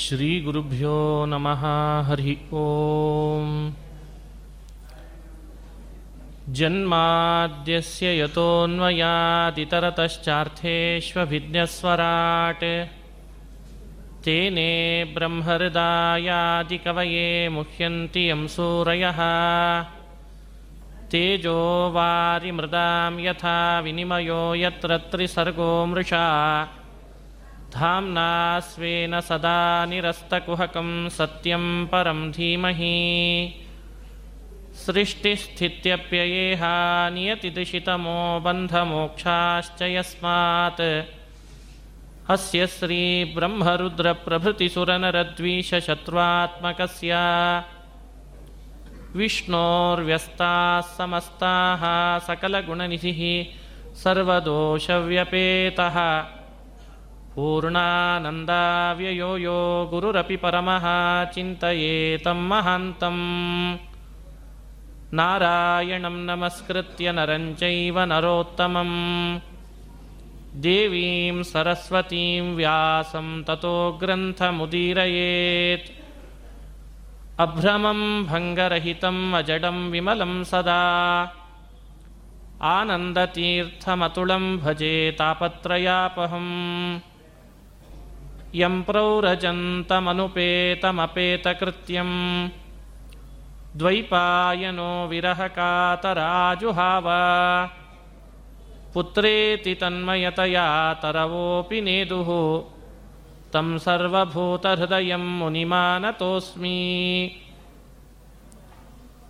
श्रीगुरुभ्यो नमः, हरि ॐ जन्माद्यस्य यतोऽन्वयादितरतश्चार्थेष्वभिज्ञस्वराट्। तेने ब्रह्महृदायादिकवये मुह्यन्ति यं सूरयः तेजो वारिमृदां यथा विनिमयो यत्र त्रिसर्गो मृषा। धाम्ना स्वेन सदा निरस्तकुहकं सत्यं परं धीमहि। सृष्टिस्थित्यप्ययेहा नियतिदिशितमो बन्धमोक्षाश्च यस्मात्। अस्य श्रीब्रह्मरुद्रप्रभृतिसुरनरद्वीषशत्रुवात्मकस्य। विष्णोर्व्यस्ताः समस्ताः सकलगुणनिधिः सर्वदोषव्यपेतः। पूर्णानन्दाव्ययो यो गुरुरपि परमः चिन्तयेतं महान्तम् नारायणं नमस्कृत्य नरं चैव नरोत्तमम्। देवीं सरस्वतीं व्यासं ततो ग्रन्थमुदीरयेत्। अभ्रमं भङ्गरहितम् अजडं विमलं सदा। आनन्दतीर्थमतुलं भजे तापत्रयापहम् यं प्रौरजन्तमनुपेतमपेतकृत्यम् द्वैपायनो विरहकातराजुहाव। पुत्रेति तन्मयतया तरवोऽपि नेदुः। तं सर्वभूतहृदयं मुनिमानतोऽस्मि।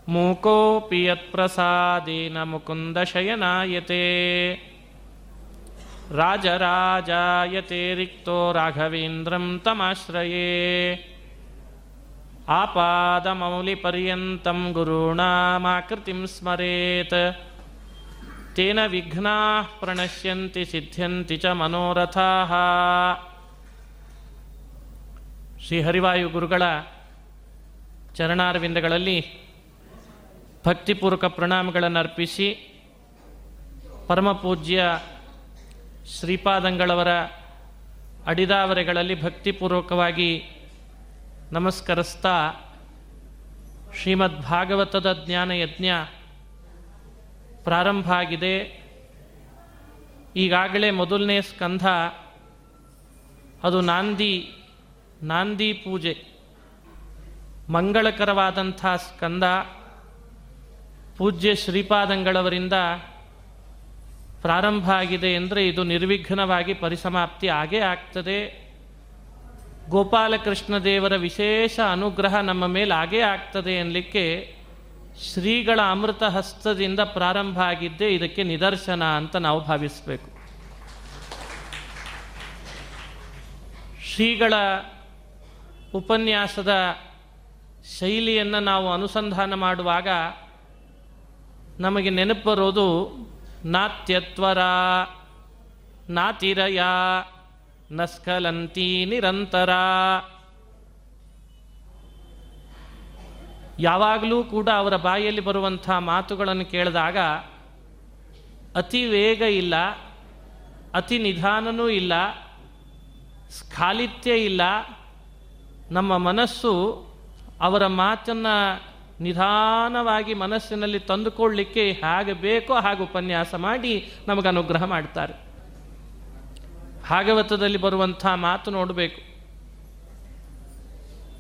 मूकोऽपि यत्प्रसादेन मुकुन्दशयनायते ರಾಜರಾಜಾಯತೆ ರಿಕ್ತೋ ರಾಘವೇಂದ್ರಂ ತಮಾಶ್ರಯೇ. ಆಪಾದಮೌಲಿಪರ್ಯಂತಂ ಗುರುಣಾಮಾಕೃತಿಂ ಸ್ಮರೆತ್. ತೇನ ವಿಘ್ನಾ ಪ್ರಣಶ್ಯಂತಿ ಸಿದ್ಧ್ಯಂತಿ ಚ ಮನೋರಥಾ. ಶ್ರೀ ಹರಿವಾಯು ಗುರುಗಳ ಚರಣಾರವಿಂದಗಳಲ್ಲಿ ಭಕ್ತಿಪೂರ್ವಕ ಪ್ರಣಾಮಗಳನ್ನು ಅರ್ಪಿಸಿ ಪರಮಪೂಜ್ಯ ಶ್ರೀಪಾದಂಗಳವರ ಅಡಿದಾವರೆಗಳಲ್ಲಿ ಭಕ್ತಿಪೂರ್ವಕವಾಗಿ ನಮಸ್ಕರಿಸ್ತಾ ಶ್ರೀಮದ್ ಭಾಗವತದ ಜ್ಞಾನ ಯಜ್ಞ ಪ್ರಾರಂಭ ಆಗಿದೆ. ಈಗಾಗಲೇ ಮೊದಲನೇ ಸ್ಕಂಧ, ಅದು ನಾಂದಿ ನಾಂದಿ ಪೂಜೆ. ಮಂಗಳಕರವಾದಂಥ ಸ್ಕಂದ. ಪೂಜ್ಯ ಶ್ರೀಪಾದಂಗಳವರಿಂದ ಪ್ರಾರಂಭ ಆಗಿದೆ ಅಂದರೆ ಇದು ನಿರ್ವಿಘ್ನವಾಗಿ ಪರಿಸಮಾಪ್ತಿ ಆಗೇ ಆಗ್ತದೆ. ಗೋಪಾಲಕೃಷ್ಣ ದೇವರ ವಿಶೇಷ ಅನುಗ್ರಹ ನಮ್ಮ ಮೇಲೆ ಆಗೇ ಆಗ್ತದೆ ಅನ್ನಲಿಕ್ಕೆ ಶ್ರೀಗಳ ಅಮೃತ ಹಸ್ತದಿಂದ ಪ್ರಾರಂಭ ಆಗಿದ್ದೇ ಇದಕ್ಕೆ ನಿದರ್ಶನ ಅಂತ ನಾವು ಭಾವಿಸಬೇಕು. ಶ್ರೀಗಳ ಉಪನ್ಯಾಸದ ಶೈಲಿಯನ್ನು ನಾವು ಅನುಸಂಧಾನ ಮಾಡುವಾಗ ನಮಗೆ ನೆನಪು ಬರೋದು ನಾತ್ಯತ್ವರ, ನಾತಿರಯ ನಸ್ಕಲಂತಿ ನಿರಂತರ. ಯಾವಾಗಲೂ ಕೂಡ ಅವರ ಬಾಯಲ್ಲಿ ಬರುವಂಥ ಮಾತುಗಳನ್ನು ಕೇಳಿದಾಗ ಅತಿ ವೇಗ ಇಲ್ಲ, ಅತಿ ನಿಧಾನನೂ ಇಲ್ಲ, ಸ್ಖಾಲಿತ್ಯ ಇಲ್ಲ. ನಮ್ಮ ಮನಸ್ಸು ಅವರ ಮಾತನ್ನು ನಿಧಾನವಾಗಿ ಮನಸ್ಸಿನಲ್ಲಿ ತಂದುಕೊಳ್ಳಿಕ್ಕೆ ಹೇಗೆ ಬೇಕೋ ಹಾಗೆ ಉಪನ್ಯಾಸ ಮಾಡಿ ನಮಗೆ ಅನುಗ್ರಹ ಮಾಡ್ತಾರೆ. ಭಾಗವತದಲ್ಲಿ ಬರುವಂಥ ಮಾತು ನೋಡಬೇಕು.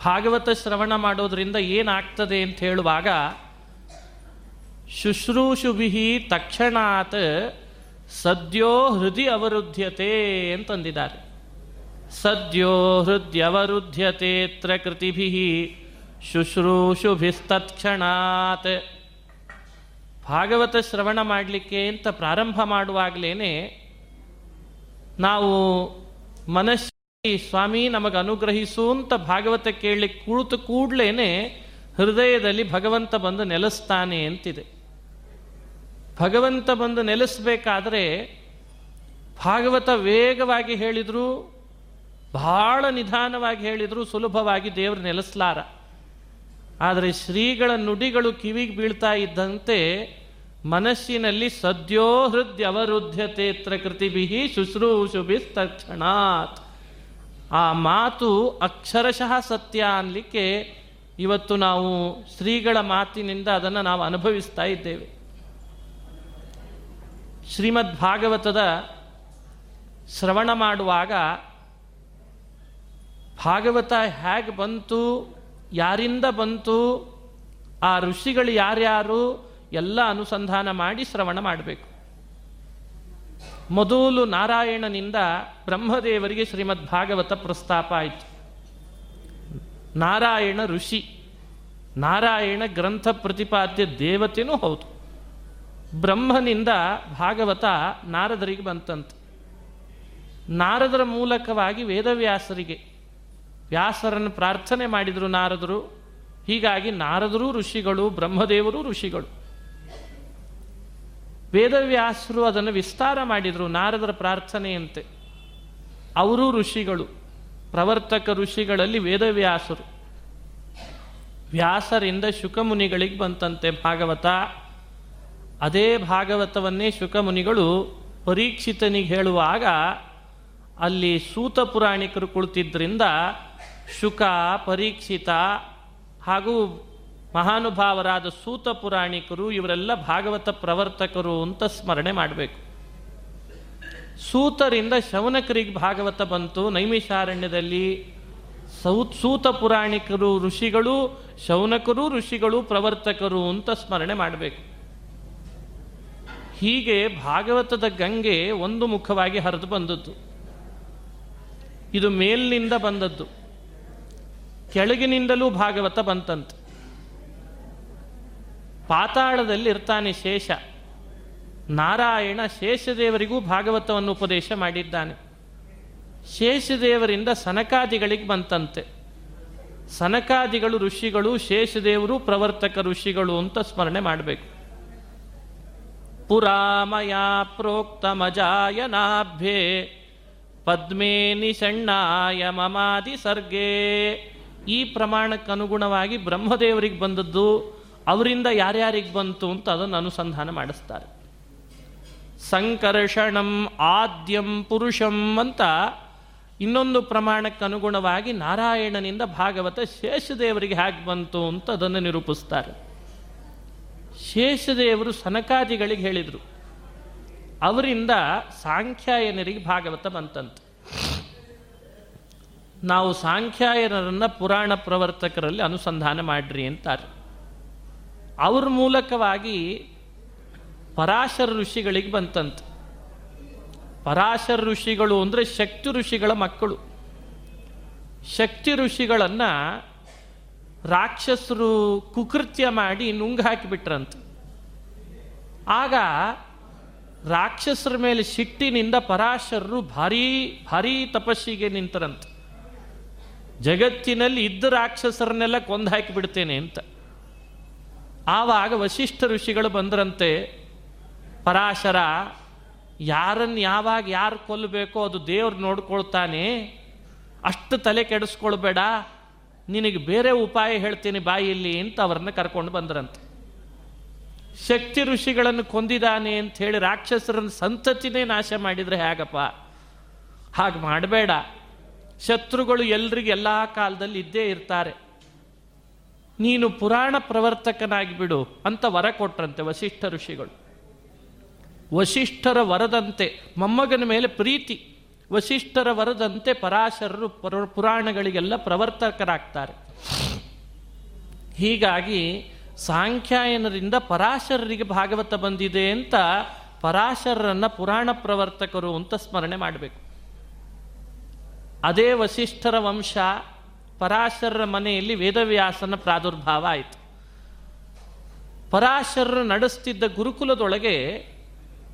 ಭಾಗವತ ಶ್ರವಣ ಮಾಡೋದ್ರಿಂದ ಏನಾಗ್ತದೆ ಅಂತ ಹೇಳುವಾಗ ಶುಶ್ರೂಷುಭಿ ತಕ್ಷಣಾತ್ ಸದ್ಯೋ ಹೃದಯ ಅವರುದ್ಧ್ಯತೆ ಅಂತಂದಿದ್ದಾರೆ. ಸದ್ಯೋ ಹೃದಯವರುದ್ಧ್ಯತೆತ್ರ ಕೃತಿಭಿ ಶುಶ್ರೂಷುಭಿಸ್ತತ್ಕ್ಷಣಾತ್. ಭಾಗವತ ಶ್ರವಣ ಮಾಡಲಿಕ್ಕೆ ಅಂತ ಪ್ರಾರಂಭ ಮಾಡುವಾಗಲೇ ನಾವು ಮನಸ್ಸಿ ಸ್ವಾಮಿ ನಮಗೆ ಅನುಗ್ರಹಿಸು ಅಂತ ಭಾಗವತ ಕೇಳಲಿಕ್ಕೆ ಕುಳಿತು ಕೂಡ್ಲೇನೆ ಹೃದಯದಲ್ಲಿ ಭಗವಂತ ಬಂದು ನೆಲೆಸ್ತಾನೆ ಅಂತಿದೆ. ಭಗವಂತ ಬಂದು ನೆಲೆಸಬೇಕಾದ್ರೆ ಭಾಗವತ ವೇಗವಾಗಿ ಹೇಳಿದ್ರು ಬಹಳ ನಿಧಾನವಾಗಿ ಹೇಳಿದ್ರು, ಸುಲಭವಾಗಿ ದೇವರು ನೆಲೆಸ್ಲಾರ. ಆದರೆ ಶ್ರೀಗಳ ನುಡಿಗಳು ಕಿವಿಗೆ ಬೀಳ್ತಾ ಇದ್ದಂತೆ ಮನಸ್ಸಿನಲ್ಲಿ ಸದ್ಯೋ ಹೃದಯವರುದ್ಧತೆತ್ರ ಕೃತಿಭಿ ಶುಶ್ರೂಷುಭಿ ತಕ್ಷಣಾತ್ ಆ ಮಾತು ಅಕ್ಷರಶಃ ಸತ್ಯ ಅನ್ಲಿಕ್ಕೆ ಇವತ್ತು ನಾವು ಶ್ರೀಗಳ ಮಾತಿನಿಂದ ಅದನ್ನು ನಾವು ಅನುಭವಿಸ್ತಾ ಇದ್ದೇವೆ. ಶ್ರೀಮದ್ ಭಾಗವತದ ಶ್ರವಣ ಮಾಡುವಾಗ ಭಾಗವತ ಹೇಗೆ ಬಂತು ಯಾರಿಂದ ಬಂತು? ಆ ಋಷಿಗಳು ಯಾರ್ಯಾರು? ಎಲ್ಲ ಅನುಸಂಧಾನ ಮಾಡಿ ಶ್ರವಣ ಮಾಡಬೇಕು. ಮೊದಲು ನಾರಾಯಣನಿಂದ ಬ್ರಹ್ಮದೇವರಿಗೆ ಶ್ರೀಮದ್ ಭಾಗವತ ಪ್ರಸ್ತಾಪ ಆಯಿತು. ನಾರಾಯಣ ಋಷಿ. ನಾರಾಯಣ ಗ್ರಂಥ ಪ್ರತಿಪಾದ್ಯ ದೇವತೆನೂ ಹೌದು. ಬ್ರಹ್ಮನಿಂದ ಭಾಗವತ ನಾರದರಿಗೆ ಬಂತಂತೆ. ನಾರದರ ಮೂಲಕವಾಗಿ ವೇದವ್ಯಾಸರಿಗೆ ವ್ಯಾಸರನ್ನು ಪ್ರಾರ್ಥನೆ ಮಾಡಿದರು ನಾರದರು. ಹೀಗಾಗಿ ನಾರದರು ಋಷಿಗಳು, ಬ್ರಹ್ಮದೇವರು ಋಷಿಗಳು. ವೇದವ್ಯಾಸರು ಅದನ್ನು ವಿಸ್ತಾರ ಮಾಡಿದರು ನಾರದರ ಪ್ರಾರ್ಥನೆಯಂತೆ. ಅವರೂ ಋಷಿಗಳು, ಪ್ರವರ್ತಕ ಋಷಿಗಳಲ್ಲಿ ವೇದವ್ಯಾಸರು. ವ್ಯಾಸರಿಂದ ಶುಕಮುನಿಗಳಿಗೆ ಬಂತಂತೆ ಭಾಗವತ. ಅದೇ ಭಾಗವತವನ್ನೇ ಶುಕಮುನಿಗಳು ಪರೀಕ್ಷಿತನಿಗೆ ಹೇಳುವಾಗ ಅಲ್ಲಿ ಸೂತ ಪುರಾಣಿಕರು ಕುಳಿತಿದ್ದರಿಂದ ಶುಕ, ಪರೀಕ್ಷಿತ ಹಾಗೂ ಮಹಾನುಭಾವರಾದ ಸೂತ ಪುರಾಣಿಕರು ಇವರೆಲ್ಲ ಭಾಗವತ ಪ್ರವರ್ತಕರು ಅಂತ ಸ್ಮರಣೆ ಮಾಡಬೇಕು. ಸೂತರಿಂದ ಶೌನಕರಿಗೆ ಭಾಗವತ ಬಂತು. ನೈಮಿಷಾರಣ್ಯದಲ್ಲಿ ಸೌತ್, ಸೂತ ಪುರಾಣಿಕರು, ಋಷಿಗಳು, ಶೌನಕರು, ಋಷಿಗಳು, ಪ್ರವರ್ತಕರು ಅಂತ ಸ್ಮರಣೆ ಮಾಡಬೇಕು. ಹೀಗೆ ಭಾಗವತದ ಗಂಗೆ ಒಂದು ಮುಖವಾಗಿ ಹರಿದು ಬಂದದ್ದು. ಇದು ಮೇಲಿನಿಂದ ಬಂದದ್ದು. ಕೆಳಗಿನಿಂದಲೂ ಭಾಗವತ ಬಂತಂತೆ. ಪಾತಾಳದಲ್ಲಿ ಇರ್ತಾನೆ ಶೇಷ. ನಾರಾಯಣ ಶೇಷದೇವರಿಗೂ ಭಾಗವತವನ್ನು ಉಪದೇಶ ಮಾಡಿದ್ದಾನೆ. ಶೇಷದೇವರಿಂದ ಸನಕಾದಿಗಳಿಗೆ ಬಂತಂತೆ. ಸನಕಾದಿಗಳು ಋಷಿಗಳು, ಶೇಷದೇವರು ಪ್ರವರ್ತಕ ಋಷಿಗಳು ಅಂತ ಸ್ಮರಣೆ ಮಾಡಬೇಕು. ಪುರಾಮಯ ಪ್ರೋಕ್ತಮಜಾಯನಾಭ್ಯೆ ಪದ್ಮೇ ನಿಷಣ್ಣಾಯ ಮಮಾದಿ ಸರ್ಗೇ. ಈ ಪ್ರಮಾಣಕ್ಕನುಗುಣವಾಗಿ ಬ್ರಹ್ಮದೇವರಿಗೆ ಬಂದದ್ದು ಅವರಿಂದ ಯಾರ್ಯಾರಿಗೆ ಬಂತು ಅಂತ ಅದನ್ನು ಅನುಸಂಧಾನ ಮಾಡಿಸ್ತಾರೆ. ಸಂಕರ್ಷಣಂ ಆದ್ಯಂ ಪುರುಷಂ ಅಂತ ಇನ್ನೊಂದು ಪ್ರಮಾಣಕ್ಕೆ ಅನುಗುಣವಾಗಿ ನಾರಾಯಣನಿಂದ ಭಾಗವತ ಶೇಷದೇವರಿಗೆ ಹೇಗೆ ಬಂತು ಅಂತ ಅದನ್ನು ನಿರೂಪಿಸ್ತಾರೆ. ಶೇಷದೇವರು ಸನಕಾದಿಗಳಿಗೆ ಹೇಳಿದರು. ಅವರಿಂದ ಸಾಂಖ್ಯಾಯನರಿಗೆ ಭಾಗವತ ಬಂತಂತೆ. ನಾವು ಸಾಂಖ್ಯಾಯನರನ್ನು ಪುರಾಣ ಪ್ರವರ್ತಕರಲ್ಲಿ ಅನುಸಂಧಾನ ಮಾಡ್ರಿ ಅಂತಾರೆ. ಅವ್ರ ಮೂಲಕವಾಗಿ ಪರಾಶರ ಋಷಿಗಳಿಗೆ ಬಂತಂತೆ. ಪರಾಶರ ಋಷಿಗಳು ಅಂದರೆ ಶಕ್ತಿ ಋಷಿಗಳ ಮಕ್ಕಳು. ಶಕ್ತಿ ಋಷಿಗಳನ್ನು ರಾಕ್ಷಸರು ಕುಕೃತ್ಯ ಮಾಡಿ ನುಂಗ್ ಹಾಕಿಬಿಟ್ರಂತೆ. ಆಗ ರಾಕ್ಷಸರ ಮೇಲೆ ಸಿಟ್ಟಿನಿಂದ ಪರಾಶರರು ಭಾರೀ ಭಾರೀ ತಪಸ್ಸಿಗೆ ನಿಂತರಂತೆ. ಜಗತ್ತಿನಲ್ಲಿ ಇದ್ದ ರಾಕ್ಷಸರನ್ನೆಲ್ಲ ಕೊಂದು ಹಾಕಿಬಿಡ್ತೇನೆ ಅಂತ. ಆವಾಗ ವಶಿಷ್ಠ ಋಷಿಗಳು ಬಂದರಂತೆ, ಪರಾಶರ ಯಾರನ್ನು ಯಾವಾಗ ಯಾರು ಕೊಲ್ಲಬೇಕೋ ಅದು ದೇವ್ರು ನೋಡ್ಕೊಳ್ತಾನೆ, ಅಷ್ಟು ತಲೆ ಕೆಡಿಸ್ಕೊಳ್ಬೇಡ, ನಿನಗೆ ಬೇರೆ ಉಪಾಯ ಹೇಳ್ತೀನಿ ಬಾಯಿಲ್ಲಿ ಅಂತ ಅವ್ರನ್ನ ಕರ್ಕೊಂಡು ಬಂದ್ರಂತೆ. ಶಕ್ತಿ ಋಷಿಗಳನ್ನು ಕೊಂದಿದ್ದಾನೆ ಅಂತ ಹೇಳಿ ರಾಕ್ಷಸರನ್ನ ಸಂತತಿನೇ ನಾಶ ಮಾಡಿದರೆ ಹೇಗಪ್ಪ? ಹಾಗೆ ಮಾಡಬೇಡ. ಶತ್ರುಗಳು ಎಲ್ರಿಗೆ ಎಲ್ಲ ಕಾಲದಲ್ಲಿ ಇದ್ದೇ ಇರ್ತಾರೆ. ನೀನು ಪುರಾಣ ಪ್ರವರ್ತಕನಾಗಿ ಬಿಡು ಅಂತ ವರ ಕೊಟ್ರಂತೆ ವಸಿಷ್ಠ ಋಷಿಗಳು. ವಸಿಷ್ಠರ ವರದಂತೆ ಮೊಮ್ಮಗನ ಮೇಲೆ ಪ್ರೀತಿ, ವಸಿಷ್ಠರ ವರದಂತೆ ಪರಾಶರರು ಪುರ, ಪುರಾಣಗಳಿಗೆಲ್ಲ ಪ್ರವರ್ತಕರಾಗ್ತಾರೆ. ಹೀಗಾಗಿ ಸಾಂಖ್ಯಾಯನರಿಂದ ಪರಾಶರರಿಗೆ ಭಾಗವತ ಬಂದಿದೆ ಅಂತ ಪರಾಶರರನ್ನು ಪುರಾಣ ಪ್ರವರ್ತಕರು ಅಂತ ಸ್ಮರಣೆ ಮಾಡಬೇಕು. ಅದೇ ವಸಿಷ್ಠರ ವಂಶ ಪರಾಶರರ ಮನೆಯಲ್ಲಿ ವೇದವ್ಯಾಸನ ಪ್ರಾದುರ್ಭಾವ ಆಯಿತು. ಪರಾಶರರು ನಡೆಸ್ತಿದ್ದ ಗುರುಕುಲದೊಳಗೆ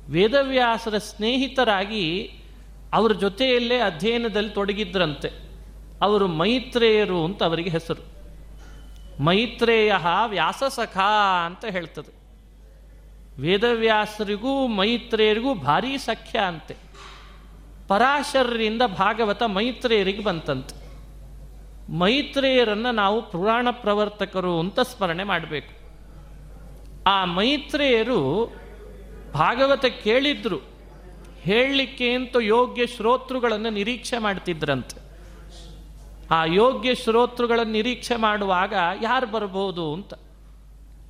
ವೇದವ್ಯಾಸರ ಸ್ನೇಹಿತರಾಗಿ ಅವರ ಜೊತೆಯಲ್ಲೇ ಅಧ್ಯಯನದಲ್ಲಿ ತೊಡಗಿದ್ರಂತೆ. ಅವರು ಮೈತ್ರೇಯರು ಅಂತ ಅವರಿಗೆ ಹೆಸರು. ಮೈತ್ರೇಯ ವ್ಯಾಸಸಖ ಅಂತ ಹೇಳ್ತದೆ. ವೇದವ್ಯಾಸರಿಗೂ ಮೈತ್ರೇಯರಿಗೂ ಭಾರೀ ಸಖ್ಯ ಅಂತೆ. ಪರಾಶರರಿಂದ ಭಾಗವತ ಮೈತ್ರೇಯರಿಗೆ ಬಂತಂತೆ. ಮೈತ್ರೇಯರನ್ನು ನಾವು ಪುರಾಣ ಪ್ರವರ್ತಕರು ಅಂತ ಸ್ಮರಣೆ ಮಾಡಬೇಕು. ಆ ಮೈತ್ರೇಯರು ಭಾಗವತ ಕೇಳಿದ್ರು. ಹೇಳಲಿಕ್ಕೆ ಅಂತ ಯೋಗ್ಯ ಶ್ರೋತೃಗಳನ್ನು ನಿರೀಕ್ಷೆ ಮಾಡ್ತಿದ್ರಂತೆ. ಆ ಯೋಗ್ಯ ಶ್ರೋತೃಗಳನ್ನು ನಿರೀಕ್ಷೆ ಮಾಡುವಾಗ ಯಾರು ಬರ್ಬೋದು ಅಂತ.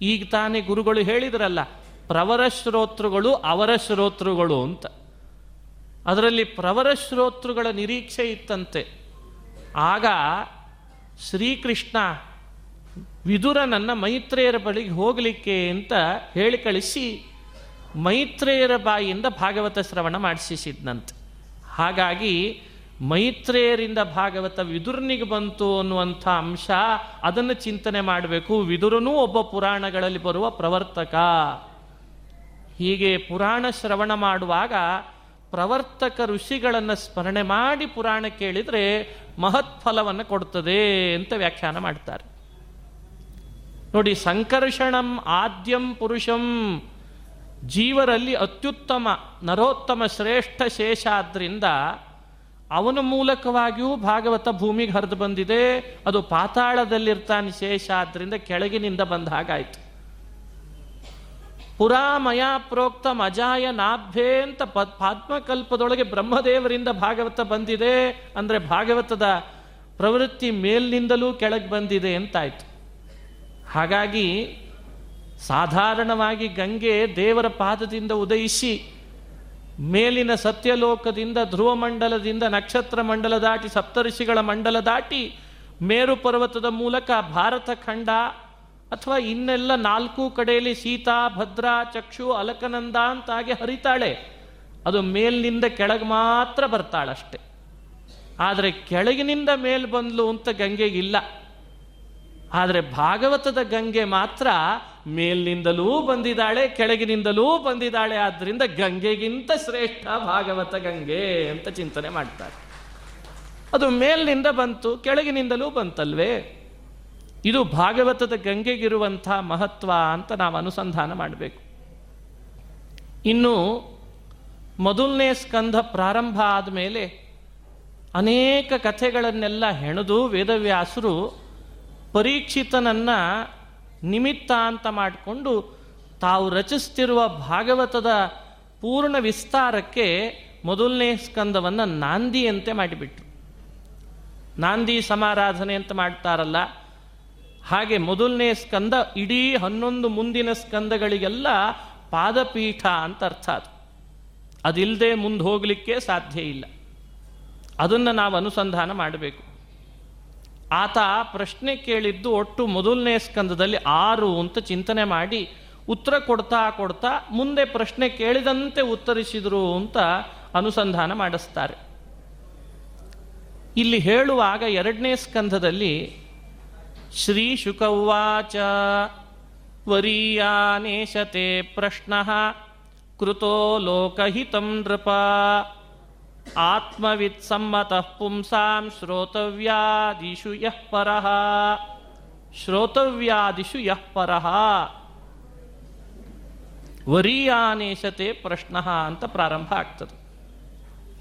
ಈಗ ತಾನೇ ಗುರುಗಳು ಹೇಳಿದ್ರಲ್ಲ, ಪ್ರವರ ಶ್ರೋತೃಗಳು ಅವರ ಶ್ರೋತೃಗಳು ಅಂತ. ಅದರಲ್ಲಿ ಪ್ರವರ ಶ್ರೋತೃಗಳ ನಿರೀಕ್ಷೆ ಇತ್ತಂತೆ. ಆಗ ಶ್ರೀಕೃಷ್ಣ ವಿದುರನನ್ನ ಮೈತ್ರೇಯರ ಬಳಿಗೆ ಹೋಗಲಿಕ್ಕೆ ಅಂತ ಹೇಳಿ ಕಳಿಸಿ ಮೈತ್ರೇಯರ ಬಾಯಿಯಿಂದ ಭಾಗವತ ಶ್ರವಣ ಮಾಡಿಸಿದ್ನಂತೆ ಹಾಗಾಗಿ ಮೈತ್ರೇಯರಿಂದ ಭಾಗವತ ವಿದುರನಿಗೆ ಬಂತು ಅನ್ನುವಂಥ ಅಂಶ ಅದನ್ನು ಚಿಂತನೆ ಮಾಡಬೇಕು. ವಿದುರನೂ ಒಬ್ಬ ಪುರಾಣಗಳಲ್ಲಿ ಬರುವ ಪ್ರವರ್ತಕ. ಹೀಗೆ ಪುರಾಣ ಶ್ರವಣ ಮಾಡುವಾಗ ಪ್ರವರ್ತಕ ಋಷಿಗಳನ್ನು ಸ್ಮರಣೆ ಮಾಡಿ ಪುರಾಣ ಕೇಳಿದರೆ ಮಹತ್ ಫಲವನ್ನು ಕೊಡ್ತದೆ ಅಂತ ವ್ಯಾಖ್ಯಾನ ಮಾಡ್ತಾರೆ. ನೋಡಿ, ಸಂಕರ್ಷಣಂ ಆದ್ಯಂ ಪುರುಷಂ ಜೀವರಲ್ಲಿ ಅತ್ಯುತ್ತಮ, ನರೋತ್ತಮ, ಶ್ರೇಷ್ಠ ಶೇಷ ಆದ್ರಿಂದ ಅವನ ಮೂಲಕವಾಗಿಯೂ ಭಾಗವತ ಭೂಮಿಗೆ ಹರಿದು ಬಂದಿದೆ. ಅದು ಪಾತಾಳದಲ್ಲಿರ್ತಾನೆ ಶೇಷ ಆದ್ರಿಂದ ಕೆಳಗಿನಿಂದ ಬಂದ ಹಾಗಾಯ್ತು. ಪುರಾ ಮಯ ಪ್ರೋಕ್ತ ಮಜಾಯ ನಾಭ್ಯೆ ಅಂತ ಪ ಪಾದ್ಮಕಲ್ಪದೊಳಗೆ ಬ್ರಹ್ಮದೇವರಿಂದ ಭಾಗವತ ಬಂದಿದೆ ಅಂದರೆ ಭಾಗವತದ ಪ್ರವೃತ್ತಿ ಮೇಲಿನಿಂದಲೂ ಕೆಳಗೆ ಬಂದಿದೆ ಅಂತಾಯ್ತು. ಹಾಗಾಗಿ ಸಾಧಾರಣವಾಗಿ ಗಂಗೆ ದೇವರ ಪಾದದಿಂದ ಉದಯಿಸಿ ಮೇಲಿನ ಸತ್ಯಲೋಕದಿಂದ ಧ್ರುವ ಮಂಡಲದಿಂದ ನಕ್ಷತ್ರ ಮಂಡಲ ದಾಟಿ ಸಪ್ತಋಷಿಗಳ ಮಂಡಲ ದಾಟಿ ಮೇರು ಪರ್ವತದ ಮೂಲಕ ಭಾರತ ಖಂಡ ಅಥವಾ ಇನ್ನೆಲ್ಲ ನಾಲ್ಕು ಕಡೆಯಲ್ಲಿ ಸೀತಾ, ಭದ್ರಾ, ಚಕ್ಷು, ಅಲಕನಂದ ಅಂತಾಗಿ ಹರಿತಾಳೆ. ಅದು ಮೇಲಿನಿಂದ ಕೆಳಗೆ ಮಾತ್ರ ಬರ್ತಾಳಷ್ಟೆ. ಆದರೆ ಕೆಳಗಿನಿಂದ ಮೇಲ್ ಬಂದ್ಲು ಅಂತ ಗಂಗೆಗಿಲ್ಲ ಆದರೆ ಭಾಗವತದ ಗಂಗೆ ಮಾತ್ರ ಮೇಲಿನಿಂದಲೂ ಬಂದಿದ್ದಾಳೆ, ಕೆಳಗಿನಿಂದಲೂ ಬಂದಿದ್ದಾಳೆ. ಆದ್ದರಿಂದ ಗಂಗೆಗಿಂತ ಶ್ರೇಷ್ಠ ಭಾಗವತ ಗಂಗೆ ಅಂತ ಚಿಂತನೆ ಮಾಡ್ತಾರೆ. ಅದು ಮೇಲಿನಿಂದ ಬಂತು, ಕೆಳಗಿನಿಂದಲೂ ಬಂತಲ್ವೇ? ಇದು ಭಾಗವತದ ಗಂಗೆಗಿರುವಂಥ ಮಹತ್ವ ಅಂತ ನಾವು ಅನುಸಂಧಾನ ಮಾಡಬೇಕು. ಇನ್ನು ಮೊದಲನೇ ಸ್ಕಂಧ ಪ್ರಾರಂಭ ಆದಮೇಲೆ ಅನೇಕ ಕಥೆಗಳನ್ನೆಲ್ಲ ಹೆಣೆದು ವೇದವ್ಯಾಸರು ಪರೀಕ್ಷಿತನನ್ನ ನಿಮಿತ್ತ ಅಂತ ಮಾಡಿಕೊಂಡು ತಾವು ರಚಿಸ್ತಿರುವ ಭಾಗವತದ ಪೂರ್ಣ ವಿಸ್ತಾರಕ್ಕೆ ಮೊದಲನೇ ಸ್ಕಂದವನ್ನು ನಾಂದಿಯಂತೆ ಮಾಡಿಬಿಟ್ರು. ನಾಂದಿ ಸಮಾರಾಧನೆ ಅಂತ ಮಾಡ್ತಾರಲ್ಲ ಹಾಗೆ ಮೊದಲನೇ ಸ್ಕಂದ ಇಡೀ ಹನ್ನೊಂದು ಮುಂದಿನ ಸ್ಕಂದಗಳಿಗೆಲ್ಲ ಪಾದಪೀಠ ಅಂತ ಅರ್ಥ ಅದು. ಅದಿಲ್ಲದೆ ಮುಂದೆ ಹೋಗಲಿಕ್ಕೆ ಸಾಧ್ಯ ಇಲ್ಲ. ಅದನ್ನು ನಾವು ಅನುಸಂಧಾನ ಮಾಡಬೇಕು. ಆತ ಪ್ರಶ್ನೆ ಕೇಳಿದ್ದು ಒಟ್ಟು ಮೊದಲನೇ ಸ್ಕಂದದಲ್ಲಿ ಆರು ಅಂತ ಚಿಂತನೆ ಮಾಡಿ ಉತ್ತರ ಕೊಡ್ತಾ ಕೊಡ್ತಾ ಮುಂದೆ ಪ್ರಶ್ನೆ ಕೇಳಿದಂತೆ ಉತ್ತರಿಸಿದರು ಅಂತ ಅನುಸಂಧಾನ ಮಾಡಿಸ್ತಾರೆ. ಇಲ್ಲಿ ಹೇಳುವಾಗ ಎರಡನೇ ಸ್ಕಂಧದಲ್ಲಿ ಶ್ರೀ ಶುಕವಾಚ ವರೀಯಾನೇಶತೆ ಪ್ರಶ್ನ ಕೃತೋ ಲೋಕಹಿತಂ ನೃಪ ಆತ್ಮವಿತ್ ಸಮ್ಮತಃ ಪುಂಸಾಂ ಶ್ರೋತವ್ಯಾದಿಷು ಯಃ ಪರಃ ಶ್ರೋತವ್ಯಾದಿಷು ಯಃ ಪರಃ ವರೀಯಾನೇಶತೆ ಪ್ರಶ್ನ ಅಂತ ಪ್ರಾರಂಭ ಆಗ್ತದೆ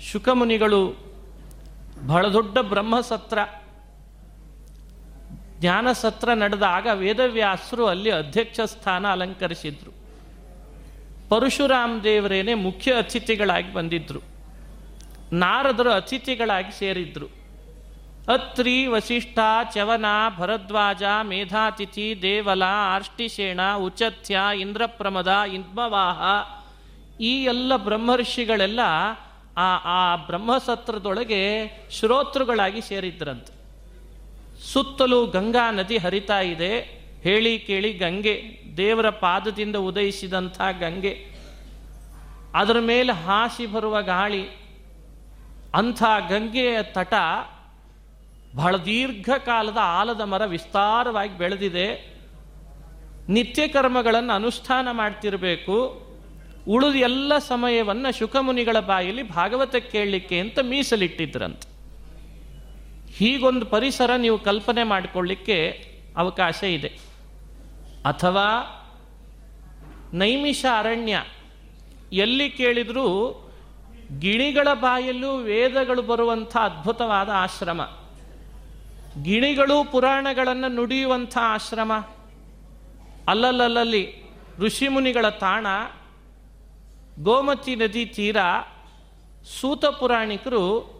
ಶುಕಮುನಿಗಳು ಬಹಳ ದೊಡ್ಡ ಬ್ರಹ್ಮಸತ್ರ ಜ್ಞಾನ ಸತ್ರ ನಡೆದಾಗ ವೇದವ್ಯಾಸರು ಅಲ್ಲಿ ಅಧ್ಯಕ್ಷ ಸ್ಥಾನ ಅಲಂಕರಿಸಿದ್ರು. ಪರಶುರಾಮ್ ದೇವರೇನೆ ಮುಖ್ಯ ಅತಿಥಿಗಳಾಗಿ ಬಂದಿದ್ರು. ನಾರದರು ಅತಿಥಿಗಳಾಗಿ ಸೇರಿದ್ರು. ಅತ್ರಿ, ವಸಿಷ್ಠ ಚವನ ಭರದ್ವಾಜ, ಮೇಧಾತಿಥಿ, ದೇವಲ ಆರ್ಷ್ಟಿಶೇಣ ಉಚಥ್ಯ, ಇಂದ್ರಪ್ರಮದ, ಇಂದ್ಮವಾಹ ಈ ಎಲ್ಲ ಬ್ರಹ್ಮರ್ಷಿಗಳೆಲ್ಲ ಆ ಆ ಬ್ರಹ್ಮಸತ್ರದೊಳಗೆ ಶ್ರೋತೃಗಳಾಗಿ ಸೇರಿದ್ರಂತೆ. ಸುತ್ತಲೂ ಗಂಗಾ ನದಿ ಹರಿತಾ ಇದೆ. ಹೇಳಿ ಕೇಳಿ ಗಂಗೆ, ದೇವರ ಪಾದದಿಂದ ಉದಯಿಸಿದಂಥ ಗಂಗೆ. ಅದರ ಮೇಲೆ ಹಾಸಿ ಬರುವ ಗಾಳಿ, ಅಂಥ ಗಂಗೆಯ ತಟ ಬಹಳ ದೀರ್ಘಕಾಲದ ಆಲದ ಮರ ವಿಸ್ತಾರವಾಗಿ ಬೆಳೆದಿದೆ. ನಿತ್ಯ ಕರ್ಮಗಳನ್ನು ಅನುಷ್ಠಾನ ಮಾಡ್ತಿರಬೇಕು. ಉಳಿದ ಎಲ್ಲ ಸಮಯವನ್ನು ಶುಕಮುನಿಗಳ ಬಾಯಲ್ಲಿ ಭಾಗವತ ಕೇಳಲಿಕ್ಕೆ ಅಂತ ಮೀಸಲಿಟ್ಟಿದ್ರಂತೆ. ಹೀಗೊಂದು ಪರಿಸರ ನೀವು ಕಲ್ಪನೆ ಮಾಡಿಕೊಳ್ಳಿಕ್ಕೆ ಅವಕಾಶ ಇದೆ. ಅಥವಾ ನೈಮಿಷ ಅರಣ್ಯ, ಎಲ್ಲಿ ಕೇಳಿದರೂ ಗಿಣಿಗಳ ಬಾಯಲ್ಲೂ ವೇದಗಳು ಬರುವಂಥ ಅದ್ಭುತವಾದ ಆಶ್ರಮ. ಗಿಣಿಗಳು ಪುರಾಣಗಳನ್ನು ನುಡಿಯುವಂಥ ಆಶ್ರಮ. ಅಲ್ಲಲ್ಲಲ್ಲಿ ಋಷಿಮುನಿಗಳ ತಾಣ, ಗೋಮತಿ ನದಿ ತೀರ ಸೂತ ಪುರಾಣಿಕರು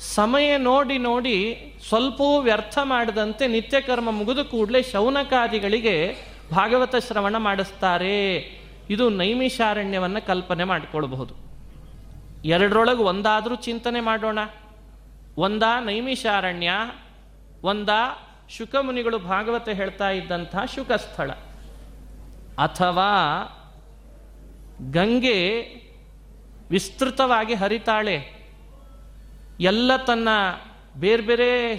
ಸಮಯ ನೋಡಿ ನೋಡಿ ಸ್ವಲ್ಪವೂ ವ್ಯರ್ಥ ಮಾಡದಂತೆ ನಿತ್ಯಕರ್ಮ ಮುಗಿದು ಕೂಡಲೇ ಶೌನಕಾದಿಗಳಿಗೆ ಭಾಗವತ ಶ್ರವಣ ಮಾಡಿಸ್ತಾರೆ. ಇದು ನೈಮಿಷಾರಣ್ಯವನ್ನು ಕಲ್ಪನೆ ಮಾಡಿಕೊಳ್ಬಹುದು. ಎರಡರೊಳಗೆ ಒಂದಾದರೂ ಚಿಂತನೆ ಮಾಡೋಣ. ಒಂದ ನೈಮಿಷಾರಣ್ಯ, ಒಂದ ಶುಕಮುನಿಗಳು ಭಾಗವತ ಹೇಳ್ತಾ ಇದ್ದಂಥ ಶುಕಸ್ಥಳ. ಅಥವಾ ಗಂಗೆ ವಿಸ್ತೃತವಾಗಿ ಹರಿತಾಳೆ. ಎಲ್ಲ ತನ್ನ ಬೇರೆ ಬೇರೆ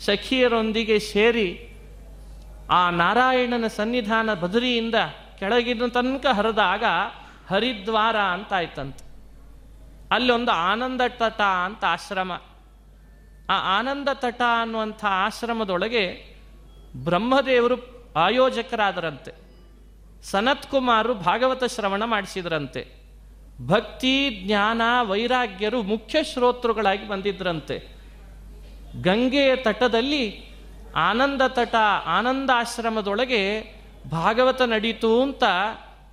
ಸಖಿಯರೊಂದಿಗೆ ಸೇರಿ ಆ ನಾರಾಯಣನ ಸನ್ನಿಧಾನ ಬದರಿಯಿಂದ ಕೆಳಗಿನ ತನಕ ಹರಿದಾಗ ಹರಿದ್ವಾರ ಅಂತ ಆಯ್ತಂತೆ. ಅಲ್ಲೊಂದು ಆನಂದ ತಟ ಅಂತ ಆಶ್ರಮ. ಆ ಆನಂದ ತಟ ಅನ್ನುವಂಥ ಆಶ್ರಮದೊಳಗೆ ಬ್ರಹ್ಮದೇವರು ಆಯೋಜಕರಾದರಂತೆ. ಸನತ್ ಕುಮಾರು ಭಾಗವತ ಶ್ರವಣ ಮಾಡಿಸಿದ್ರಂತೆ. ಭಕ್ತಿ, ಜ್ಞಾನ, ವೈರಾಗ್ಯರು ಮುಖ್ಯ ಶ್ರೋತೃಗಳಾಗಿ ಬಂದಿದ್ರಂತೆ. ಗಂಗೆಯ ತಟದಲ್ಲಿ ಆನಂದ ತಟ, ಆನಂದಾಶ್ರಮದೊಳಗೆ ಭಾಗವತ ನಡೀತು ಅಂತ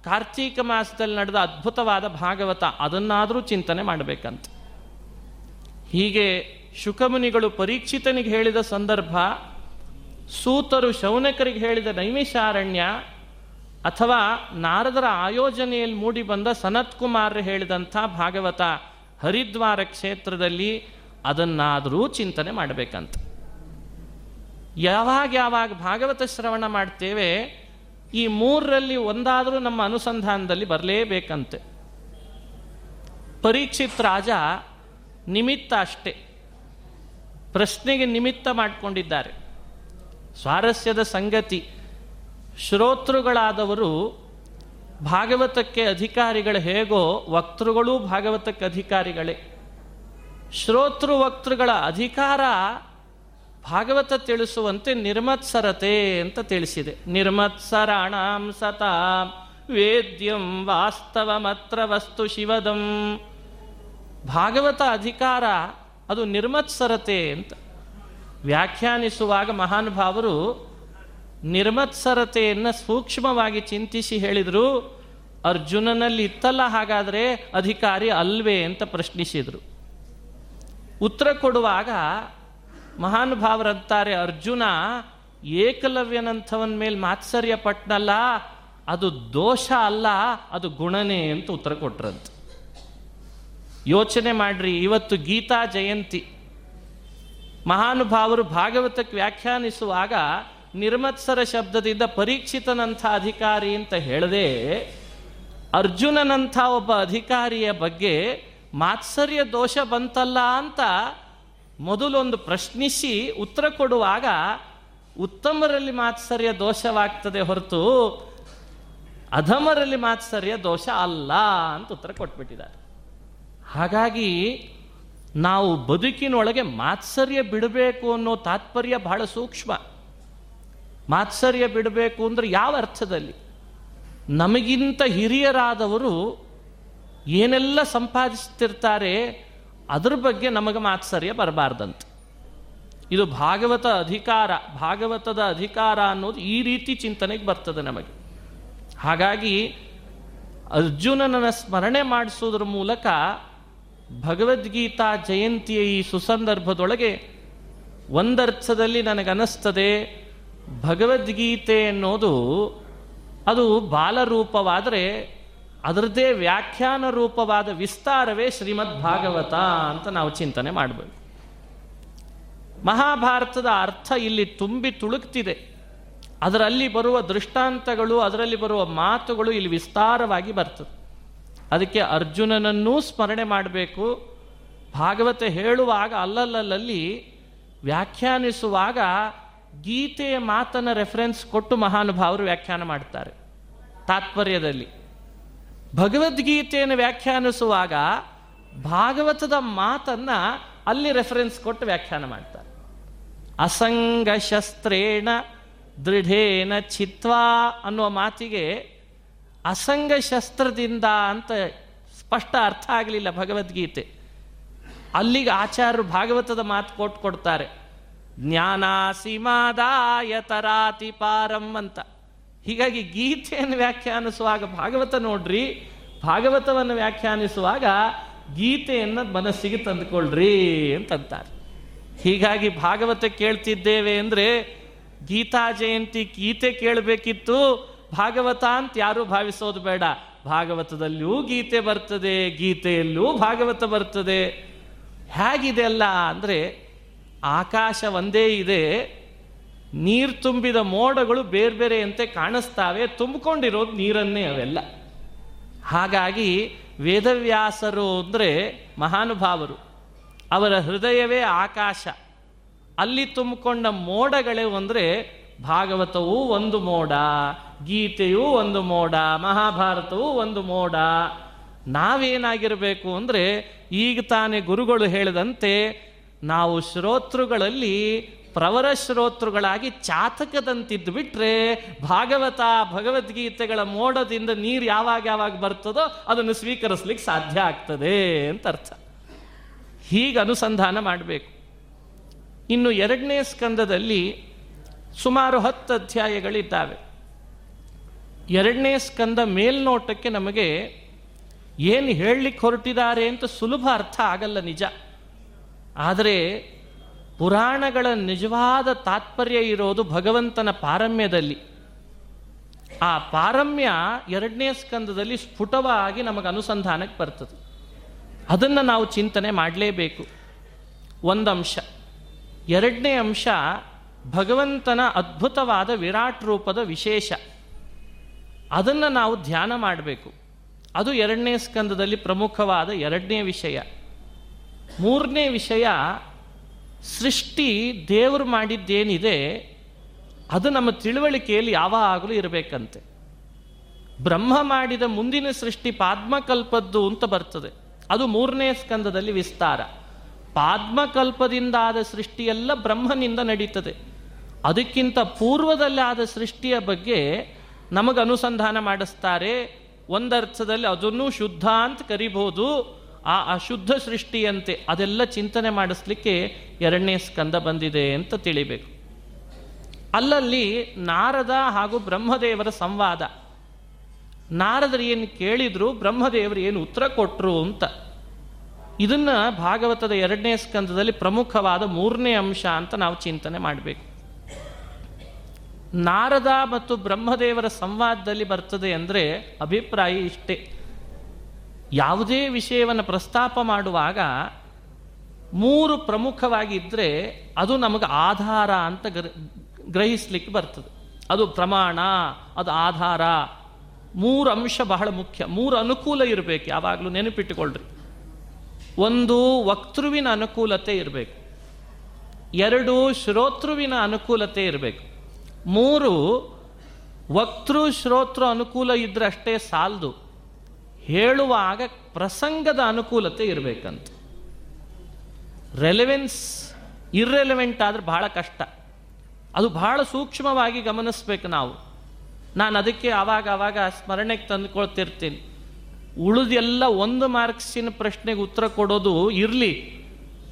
ಕಾರ್ತೀಕ ಮಾಸದಲ್ಲಿ ನಡೆದ ಅದ್ಭುತವಾದ ಭಾಗವತ, ಅದನ್ನಾದರೂ ಚಿಂತನೆ ಮಾಡಬೇಕಂತ. ಹೀಗೆ ಶುಕಮುನಿಗಳು ಪರೀಕ್ಷಿತನಿಗೆ ಹೇಳಿದ ಸಂದರ್ಭ, ಸೂತರು ಶೌನಕರಿಗೆ ಹೇಳಿದ ನೈಮಿಷಾರಣ್ಯ ಅಥವಾ ನಾರದರ ಆಯೋಜನೆಯಲ್ಲಿ ಮೂಡಿ ಬಂದ ಸನತ್ ಕುಮಾರ್ ಹೇಳಿದಂಥ ಭಾಗವತ ಹರಿದ್ವಾರ ಕ್ಷೇತ್ರದಲ್ಲಿ ಅದನ್ನಾದರೂ ಚಿಂತನೆ ಮಾಡಬೇಕಂತ. ಯಾವಾಗ ಯಾವಾಗ ಭಾಗವತ ಶ್ರವಣ ಮಾಡ್ತೇವೆ, ಈ ಮೂರರಲ್ಲಿ ಒಂದಾದರೂ ನಮ್ಮ ಅನುಸಂಧಾನದಲ್ಲಿ ಬರಲೇಬೇಕಂತೆ. ಪರೀಕ್ಷಿತ್ ರಾಜ ನಿಮಿತ್ತ ಅಷ್ಟೇ. ಪ್ರಶ್ನೆಗೆ ನಿಮಿತ್ತ ಮಾಡಿಕೊಂಡಿದ್ದಾರೆ. ಸ್ವಾರಸ್ಯದ ಸಂಗತಿ ಶ್ರೋತೃಗಳಾದವರು ಭಾಗವತಕ್ಕೆ ಅಧಿಕಾರಿಗಳು ಹೇಗೋ ವಕ್ತೃಗಳೂ ಭಾಗವತಕ್ಕೆ ಅಧಿಕಾರಿಗಳೇ. ಶ್ರೋತೃ ವಕ್ತೃಗಳ ಅಧಿಕಾರ ಭಾಗವತ ತಿಳಿಸುವಂತೆ ನಿರ್ಮತ್ಸರತೆ ಅಂತ ತಿಳಿಸಿದೆ. ನಿರ್ಮತ್ಸರಾಣಾಂ ಸತಾ, ವೇದ್ಯಂ ವಾಸ್ತವಮತ್ರ ವಸ್ತು ಶಿವದಂ. ಭಾಗವತ ಅಧಿಕಾರ ಅದು ನಿರ್ಮತ್ಸರತೆ ಅಂತ. ವ್ಯಾಖ್ಯಾನಿಸುವಾಗ ಮಹಾನುಭಾವರು ನಿರ್ಮತ್ಸರತೆಯನ್ನು ಸೂಕ್ಷ್ಮವಾಗಿ ಚಿಂತಿಸಿ ಹೇಳಿದರು, ಅರ್ಜುನನಲ್ಲಿ ಇತ್ತಲ್ಲ ಹಾಗಾದರೆ ಅಧಿಕಾರಿ ಅಲ್ವೇ ಅಂತ ಪ್ರಶ್ನಿಸಿದರು. ಉತ್ತರ ಕೊಡುವಾಗ ಮಹಾನುಭಾವರಂತಾರೆ, ಅರ್ಜುನ, ಏಕಲವ್ಯನಂಥವನ ಮೇಲೆ ಮಾತ್ಸರ್ಯ ಪಟ್ನಲ್ಲ, ಅದು ದೋಷ ಅಲ್ಲ, ಅದು ಗುಣನೇ ಅಂತ ಉತ್ತರ ಕೊಟ್ರಂತ. ಯೋಚನೆ ಮಾಡ್ರಿ, ಇವತ್ತು ಗೀತಾ ಜಯಂತಿ. ಮಹಾನುಭಾವರು ಭಾಗವತಕ್ಕೆ ವ್ಯಾಖ್ಯಾನಿಸುವಾಗ ನಿರ್ಮತ್ಸರ ಶಬ್ದದಿಂದ ಪರೀಕ್ಷಿತನಂಥ ಅಧಿಕಾರಿ ಅಂತ ಹೇಳದೆ ಅರ್ಜುನನಂಥ ಒಬ್ಬ ಅಧಿಕಾರಿಯ ಬಗ್ಗೆ ಮಾತ್ಸರ್ಯ ದೋಷ ಬಂತಲ್ಲ ಅಂತ ಮೊದಲೊಂದು ಪ್ರಶ್ನಿಸಿ ಉತ್ತರ ಕೊಡುವಾಗ ಉತ್ತಮರಲ್ಲಿ ಮಾತ್ಸರ್ಯ ದೋಷವಾಗ್ತದೆ ಹೊರತು ಅಧಮರಲ್ಲಿ ಮಾತ್ಸರ್ಯ ದೋಷ ಅಲ್ಲ ಅಂತ ಉತ್ತರ ಕೊಟ್ಬಿಟ್ಟಿದ್ದಾರೆ. ಹಾಗಾಗಿ ನಾವು ಬದುಕಿನೊಳಗೆ ಮಾತ್ಸರ್ಯ ಬಿಡಬೇಕು ಅನ್ನೋ ತಾತ್ಪರ್ಯ ಬಹಳ ಸೂಕ್ಷ್ಮ. ಮಾತ್ಸರ್ಯ ಬಿಡಬೇಕು ಅಂದ್ರೆ ಯಾವ ಅರ್ಥದಲ್ಲಿ? ನಮಗಿಂತ ಹಿರಿಯರಾದವರು ಏನೆಲ್ಲ ಸಂಪಾದಿಸ್ತಿರ್ತಾರೆ ಅದ್ರ ಬಗ್ಗೆ ನಮಗೆ ಮಾತ್ಸರ್ಯ ಬರಬಾರ್ದಂತೆ. ಇದು ಭಾಗವತ ಅಧಿಕಾರ, ಭಾಗವತದ ಅಧಿಕಾರ ಅನ್ನೋದು ಈ ರೀತಿ ಚಿಂತನೆಗೆ ಬರ್ತದೆ ನಮಗೆ. ಹಾಗಾಗಿ ಅರ್ಜುನನ ಸ್ಮರಣೆ ಮಾಡಿಸೋದ್ರ ಮೂಲಕ ಭಗವದ್ಗೀತಾ ಜಯಂತಿಯ ಈ ಸುಸಂದರ್ಭದೊಳಗೆ ಒಂದರ್ಥದಲ್ಲಿ ನನಗನ್ನಿಸ್ತದೆ ಭಗವದ್ಗೀತೆ ಅನ್ನೋದು ಅದು ಬಾಲರೂಪವಾದರೆ ಅದರದ್ದೇ ವ್ಯಾಖ್ಯಾನ ರೂಪವಾದ ವಿಸ್ತಾರವೇ ಶ್ರೀಮದ್ ಭಾಗವತ ಅಂತ ನಾವು ಚಿಂತನೆ ಮಾಡಬೇಕು ಮಹಾಭಾರತದ ಅರ್ಥ ಇಲ್ಲಿ ತುಂಬಿ ತುಳುಕ್ತಿದೆ. ಅದರಲ್ಲಿ ಬರುವ ದೃಷ್ಟಾಂತಗಳು, ಅದರಲ್ಲಿ ಬರುವ ಮಾತುಗಳು ಇಲ್ಲಿ ವಿಸ್ತಾರವಾಗಿ ಬರ್ತದೆ. ಅದಕ್ಕೆ ಅರ್ಜುನನನ್ನೂ ಸ್ಮರಣೆ ಮಾಡಬೇಕು. ಭಾಗವತ ಹೇಳುವಾಗ ಅಲ್ಲಲ್ಲಲ್ಲಿ ವ್ಯಾಖ್ಯಾನಿಸುವಾಗ ಗೀತೆಯ ಮಾತನ್ನು ರೆಫರೆನ್ಸ್ ಕೊಟ್ಟು ಮಹಾನುಭಾವರು ವ್ಯಾಖ್ಯಾನ ಮಾಡ್ತಾರೆ. ತಾತ್ಪರ್ಯದಲ್ಲಿ. ಭಗವದ್ಗೀತೆಯನ್ನು ವ್ಯಾಖ್ಯಾನಿಸುವಾಗ ಭಾಗವತದ ಮಾತನ್ನ ಅಲ್ಲಿ ರೆಫರೆನ್ಸ್ ಕೊಟ್ಟು ವ್ಯಾಖ್ಯಾನ ಮಾಡ್ತಾರೆ. ಅಸಂಗ ಶಸ್ತ್ರೇಣ ದೃಢೇನ ಚಿತ್ವಾ ಅನ್ನುವ ಮಾತಿಗೆ ಅಸಂಗ ಶಸ್ತ್ರದಿಂದ ಅಂತ ಸ್ಪಷ್ಟ ಅರ್ಥ ಆಗಲಿಲ್ಲ ಭಗವದ್ಗೀತೆ. ಅಲ್ಲಿಗೆ ಆಚಾರ್ಯರು ಭಾಗವತದ ಮಾತು ಕೊಟ್ಟು ಕೊಡ್ತಾರೆ. ತರಾತಿ ಪಾರಂ ಅಂತ. ಹೀಗಾಗಿ ಗೀತೆಯನ್ನು ವ್ಯಾಖ್ಯಾನಿಸುವಾಗ ಭಾಗವತ ನೋಡ್ರಿ. ಭಾಗವತವನ್ನು ವ್ಯಾಖ್ಯಾನಿಸುವಾಗ ಗೀತೆಯನ್ನು ಮನಸ್ಸಿಗೆ ತಂದುಕೊಳ್ಳ್ರಿ ಅಂತಂತಾರೆ. ಹೀಗಾಗಿ ಭಾಗವತ ಕೇಳ್ತಿದ್ದೇವೆ ಅಂದರೆ ಗೀತಾ ಜಯಂತಿ ಗೀತೆ ಕೇಳಬೇಕಿತ್ತು. ಭಾಗವತ ಅಂತ ಯಾರೂ ಭಾವಿಸೋದು ಬೇಡ. ಭಾಗವತದಲ್ಲಿಯೂ ಗೀತೆ ಬರ್ತದೆ ಗೀತೆಯಲ್ಲೂ ಭಾಗವತ ಬರ್ತದೆ. ಹೇಗಿದೆ ಅಲ್ಲ ಅಂದರೆ ಆಕಾಶ ಒಂದೇ ಇದೆ, ನೀರು ತುಂಬಿದ ಮೋಡಗಳು ಬೇರೆ ಬೇರೆಯಂತೆ ಕಾಣಿಸ್ತಾವೆ, ತುಂಬಿಕೊಂಡಿರೋದು ನೀರನ್ನೇ ಅವೆಲ್ಲ. ಹಾಗಾಗಿ ವೇದವ್ಯಾಸರು ಅಂದರೆ ಮಹಾನುಭಾವರು, ಅವರ ಹೃದಯವೇ ಆಕಾಶ. ಅಲ್ಲಿ ತುಂಬಿಕೊಂಡ ಮೋಡಗಳೇ ಅಂದರೆ ಭಾಗವತವೂ ಒಂದು ಮೋಡ, ಗೀತೆಯೂ ಒಂದು ಮೋಡ, ಮಹಾಭಾರತವೂ ಒಂದು ಮೋಡ. ನಾವೇನಾಗಿರಬೇಕು ಅಂದರೆ ಈಗ ತಾನೇ ಗುರುಗಳು ಹೇಳಿದಂತೆ ನಾವು ಶ್ರೋತೃಗಳಲ್ಲಿ ಪ್ರವರ ಶ್ರೋತೃಗಳಾಗಿ ಚಾತಕದಂತಿದ್ದು ಬಿಟ್ರೆ ಭಾಗವತ, ಭಗವದ್ಗೀತೆಗಳ ಮೋಡದಿಂದ ನೀರು ಯಾವಾಗ ಯಾವಾಗ ಬರ್ತದೋ ಅದನ್ನು ಸ್ವೀಕರಿಸ್ಲಿಕ್ಕೆ ಸಾಧ್ಯ ಆಗ್ತದೆ ಅಂತ ಅರ್ಥ. ಹೀಗೆ ಅನುಸಂಧಾನ ಮಾಡಬೇಕು. ಇನ್ನು ಎರಡನೇ ಸ್ಕಂದದಲ್ಲಿ ಸುಮಾರು ಹತ್ತು ಅಧ್ಯಾಯಗಳಿದ್ದಾವೆ. ಎರಡನೇ ಸ್ಕಂದ ಮೇಲ್ನೋಟಕ್ಕೆ ನಮಗೆ ಏನು ಹೇಳಲಿಕ್ಕೆ ಹೊರಟಿದ್ದಾರೆ ಅಂತ ಸುಲಭ ಅರ್ಥ ಆಗಲ್ಲ ನಿಜ. ಆದರೆ ಪುರಾಣಗಳ ನಿಜವಾದ ತಾತ್ಪರ್ಯ ಇರೋದು ಭಗವಂತನ ಪಾರಮ್ಯದಲ್ಲಿ. ಆ ಪಾರಮ್ಯ ಎರಡನೇ ಸ್ಕಂದದಲ್ಲಿ ಸ್ಫುಟವಾಗಿ ನಮಗೆ ಅನುಸಂಧಾನಕ್ಕೆ ಬರ್ತದೆ. ಅದನ್ನು ನಾವು ಚಿಂತನೆ ಮಾಡಲೇಬೇಕು. ಒಂದು ಅಂಶ ಎರಡನೇ ಅಂಶ, ಭಗವಂತನ ಅದ್ಭುತವಾದ ವಿರಾಟ್ ರೂಪದ ವಿಶೇಷ. ಅದನ್ನು ನಾವು ಧ್ಯಾನ ಮಾಡಬೇಕು. ಅದು ಎರಡನೇ ಸ್ಕಂದದಲ್ಲಿ ಪ್ರಮುಖವಾದ ಎರಡನೇ ವಿಷಯ. ಮೂರನೇ ವಿಷಯ, ಸೃಷ್ಟಿ ದೇವರು ಮಾಡಿದ್ದೇನಿದೆ, ಅದು ನಮ್ಮ ತಿಳುವಳಿಕೆಯಲ್ಲಿ ಯಾವಾಗಲೂ ಇರಬೇಕಂತೆ. ಬ್ರಹ್ಮ ಮಾಡಿದ ಮುಂದಿನ ಸೃಷ್ಟಿ ಪಾದ್ಮಕಲ್ಪದ್ದು ಅಂತ ಬರ್ತದೆ. ಅದು ಮೂರನೇ ಸ್ಕಂದದಲ್ಲಿ ವಿಸ್ತಾರ. ಪಾದ್ಮಕಲ್ಪದಿಂದಾದ ಸೃಷ್ಟಿಯೆಲ್ಲ ಬ್ರಹ್ಮನಿಂದ ನಡೀತದೆ. ಅದಕ್ಕಿಂತ ಪೂರ್ವದಲ್ಲಿ ಆದ ಸೃಷ್ಟಿಯ ಬಗ್ಗೆ ನಮಗೆ ಅನುಸಂಧಾನ ಮಾಡಿಸ್ತಾರೆ. ಒಂದರ್ಥದಲ್ಲಿ ಅದನ್ನು ಶುದ್ಧ ಅಂತ ಕರಿಬಹುದು ಆ ಅಶುದ್ಧ ಸೃಷ್ಟಿಯಂತೆ ಅದೆಲ್ಲ ಚಿಂತನೆ ಮಾಡಿಸ್ಲಿಕ್ಕೆ ಎರಡನೇ ಸ್ಕಂದ ಬಂದಿದೆ ಅಂತ ತಿಳಿಬೇಕು. ಅಲ್ಲಲ್ಲಿ ನಾರದ ಹಾಗೂ ಬ್ರಹ್ಮದೇವರ ಸಂವಾದ. ನಾರದರು ಏನು ಕೇಳಿದ್ರು, ಬ್ರಹ್ಮದೇವರು ಏನು ಉತ್ತರ ಕೊಟ್ಟರು ಅಂತ. ಇದನ್ನ ಭಾಗವತದ ಎರಡನೇ ಸ್ಕಂದದಲ್ಲಿ ಪ್ರಮುಖವಾದ ಮೂರನೇ ಅಂಶ ಅಂತ ನಾವು ಚಿಂತನೆ ಮಾಡಬೇಕು. ನಾರದ ಮತ್ತು ಬ್ರಹ್ಮದೇವರ ಸಂವಾದದಲ್ಲಿ ಬರ್ತದೆ ಅಂದರೆ ಅಭಿಪ್ರಾಯ ಇಷ್ಟೇ. ಯಾವುದೇ ವಿಷಯವನ್ನು ಪ್ರಸ್ತಾಪ ಮಾಡುವಾಗ ಮೂರು ಪ್ರಮುಖವಾಗಿದ್ದರೆ ಅದು ನಮಗೆ ಆಧಾರ ಅಂತ ಗ್ರಹಿಸ್ಲಿಕ್ಕೆ ಬರ್ತದೆ. ಅದು ಪ್ರಮಾಣ, ಅದು ಆಧಾರ. ಮೂರು ಅಂಶ ಬಹಳ ಮುಖ್ಯ. ಮೂರು ಅನುಕೂಲ ಇರಬೇಕು, ಯಾವಾಗಲೂ ನೆನಪಿಟ್ಟುಕೊಳ್ಳ್ರಿ ಒಂದು, ವಕ್ತೃವಿನ ಅನುಕೂಲತೆ ಇರಬೇಕು. ಎರಡು, ಶ್ರೋತೃವಿನ ಅನುಕೂಲತೆ ಇರಬೇಕು. ಮೂರು, ವಕ್ತೃ, ಶ್ರೋತೃ ಅನುಕೂಲ ಇದ್ದರೆ ಅಷ್ಟೇ ಸಾಲದು. ಹೇಳುವಾಗ ಪ್ರಸಂಗದ ಅನುಕೂಲತೆ ಇರಬೇಕಂತ. ರೆಲೆವೆನ್ಸ್ ಇರ್ರೆಲೆವೆಂಟ್ ಆದರೆ ಬಹಳ ಕಷ್ಟ. ಅದು ಬಹಳ ಸೂಕ್ಷ್ಮವಾಗಿ ಗಮನಿಸ್ಬೇಕು ನಾವು. ನಾನು ಅದಕ್ಕೆ ಆವಾಗ ಆವಾಗ ಸ್ಮರಣೆಗೆ ತಂದುಕೊಳ್ತಿರ್ತೀನಿ. ಉಳಿದೆಲ್ಲ ಒಂದು ಮಾರ್ಕ್ಸಿನ ಪ್ರಶ್ನೆಗೆ ಉತ್ತರ ಕೊಡೋದು ಇರಲಿ.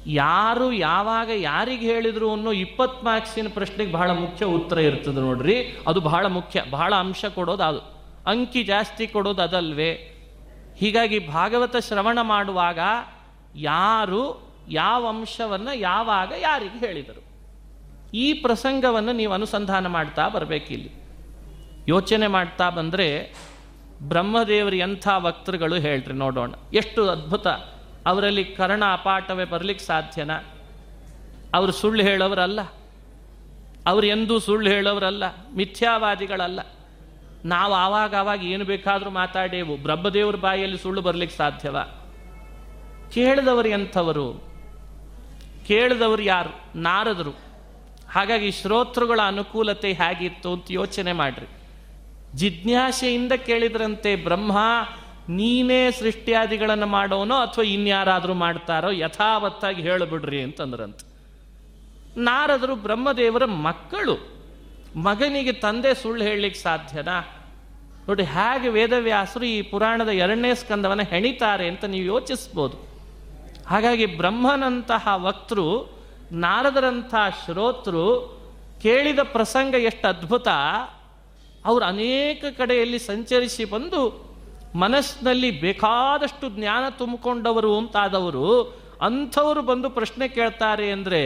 ಯಾರು ಯಾವಾಗ ಯಾರಿಗೆ ಹೇಳಿದ್ರು ಅನ್ನೋ ಇಪ್ಪತ್ತು ಮಾರ್ಕ್ಸಿನ ಪ್ರಶ್ನೆಗೆ ಬಹಳ ಮುಖ್ಯ ಉತ್ತರ ಇರ್ತದೆ ನೋಡ್ರಿ. ಅದು ಬಹಳ ಮುಖ್ಯ, ಬಹಳ ಅಂಶ ಕೊಡೋದು ಅದು. ಅಂಕಿ ಜಾಸ್ತಿ ಕೊಡೋದು ಅದಲ್ವೇ. ಹೀಗಾಗಿ ಭಾಗವತ ಶ್ರವಣ ಮಾಡುವಾಗ ಯಾರು ಯಾವ ಅಂಶವನ್ನು ಯಾವಾಗ ಯಾರಿಗೆ ಹೇಳಿದರು. ಈ ಪ್ರಸಂಗವನ್ನು ನೀವು ಅನುಸಂಧಾನ ಮಾಡ್ತಾ ಬರಬೇಕಿಲ್ಲಿ. ಯೋಚನೆ ಮಾಡ್ತಾ ಬಂದರೆ ಬ್ರಹ್ಮದೇವರು ಎಂಥ ವಕ್ತೃಗಳು ಹೇಳ್ರಿ ನೋಡೋಣ. ಎಷ್ಟು ಅದ್ಭುತ. ಅವರಲ್ಲಿ ಕರ್ಣ ಅಪಾಠವೇ ಬರಲಿಕ್ಕೆ ಸಾಧ್ಯನಾ? ಅವರು ಸುಳ್ಳು ಹೇಳೋರಲ್ಲ. ಅವರು ಎಂದೂ ಸುಳ್ಳು ಹೇಳೋರಲ್ಲ. ಮಿಥ್ಯಾವಾದಿಗಳಲ್ಲ. ನಾವು ಆವಾಗ ಆವಾಗ ಏನು ಬೇಕಾದರೂ ಮಾತಾಡೇವು. ಬ್ರಹ್ಮದೇವರ ಬಾಯಲ್ಲಿ ಸುಳ್ಳು ಬರಲಿಕ್ಕೆ ಸಾಧ್ಯವ. ಕೇಳಿದವರು ಎಂಥವರು ಕೇಳಿದವರು ಯಾರು? ನಾರದರು. ಹಾಗಾಗಿ ಶ್ರೋತೃಗಳ ಅನುಕೂಲತೆ ಹೇಗಿತ್ತು ಅಂತ ಯೋಚನೆ ಮಾಡ್ರಿ. ಜಿಜ್ಞಾಸೆಯಿಂದ ಕೇಳಿದ್ರಂತೆ ಬ್ರಹ್ಮ ನೀನೇ ಸೃಷ್ಟಿಯಾದಿಗಳನ್ನು ಮಾಡೋನೋ ಅಥವಾ ಇನ್ಯಾರಾದರೂ ಮಾಡ್ತಾರೋ ಯಥಾವತ್ತಾಗಿ ಹೇಳಿಬಿಡ್ರಿ ಅಂತಂದ್ರಂತೆ. ನಾರದರು ಬ್ರಹ್ಮದೇವರ ಮಕ್ಕಳು. ಮಗನಿಗೆ ತಂದೆ ಸುಳ್ಳು ಹೇಳಲಿಕ್ಕೆ ಸಾಧ್ಯನಾ? ನೋಡಿ, ಹೇಗೆ ವೇದವ್ಯಾಸರು ಈ ಪುರಾಣದ ಎರಡನೇ ಸ್ಕಂದವನ್ನು ಹೆಣಿತಾರೆ ಅಂತ ನೀವು ಯೋಚಿಸ್ಬೋದು. ಹಾಗಾಗಿ ಬ್ರಹ್ಮನಂತಹ ವಕ್ತೃ ನಾರದರಂತಹ ಶ್ರೋತೃ ಕೇಳಿದ ಪ್ರಸಂಗ ಎಷ್ಟು ಅದ್ಭುತ. ಅವರು ಅನೇಕ ಕಡೆಯಲ್ಲಿ ಸಂಚರಿಸಿ ಬಂದು ಮನಸ್ಸಿನಲ್ಲಿ ಬೇಕಾದಷ್ಟು ಜ್ಞಾನ ತುಂಬಿಕೊಂಡವರು ಅಂತಾದವರು ಅಂಥವರು ಬಂದು ಪ್ರಶ್ನೆ ಕೇಳ್ತಾರೆ ಅಂದರೆ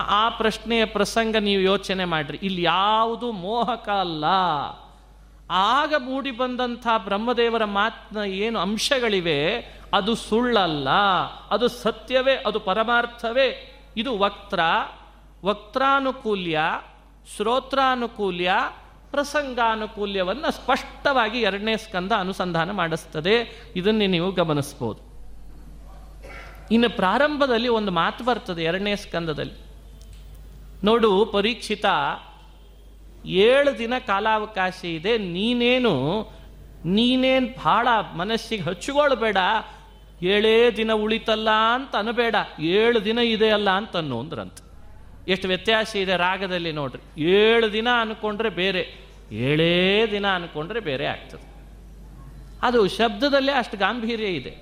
ಆ ಪ್ರಶ್ನೆಯ ಪ್ರಸಂಗ ನೀವು ಯೋಚನೆ ಮಾಡ್ರಿ. ಇಲ್ಲಿ ಯಾವುದು ಮೋಹಕ ಅಲ್ಲ. ಆಗ ಮೂಡಿ ಬಂದಂಥ ಬ್ರಹ್ಮದೇವರ ಮಾತಿನ ಏನು ಅಂಶಗಳಿವೆ, ಅದು ಸುಳ್ಳಲ್ಲ. ಅದು ಸತ್ಯವೇ, ಅದು ಪರಮಾರ್ಥವೇ. ಇದು ವಕ್ತ್ರ. ವಕ್ತಾನುಕೂಲ್ಯ ಶ್ರೋತ್ರಾನುಕೂಲ್ಯ, ಪ್ರಸಂಗಾನುಕೂಲ್ಯವನ್ನು ಸ್ಪಷ್ಟವಾಗಿ ಎರಡನೇ ಸ್ಕಂದ ಅನುಸಂಧಾನ ಮಾಡಿಸ್ತದೆ. ಇದನ್ನೇ ನೀವು ಗಮನಿಸ್ಬೋದು. ಇನ್ನು ಪ್ರಾರಂಭದಲ್ಲಿ ಒಂದು ಮಾತು ಬರ್ತದೆ ಎರಡನೇ ಸ್ಕಂದದಲ್ಲಿ. ನೋಡು, ಪರೀಕ್ಷಿತ, ಏಳು ದಿನ ಕಾಲಾವಕಾಶ ಇದೆ, ನೀನೇನು ನೀನೇನು ಬಹಳ ಮನಸ್ಸಿಗೆ ಹಚ್ಚಿಕೊಳ್ಬೇಡ ಏಳೇ ದಿನ ಉಳಿತಲ್ಲ ಅಂತ ಅನ್ಬೇಡ, ಏಳು ದಿನ ಇದೆ ಅಲ್ಲ ಅಂತ ಅಂದ್ರಂತ. ಎಷ್ಟು ವ್ಯತ್ಯಾಸ ಇದೆ ರಾಗದಲ್ಲಿ ನೋಡ್ರಿ, ಏಳು ದಿನ ಅನ್ಕೊಂಡ್ರೆ ಬೇರೆ, ಏಳೇ ದಿನ ಅನ್ಕೊಂಡ್ರೆ ಬೇರೆ ಆಗ್ತದೆ. ಅದು ಶಬ್ದದಲ್ಲೇ ಅಷ್ಟು ಗಾಂಭೀರ್ಯ ಇದೆ.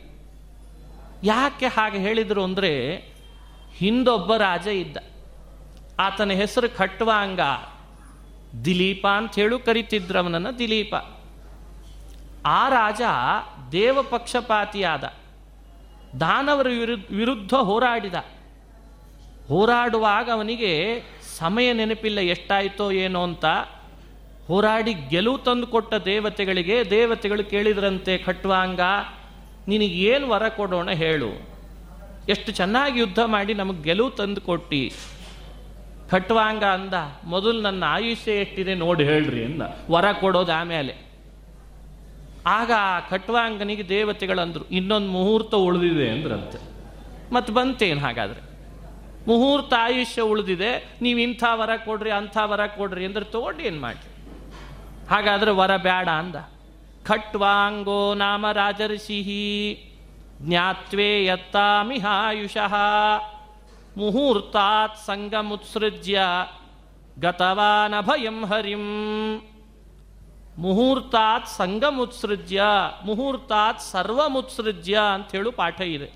ಯಾಕೆ ಹಾಗೆ ಹೇಳಿದರು ಅಂದರೆ, ಹಿಂದೊಬ್ಬ ರಾಜ ಇದ್ದ. ಆತನ ಹೆಸರು ಖಟ್ವಾಂಗ ದಿಲೀಪ ಅಂತ ಹೇಳು ಕರಿತಿದ್ರು ಅವನನ್ನು ದಿಲೀಪ. ಆ ರಾಜ ದೇವ ಪಕ್ಷಪಾತಿಯಾದ ದಾನವರ ವಿರುದ್ಧ ಹೋರಾಡಿದ. ಹೋರಾಡುವಾಗ ಅವನಿಗೆ ಸಮಯ ನೆನಪಿಲ್ಲ, ಎಷ್ಟಾಯಿತೋ ಏನೋ ಅಂತ. ಹೋರಾಡಿ ಗೆಲುವು ತಂದು ಕೊಟ್ಟ ದೇವತೆಗಳಿಗೆ, ದೇವತೆಗಳು ಕೇಳಿದ್ರಂತೆ ಖಟ್ವಾಂಗ ನಿನಗೇನು ವರ ಕೊಡೋಣ ಹೇಳು. ಎಷ್ಟು ಚೆನ್ನಾಗಿ ಯುದ್ಧ ಮಾಡಿ ನಮಗೆ ಗೆಲುವು ತಂದು ಕೊಟ್ಟಿ. ಖಟ್ವಾಂಗ ಅಂದ, ಮೊದಲು ನನ್ನ ಆಯುಷ್ಯ ಎಷ್ಟಿದೆ ನೋಡಿ ಹೇಳ್ರಿ ಅಂದ. ವರ ಕೊಡೋದು ಆಮೇಲೆ. ಆಗ ಆ ಖಟ್ವಾಂಗನಿಗೆ ದೇವತೆಗಳಂದ್ರು, ಇನ್ನೊಂದು ಮುಹೂರ್ತ ಉಳಿದಿದೆ ಅಂದ್ರಂತೆ. ಮತ್ತೆ ಬಂತೇನು ಹಾಗಾದ್ರೆ? ಮುಹೂರ್ತ ಆಯುಷ್ಯ ಉಳಿದಿದೆ, ನೀವು ಇಂಥ ವರ ಕೊಡ್ರಿ, ಅಂಥ ವರ ಕೊಡ್ರಿ ಅಂದ್ರೆ ತಗೊಂಡು ಏನು ಮಾಡಿ ಹಾಗಾದ್ರೆ ವರ ಬೇಡ ಅಂದ. ಖಟ್ವಾಂಗೋ ನಾಮ ರಾಜರ್ಷಿ ಜ್ಞಾತ್ವೇ ಯತ್ತಾಮಿಹಾಯುಷಃ. ಮುಹೂರ್ತಾತ್ ಸಂಗಮುತ್ಸೃಜ್ಯ ಗತವಾನಭಯಂ ಹರಿಂ. ಮುಹೂರ್ತಾತ್ ಸಂಗಮುತ್ಸೃಜ್ಯ, ಮುಹೂರ್ತಾತ್ ಸರ್ವಮುತ್ಸೃಜ್ಯ ಅಂತ ಹೇಳು ಪಾಠ ಇದೆ.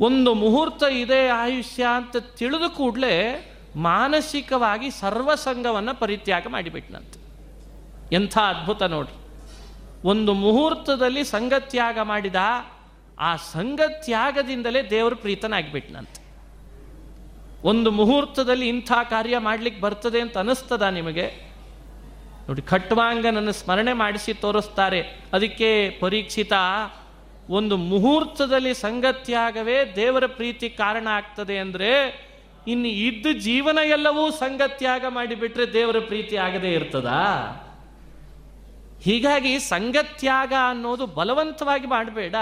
ಒಂದು ಮುಹೂರ್ತ ಇದೆ ಆಯುಷ್ಯ ಅಂತ ತಿಳಿದ ಕೂಡಲೇ ಮಾನಸಿಕವಾಗಿ ಸರ್ವಸಂಗವನ್ನು ಪರಿತ್ಯಾಗ ಮಾಡಿಬಿಟ್ನಂತೆ. ಎಂಥ ಅದ್ಭುತ ನೋಡ್ರಿ. ಒಂದು ಮುಹೂರ್ತದಲ್ಲಿ ಸಂಗತ್ಯಾಗ ಮಾಡಿದ ಆ ಸಂಗತ್ಯಾಗದಿಂದಲೇ ದೇವರು ಪ್ರೀತನಾಗಿಬಿಟ್ನಂತೆ. ಒಂದು ಮುಹೂರ್ತದಲ್ಲಿ ಇಂಥ ಕಾರ್ಯ ಮಾಡ್ಲಿಕ್ಕೆ ಬರ್ತದೆ ಅಂತ ಅನಿಸ್ತದ ನಿಮಗೆ? ನೋಡಿ, ಖಟ್ವಾಂಗನನ್ನು ಸ್ಮರಣೆ ಮಾಡಿಸಿ ತೋರಿಸ್ತಾರೆ. ಅದಕ್ಕೆ ಪರೀಕ್ಷಿತ, ಒಂದು ಮುಹೂರ್ತದಲ್ಲಿ ಸಂಗತ್ಯಾಗವೇ ದೇವರ ಪ್ರೀತಿ ಕಾರಣ ಆಗ್ತದೆ ಅಂದರೆ, ಇನ್ನು ಇದ್ದ ಜೀವನ ಎಲ್ಲವೂ ಸಂಗತ್ಯಾಗ ಮಾಡಿಬಿಟ್ರೆ ದೇವರ ಪ್ರೀತಿ ಆಗದೇ ಇರ್ತದಾ? ಹೀಗಾಗಿ ಸಂಗತ್ಯಾಗ ಅನ್ನೋದು ಬಲವಂತವಾಗಿ ಮಾಡಬೇಡ.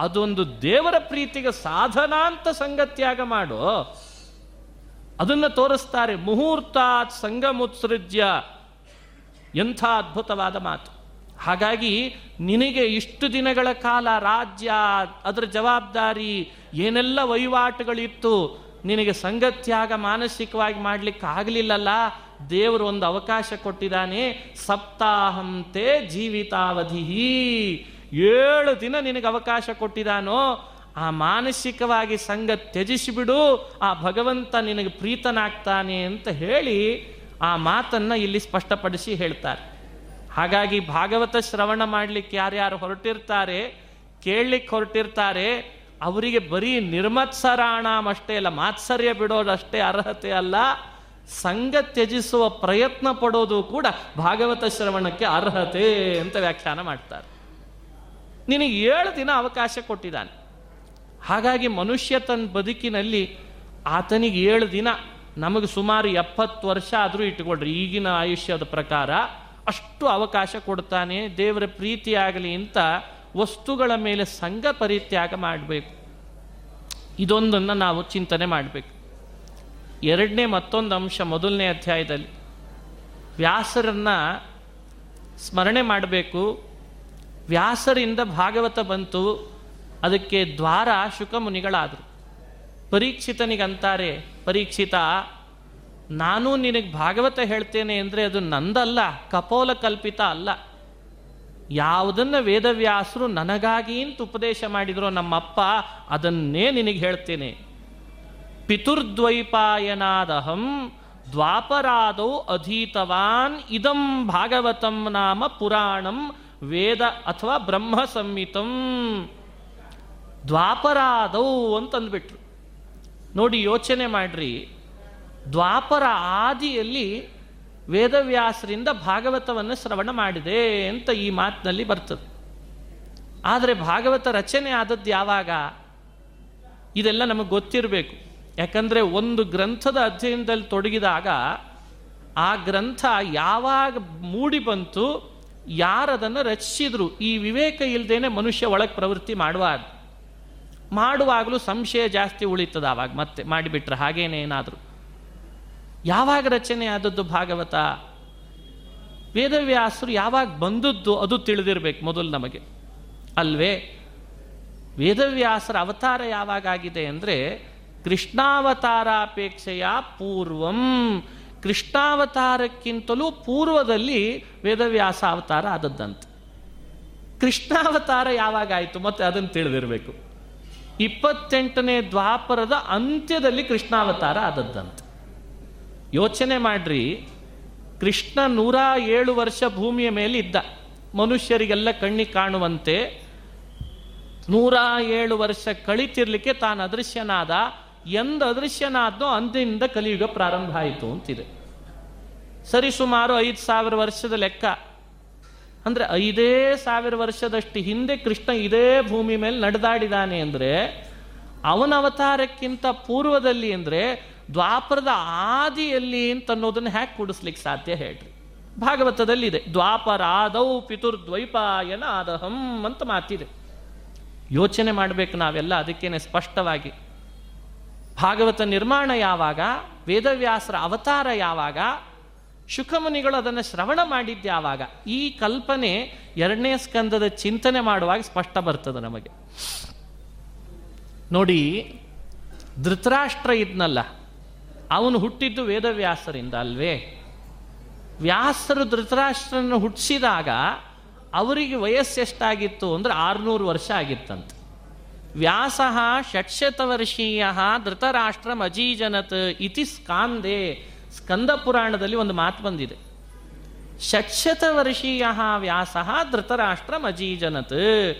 ಅದೊಂದು ದೇವರ ಪ್ರೀತಿಗೆ ಸಾಧನ ಅಂತ ಸಂಗತ್ಯಾಗ ಮಾಡು, ಅದನ್ನು ತೋರಿಸ್ತಾರೆ ಮುಹೂರ್ತಾತ್ ಸಂಗಮುತ್ಸೃಜ್ಯ. ಎಂಥ ಅದ್ಭುತವಾದ ಮಾತು. ಹಾಗಾಗಿ ನಿನಗೆ ಇಷ್ಟು ದಿನಗಳ ಕಾಲ ರಾಜ್ಯ, ಅದರ ಜವಾಬ್ದಾರಿ, ಏನೆಲ್ಲ ವಹಿವಾಟುಗಳಿತ್ತು, ನಿನಗೆ ಸಂಗತ್ಯಾಗ ಮಾನಸಿಕವಾಗಿ ಮಾಡಲಿಕ್ಕೆ ಆಗಲಿಲ್ಲಲ್ಲ, ದೇವರು ಒಂದು ಅವಕಾಶ ಕೊಟ್ಟಿದ್ದಾನೆ, ಸಪ್ತಾಹಂತೆ ಜೀವಿತಾವಧಿ ಏಳು ದಿನ ನಿನಗೆ ಅವಕಾಶ ಕೊಟ್ಟಿದಾನೋ, ಆ ಮಾನಸಿಕವಾಗಿ ಸಂಘ ತ್ಯಜಿಸಿಬಿಡು, ಆ ಭಗವಂತ ನಿನಗೆ ಪ್ರೀತನಾಗ್ತಾನೆ ಅಂತ ಹೇಳಿ ಆ ಮಾತನ್ನು ಇಲ್ಲಿ ಸ್ಪಷ್ಟಪಡಿಸಿ ಹೇಳ್ತಾರೆ. ಹಾಗಾಗಿ ಭಾಗವತ ಶ್ರವಣ ಮಾಡಲಿಕ್ಕೆ ಯಾರ್ಯಾರು ಹೊರಟಿರ್ತಾರೆ, ಕೇಳಲಿಕ್ಕೆ ಹೊರಟಿರ್ತಾರೆ, ಅವರಿಗೆ ಬರೀ ನಿರ್ಮತ್ಸರಾಣಾಮ್ ಅಷ್ಟೇ ಅಲ್ಲ, ಮಾತ್ಸರ್ಯ ಬಿಡೋದಷ್ಟೇ ಅರ್ಹತೆ ಅಲ್ಲ, ಸಂಘ ತ್ಯಜಿಸುವ ಪ್ರಯತ್ನ ಪಡೋದು ಕೂಡ ಭಾಗವತ ಶ್ರವಣಕ್ಕೆ ಅರ್ಹತೆ ಅಂತ ವ್ಯಾಖ್ಯಾನ ಮಾಡ್ತಾರೆ. ನಿನಗೆ ಏಳು ದಿನ ಅವಕಾಶ ಕೊಟ್ಟಿದ್ದಾನೆ. ಹಾಗಾಗಿ ಮನುಷ್ಯ ತನ್ನ ಬದುಕಿನಲ್ಲಿ ಆತನಿಗೆ ಏಳು ದಿನ, ನಮಗೆ ಸುಮಾರು ಎಪ್ಪತ್ತು ವರ್ಷ ಆದರೂ ಇಟ್ಟುಕೊಳ್ರಿ. ಈಗಿನ ಆಯುಷ್ಯದ ಪ್ರಕಾರ ಅಷ್ಟು ಅವಕಾಶ ಕೊಡ್ತಾನೆ. ದೇವರ ಪ್ರೀತಿಯಾಗಲಿ ಅಂತ ವಸ್ತುಗಳ ಮೇಲೆ ಸಂಘ ಪರಿತ್ಯಾಗ ಮಾಡಬೇಕು. ಇದೊಂದನ್ನು ನಾವು ಚಿಂತನೆ ಮಾಡಬೇಕು. ಎರಡನೇ ಮತ್ತೊಂದು ಅಂಶ ಮೊದಲನೇ ಅಧ್ಯಾಯದಲ್ಲಿ ವ್ಯಾಸರನ್ನು ಸ್ಮರಣೆ ಮಾಡಬೇಕು. ವ್ಯಾಸರಿಂದ ಭಾಗವತ ಬಂತು, ಅದಕ್ಕೆ ದ್ವಾರ ಶುಕಮುನಿಗಳಾದರು. ಪರೀಕ್ಷಿತನಿಗಂತಾರೆ, ಪರೀಕ್ಷಿತ, ನಾನು ನಿನಗೆ ಭಾಗವತ ಹೇಳ್ತೇನೆ ಅಂದರೆ ಅದು ನಂದಲ್ಲ ಕಪೋಲ ಕಲ್ಪಿತ ಅಲ್ಲ. ಯಾವುದನ್ನು ವೇದವ್ಯಾಸರು ನನಗಾಗಿ ಅಂತ ಉಪದೇಶ ಮಾಡಿದ್ರೋ ನಮ್ಮಪ್ಪ, ಅದನ್ನೇ ನಿನಗೆ ಹೇಳ್ತೇನೆ. ಪಿತುರ್ದ್ವೈಪಾಯನಾದಹಂ ದ್ವಾಪರಾದೌ ಅಧೀತವಾನ್, ಇದಂ ಭಾಗವತಂ ನಾಮ ಪುರಾಣಂ ವೇದ ಅಥವಾ ಬ್ರಹ್ಮ ಸಂಹಿತಂ ದ್ವಾಪರಾದೌ ಅಂತಂದ್ಬಿಟ್ರು. ನೋಡಿ ಯೋಚನೆ ಮಾಡ್ರಿ. ದ್ವಾಪರ ಆದಿಯಲ್ಲಿ ವೇದವ್ಯಾಸರಿಂದ ಭಾಗವತವನ್ನು ಶ್ರವಣ ಮಾಡಿದೆ ಅಂತ ಈ ಮಾತಿನಲ್ಲಿ ಬರ್ತದೆ. ಆದರೆ ಭಾಗವತ ರಚನೆ ಆದದ್ದು ಯಾವಾಗ? ಇದೆಲ್ಲ ನಮಗೆ ಗೊತ್ತಿರಬೇಕು. ಯಾಕಂದರೆ ಒಂದು ಗ್ರಂಥದ ಅಧ್ಯಯನದಲ್ಲಿ ತೊಡಗಿದಾಗ ಆ ಗ್ರಂಥ ಯಾವಾಗ ಮೂಡಿ ಬಂತು ಯಾರದನ್ನು ರಚಿಸಿದ್ರು? ಈ ವಿವೇಕ ಇಲ್ಲದೇನೆ ಮನುಷ್ಯ ಒಳಗೆ ಪ್ರವೃತ್ತಿ ಮಾಡುವಾಗ, ಮಾಡುವಾಗಲೂ ಸಂಶಯ ಜಾಸ್ತಿ ಉಳಿತದ ಆವಾಗ ಮತ್ತೆ ಮಾಡಿಬಿಟ್ರೆ ಹಾಗೇನೆ ಏನಾದರೂ? ಯಾವಾಗ ರಚನೆ ಆದದ್ದು ಭಾಗವತ? ವೇದವ್ಯಾಸರು ಯಾವಾಗ ಬಂದದ್ದು ಅದು ತಿಳಿದಿರ್ಬೇಕು ಮೊದಲು ನಮಗೆ. ಅಲ್ವೇ? ವೇದವ್ಯಾಸರ ಅವತಾರ ಯಾವಾಗ ಆಗಿದೆ ಅಂದರೆ ಕೃಷ್ಣಾವತಾರಾಪೇಕ್ಷೆಯ ಪೂರ್ವಂ ಕೃಷ್ಣಾವತಾರಕ್ಕಿಂತಲೂ ಪೂರ್ವದಲ್ಲಿ ವೇದವ್ಯಾಸ ಅವತಾರ ಆದದ್ದಂತೆ. ಕೃಷ್ಣಾವತಾರ ಯಾವಾಗ ಆಯಿತು ಮತ್ತೆ ಅದನ್ನು ತಿಳಿದಿರಬೇಕು. ಇಪ್ಪತ್ತೆಂಟನೇ ದ್ವಾಪರದ ಅಂತ್ಯದಲ್ಲಿ ಕೃಷ್ಣಾವತಾರ ಆದದ್ದಂತೆ. ಯೋಚನೆ ಮಾಡ್ರಿ, ಕೃಷ್ಣ ನೂರ ಏಳು ವರ್ಷ ಭೂಮಿಯ ಮೇಲೆ ಇದ್ದ. ಮನುಷ್ಯರಿಗೆಲ್ಲ ಕಣ್ಣಿ ಕಾಣುವಂತೆ ನೂರ ಏಳು ವರ್ಷ ಕಳಿತಿರ್ಲಿಕ್ಕೆ ತಾನು ಅದೃಶ್ಯನಾದ ಎಂದ ಅದೃಶ್ಯನಾದ್ನೋ ಅಂದಿನಿಂದ ಕಲಿಯುಗ ಪ್ರಾರಂಭ ಆಯಿತು ಅಂತಿದೆ. ಸರಿ, ಸುಮಾರು ಐದು ಸಾವಿರ ವರ್ಷದ ಲೆಕ್ಕ. ಅಂದರೆ ಐದೇ ಸಾವಿರ ವರ್ಷದಷ್ಟು ಹಿಂದೆ ಕೃಷ್ಣ ಇದೇ ಭೂಮಿ ಮೇಲೆ ನಡೆದಾಡಿದಾನೆ ಅಂದರೆ, ಅವನ ಅವತಾರಕ್ಕಿಂತ ಪೂರ್ವದಲ್ಲಿ ಅಂದರೆ ದ್ವಾಪರದ ಆದಿಯಲ್ಲಿ ಅಂತ ಅನ್ನೋದನ್ನು ಹ್ಯಾಕ್ ಕೂಡಿಸ್ಲಿಕ್ಕೆ ಸಾಧ್ಯ ಹೇಳ್ರಿ. ಭಾಗವತದಲ್ಲಿದೆ ದ್ವಾಪರ ಆದೌ ಪಿತುರ್ದ್ವೈಪಾಯನ ಆದಹಂ ಅಂತ ಮಾತಿದೆ. ಯೋಚನೆ ಮಾಡಬೇಕು ನಾವೆಲ್ಲ ಅದಕ್ಕೇನೆ ಸ್ಪಷ್ಟವಾಗಿ. ಭಾಗವತ ನಿರ್ಮಾಣ ಯಾವಾಗ, ವೇದವ್ಯಾಸರ ಅವತಾರ ಯಾವಾಗ, ಶುಕಮುನಿಗಳು ಅದನ್ನು ಶ್ರವಣ ಮಾಡಿದ್ದು ಯಾವಾಗ? ಈ ಕಲ್ಪನೆ ಎರಡನೇ ಸ್ಕಂದದ ಚಿಂತನೆ ಮಾಡುವಾಗ ಸ್ಪಷ್ಟ ಬರ್ತದೆ ನಮಗೆ. ನೋಡಿ, ಧೃತರಾಷ್ಟ್ರ ಇದ್ನಲ್ಲ, ಅವನು ಹುಟ್ಟಿದ್ದು ವೇದವ್ಯಾಸರಿಂದ ಅಲ್ವೇ? ವ್ಯಾಸರು ಧೃತರಾಷ್ಟ್ರನ ಹುಟ್ಟಿಸಿದಾಗ ಅವರಿಗೆ ವಯಸ್ಸೆಷ್ಟಾಗಿತ್ತು ಅಂದ್ರೆ ಆರುನೂರು ವರ್ಷ ಆಗಿತ್ತಂತೆ. ವ್ಯಾಸ ಷಟ್ಶತವರ್ಷೀಯ ಧೃತರಾಷ್ಟ್ರ ಮಜೀಜನತ್ ಇತಿ ಸ್ಕಾಂದೆ. ಸ್ಕಂದ ಪುರಾಣದಲ್ಲಿ ಒಂದು ಮಾತು ಬಂದಿದೆ. ಷಟ್ಶತವರ್ಷೀಯ ವ್ಯಾಸ ಧೃತರಾಷ್ಟ್ರ ಮಜೀಜನತ್